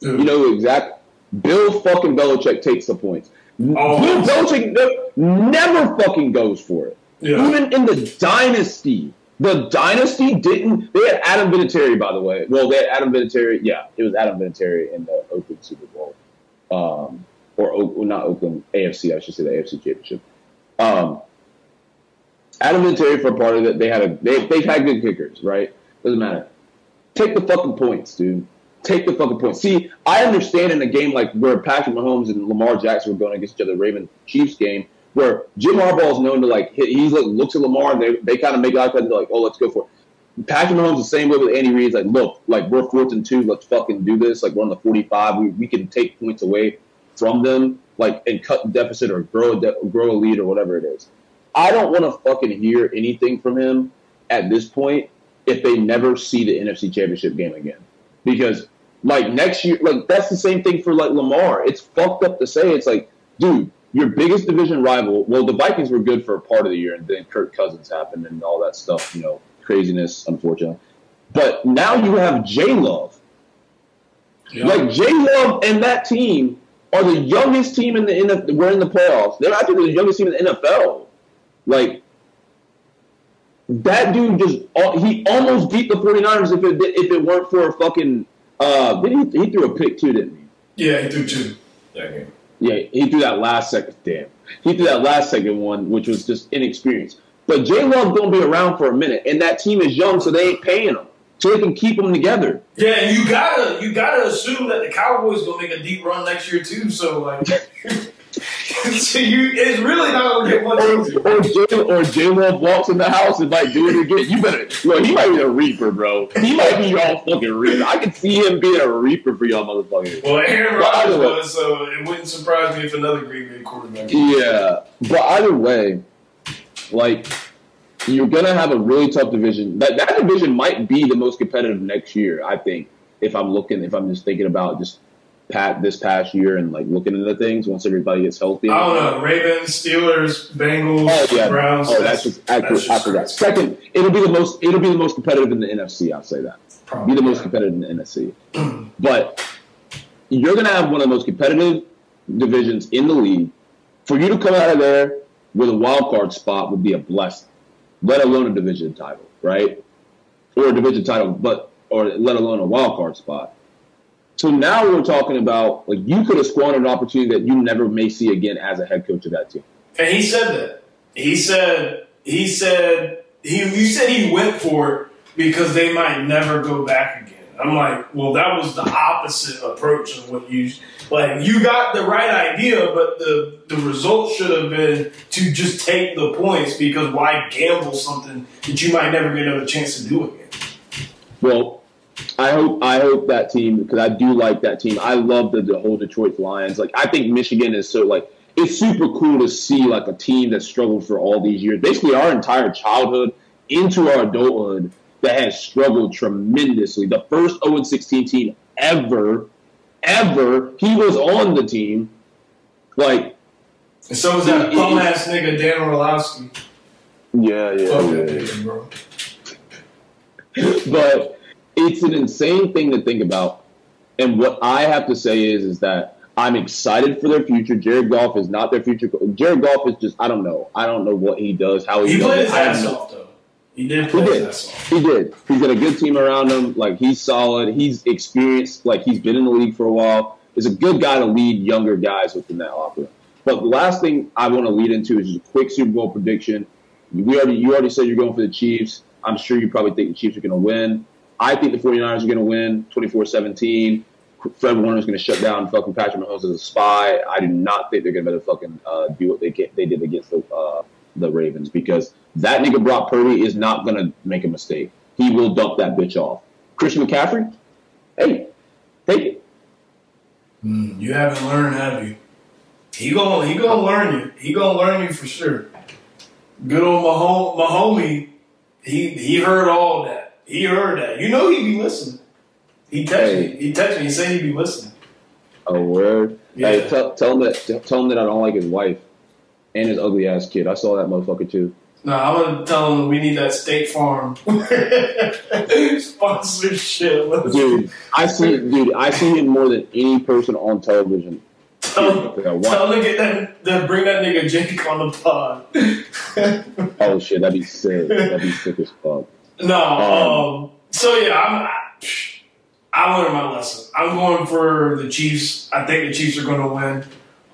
You know who exact Bill fucking Belichick takes the points. Always. Bill Belichick never fucking goes for it. Yeah. Even in the dynasty, the dynasty didn't. They had Adam Vinatieri, by the way. Well, they had Adam Vinatieri. Yeah, it was Adam Vinatieri in the Oakland Super Bowl, um, or well, not Oakland AFC. I should say the AFC Championship. Um, Adam Vinatieri for a part of it. They had a. They, they've had good kickers, right? Doesn't matter. Take the fucking points, dude. Take the fucking points. See, I understand in a game like where Patrick Mahomes and Lamar Jackson were going against each other, Raven Chiefs game, where Jim Harbaugh is known to like hit, he like, looks at Lamar and they, they kind of make eye contact, and they're like, oh, let's go for it. Patrick Mahomes the same way with Andy Reid. Like, look, like we're fourth and two, let's fucking do this. Like we're on the forty-five, we, we can take points away from them, like and cut the deficit or grow a de- grow a lead or whatever it is. I don't want to fucking hear anything from him at this point if they never see the NFC Championship game again. Because like next year, like that's the same thing for like Lamar. It's fucked up to say. It's like, dude, your biggest division rival. Well, the Vikings were good for a part of the year, and then Kirk Cousins happened and all that stuff. You know, craziness, unfortunately. But now you have J Love. Yeah. Like J Love and that team are the youngest team in the NFL. We're in the playoffs. They're actually the youngest team in the NFL. Like that dude just he almost beat the 49ers if it if it weren't for a fucking uh he, he threw a pick too, didn't he? yeah, he threw two that game. Yeah, he threw that last second. Damn, he threw that last second one, which was just inexperienced But J Love gonna be around for a minute, and that team is young, so they ain't paying him, so they can keep them together. Yeah, and you gotta you gotta assume that the Cowboys gonna make a deep run next year too. So like, so you it's really not gonna get much Or, easier. or J or J Love walks in the house and like do it again. You better, yo, he might be a reaper, bro. He might be y'all fucking reaper. I can see him being a reaper for y'all motherfuckers. Well, Aaron Rodgers was, so it wouldn't surprise me if another Green Bay quarterback. Yeah, but either way, like you're gonna have a really tough division. That that division might be the most competitive next year. I think if I'm looking, if I'm just thinking about just pat this past year and like looking into things once everybody gets healthy. I don't know. Ravens, Steelers, Bengals, Oh yeah, Browns. oh that's just I, that's I just. Second, it'll be the most it'll be the most competitive in the NFC. I'll say that. Probably. Be the most competitive in the NFC. but you're gonna have one of the most competitive divisions in the league. For you to come out of there with a wild card spot would be a blessing, let alone a division title, right? Or a division title, but or let alone a wild card spot. So now we're talking about like you could have squandered an opportunity that you never may see again as a head coach of that team. And he said that. He said he said he you said he went for it because they might never go back again. I'm like, well, that was the opposite approach of what you like. You got the right idea, but the the result should have been to just take the points because why gamble something that you might never get another chance to do again? Well, I hope I hope that team because I do like that team. I love the, the whole Detroit Lions. Like I think Michigan is so like it's super cool to see like a team that struggled for all these years, basically our entire childhood into our adulthood that has struggled tremendously. The first 0 16 team ever, ever. He was on the team. Like And so was that bum ass nigga Dan Orlovsky. yeah, yeah, Fuck yeah. that nigga, bro. but it's an insane thing to think about. And what I have to say is, is that I'm excited for their future. Jared Goff is not their future. Jared Goff is just, I don't know. I don't know what he does, how he, He does played it. his ass off though. He did He play his did. He did. He's got a good team around him. Like he's solid. He's experienced. Like he's been in the league for a while. Is a good guy to lead younger guys within that locker room. But the last thing I want to lead into is just a quick Super Bowl prediction. We already you already said you're going for the Chiefs. I'm sure you probably think the Chiefs are going to win. I think the 49ers are going to win 24-17. Fred Warner's going to shut down fucking Patrick Mahomes as a spy. I do not think they're going to be able to fucking uh, do what they get, they did against the uh, the Ravens because that nigga Brock Purdy is not to make a mistake. He will dump that bitch off. Christian McCaffrey, hey, take it. Mm, you haven't learned, have you? He gonna he gonna learn you. He gonna learn you for sure. Good old Mahom, Mahomie, he he heard all that. He heard that. You know he be listening. He texted Hey. me. He texted me. He said he be listening. A word. Yeah. Hey, tell, tell him that tell him that I don't like his wife and his ugly ass kid. I saw that motherfucker too. No, I'm gonna tell him we need that State Farm sponsorship. Dude, I see dude, I see him more than any person on television. tell, Yeah, tell him to get that, to bring that nigga Jake on the pod. Oh shit, that'd be sick. That'd be sick as fuck. No. Um, Um, so yeah, I'm. I, I learned my lesson. I'm going for the Chiefs. I think the Chiefs are going to win.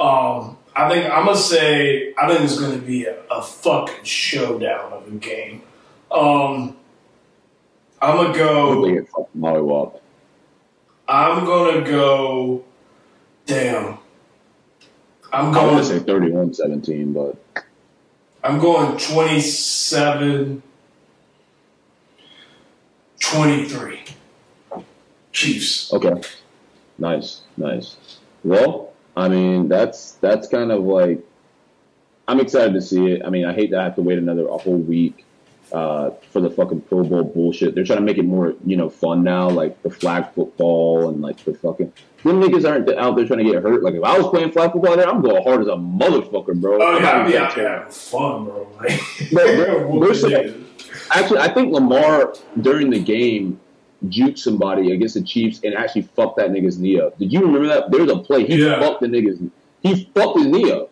Um, I think I'm gonna say I think it's going to be a, a fucking showdown of a game. Um, I'm gonna go. think it's fucking. I'm gonna go. Damn. I'm I want going. to say 31-17, but I'm going 27 23. Chiefs. Okay. Nice, nice. Well, I mean, that's that's kind of like I'm excited to see it. I mean, I hate to have to wait another a whole week uh, for the fucking Pro Bowl bullshit. They're trying to make it more, you know, fun now, like the flag football and like the fucking. Them niggas aren't out there trying to get hurt. Like if I was playing flag football there, I'm going hard as a motherfucker, bro. Oh I'm yeah, not I'd be even out there trying. having fun, bro. Like, Bro, bro, whooping we're so- niggas. Actually, I think Lamar during the game juked somebody against the Chiefs and actually fucked that nigga's knee up. Did you remember that? There was a play. He Yeah. fucked the nigga's. He fucked his knee up.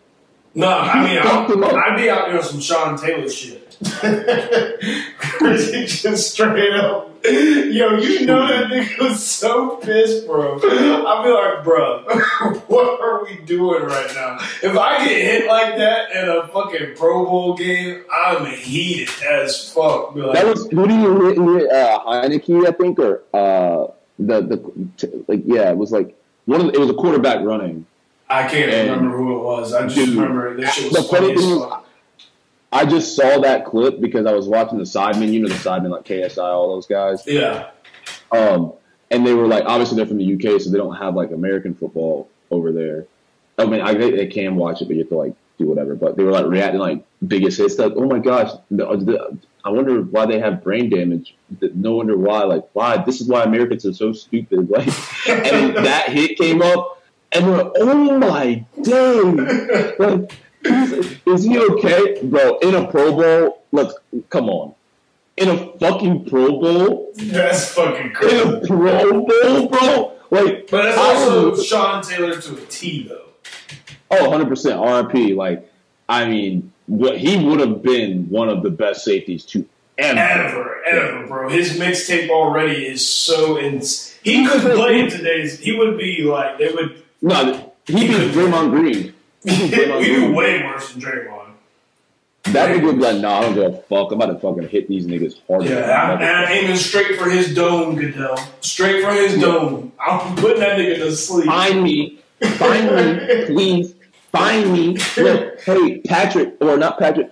No, I mean, Fucked him up. I'd, I'd be out there on some Sean Taylor shit. Just straight up Yo, you know that nigga was so pissed, bro. I'll be like, bro, what are we doing right now? If I get hit like that in a fucking Pro Bowl game, I'm heated as fuck. Like, that was who do you hit? uh, Heinicke, I think, or uh, the the t- like yeah, it was like one of the, it was a quarterback running. I can't and remember who it was. I just dude, remember this shit was the funny, funny thing I just saw that clip because I was watching the Sidemen. You know the Sidemen, like KSI, all those guys. Yeah. Um, and they were like, obviously they're from the UK, so they don't have like American football over there. I mean, I they can watch it, but you have to like do whatever. But they were like reacting like biggest hits. Like, oh my gosh, the, the, I wonder why they have brain damage. No wonder why. Like, why? This is why Americans are so stupid. Like, and that hit came up, and we're like, oh my dang, like is he okay, bro? In a Pro Bowl? Look, come on. In a fucking Pro Bowl? That's fucking crazy. In a Pro Bowl, bro? Like, but that's also Sean Taylor to a T, though. Oh, 100% RP. Like, I mean, what he would have been one of the best safeties to ever, ever, ever, bro. His mixtape already is so ins. He could play in today's. He would be like they would. No, he'd be Draymond Green. you do way worse than Draymond. That nigga would be like, nah, I don't give a fuck. I'm about to fucking hit these niggas hard. Yeah, I'm, I'm aiming straight for his dome, Goodell. Straight for his dome. I'm putting that nigga to sleep. Find me. Find me, please. Find me. Look, hey, Patrick, or not Patrick,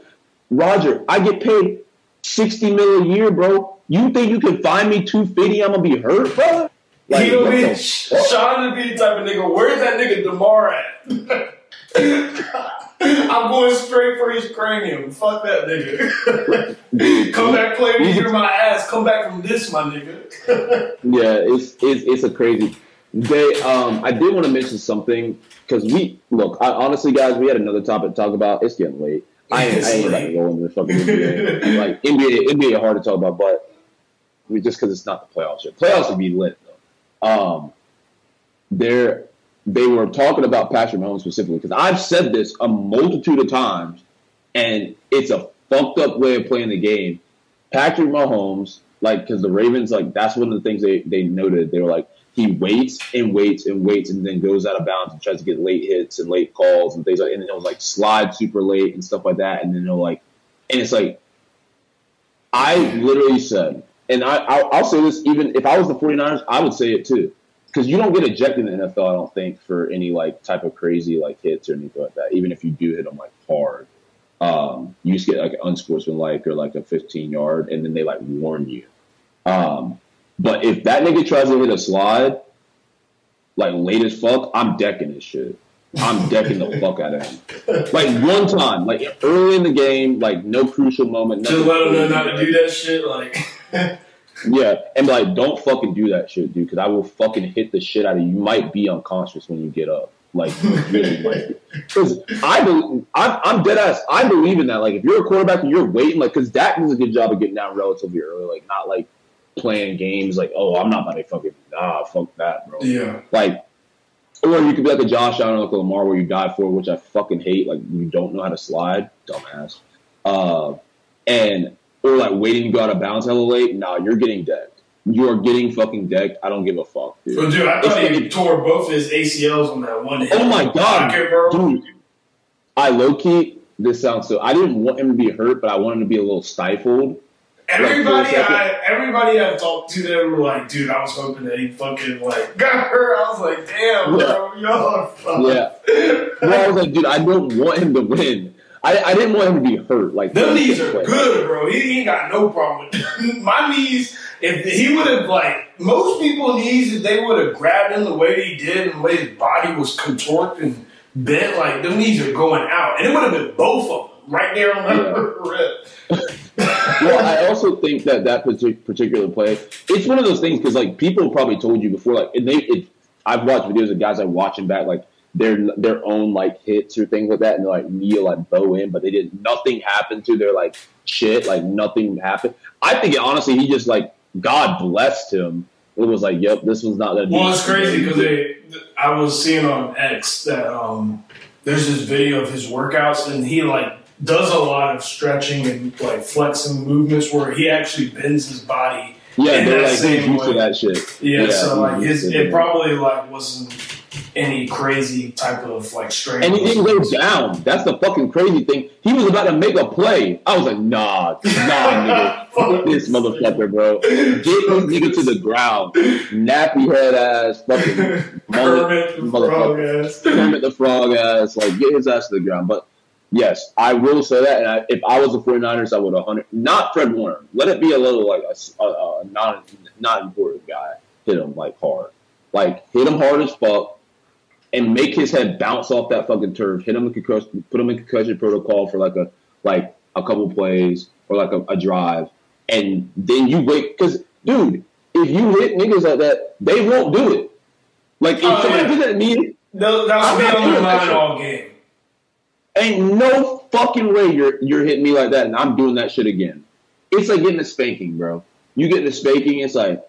Roger, I get paid 60 mil a year, bro. You think you can find me 250? I'm gonna be hurt, brother? Like, He'll be, Sean would be the type of nigga, where's that nigga DeMar at? I'm going straight for his cranium. Fuck that nigga. Come back, play me hear my ass. Come back from this, my nigga. yeah, it's, it's it's a crazy. They um, I did want to mention something because we look. I, honestly, guys, we had another topic to talk about. It's getting late. I ain't, I ain't about to go into the fucking NBA. like NBA, NBA hard to talk about, but we just because it's not the playoffs yet. Playoffs would be lit though. Um, there they were talking about Patrick Mahomes specifically because I've said this a multitude of times, and it's a fucked up way of playing the game. Patrick Mahomes, like, because the Ravens, like, that's one of the things they they noted. They were like, he waits and waits and waits, and then goes out of bounds and tries to get late hits and late calls and things like, and then he'll like slide super late and stuff like that, and then he'll like, and it's like, I literally said, and I I'll, I'll say this even if I was the 49ers, I would say it too because you don't get ejected in the NFL. I don't think for any like type of crazy like hits or anything like that. Even if you do hit them like hard, um, you just get like unsportsmanlike or like a 15 yard, and then they like warn you. Um, but if that nigga tries to hit a slide, like late as fuck, I'm decking his shit. I'm decking the fuck out of him. Like one time, like early in the game, like no crucial moment. Just let him know not to do that shit. Like. Yeah, and like, don't fucking do that shit, dude, because I will fucking hit the shit out of you. You might be unconscious when you get up. Like, really might Because I believe, I'm, I'm dead ass. I believe in that. Like, if you're a quarterback and you're waiting, like, because Dak does a good job of getting down relatively early, like, not like playing games like, oh, I'm not about to fucking, ah, fuck that, bro. Yeah. Like, or you could be like a Josh Allen or like a Lamar where you die for, which I fucking hate. Like, you don't know how to slide, dumbass. Uh, and or like waiting to go out of bounds hella late, nah, you're getting decked. You are getting fucking decked. I don't give a fuck, dude. Dude, I thought it's he tore both his ACLs on that one hit. Oh my god, dude! I low key. This sounds so. I didn't want him to be hurt, but I wanted him to be a little stifled. Everybody, like, I, everybody I've talked to them were like, dude, I was hoping that he fucking like got hurt. I was like, damn, yeah. bro, y'all. are fucked. Yeah. well, I was like, dude, I don't want him to win. I, I didn't want him to be hurt. Like them knees are play. good, bro. He, ain't got no problem with my knees. If he would have like most people knees, if they would have grabbed him the way he did and the way his body was contorted and bent, like them knees are going out, and it would have been both of them right there on the yeah. rip. well, I also think that that particular play, it's one of those things because like people probably told you before, like and they, it, I've watched videos of guys like watching back, like their their own like hits or things like that, and they're like kneel like bow in, but they did nothing happened to their like shit, like nothing happened. I think honestly, he just like God blessed him. It was like, yep, this was not that. Well, it's crazy because I was seeing on X that um, there's this video of his workouts, and he like does a lot of stretching and like flexing movements where he actually bends his body Yeah, they're like used to that shit. Yeah, so like his, it probably like wasn't any crazy type of like strain. And he didn't go down. That's the fucking crazy thing. He was about to make a play. I was like, nah, nah, nigga. Fuck this motherfucker, bro. Get this nigga to the ground. Nappy head ass, fucking mullet, motherfucker. frog ass. Kermit the frog ass. Like, get his ass to the ground. But yes, I will say that. And I, if I was the 49ers, I would 100. Not Fred Warner. Let it be a little like a, a, a non, not important guy. Hit him like hard. Like, hit him hard as fuck and make his head bounce off that fucking turf. Hit him in concussion, put him in concussion protocol for like a like a couple plays or like a, a drive, and then you wait. Because dude, if you hit niggas like that, they won't do it. Like if Oh, somebody yeah. did that to me, No, be not on their doing that shit. all game. ain't no fucking way you're you're hitting me like that, and I'm doing that shit again. It's like getting a spanking, bro. You getting a spanking, it's like,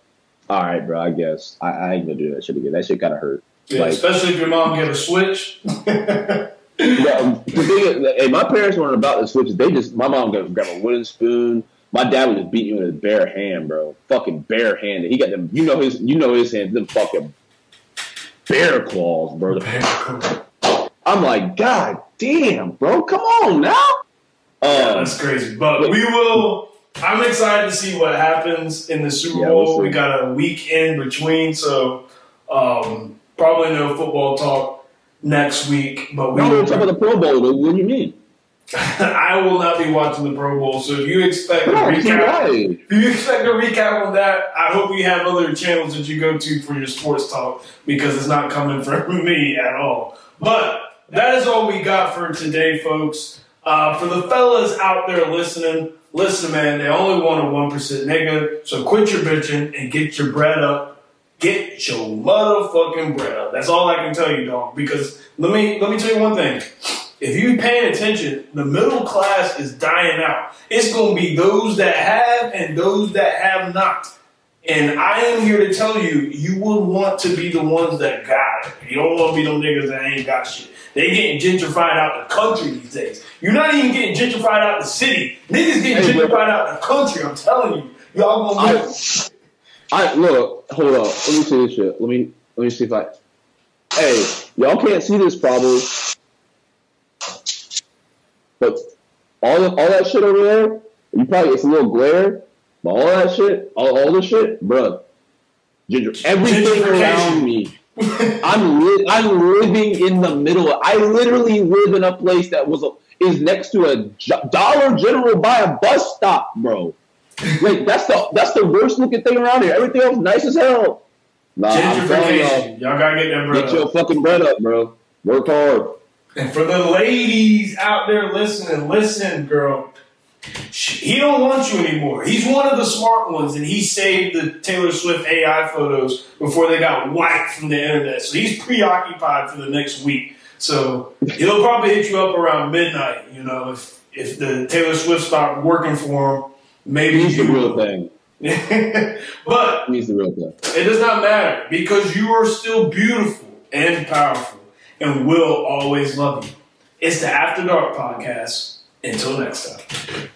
all right, bro. I guess I, I ain't gonna do that shit again. That shit kind of hurt. Yeah, Like- especially if your mom get a switch. Yeah, the thing is, hey, my parents weren't about the switches. They just my mom got grab a wooden spoon. My dad would just beat you with his bare hand, bro. Fucking bare handed. He got them. You know his. You know his hands. Them fucking bear claws, bro. I'm like, God damn, bro. Come on now. Yeah, Um, that's crazy. But we will. I'm excited to see what happens in the Super Yeah, Bowl. we'll we got a week in between, so um, probably no football talk next week. But we no, we're talking about the Pro Bowl. though. What do you mean? I will not be watching the Pro Bowl. So if you expect a recap, right. if you expect a recap on that, I hope you have other channels that you go to for your sports talk because it's not coming from me at all. But that is all we got for today, folks. Uh, for the fellas out there listening, listen, man, they only want a one percent nigga, so quit your bitching and get your bread up. Get your motherfucking bread up. That's all I can tell you, dog. Because let me let me tell you one thing. If you paying attention, the middle class is dying out. It's going to be those that have and those that have not. And I am here to tell you, you will want to be the ones that got it. You don't want to be them niggas that ain't got shit. They getting gentrified out the country these days. You're not even getting gentrified out the city. Niggas getting gentrified out the country. I'm telling you. Y'all gonna live. I look. Hold up. Let me see this shit. Let me let me see if I. Hey, y'all can't see this probably, but all the, all that shit over there, you probably it's a little glare, but all that shit, all, all the shit, bruh, ginger, everything around me. I'm li- I'm living in the middle. I literally live in a place that was a, is next to a Dollar General by a bus stop, bro. Like that's the that's the worst looking thing around here. Everything else nice as hell. Nah, I'm telling y'all, Y'all gotta get that bread get your fucking bread up, bro. Work hard. And for the ladies out there listening, listen, girl. He don't want you anymore. He's one of the smart ones, and he saved the Taylor Swift AI photos before they got wiped from the internet. So he's preoccupied for the next week. So he'll probably hit you up around midnight. You know, if if the Taylor Swift stopped working for him, maybe He's the real thing. but He's the real thing. it does not matter because you are still beautiful and powerful and will always love you. It's the After Dark podcast. Until next time.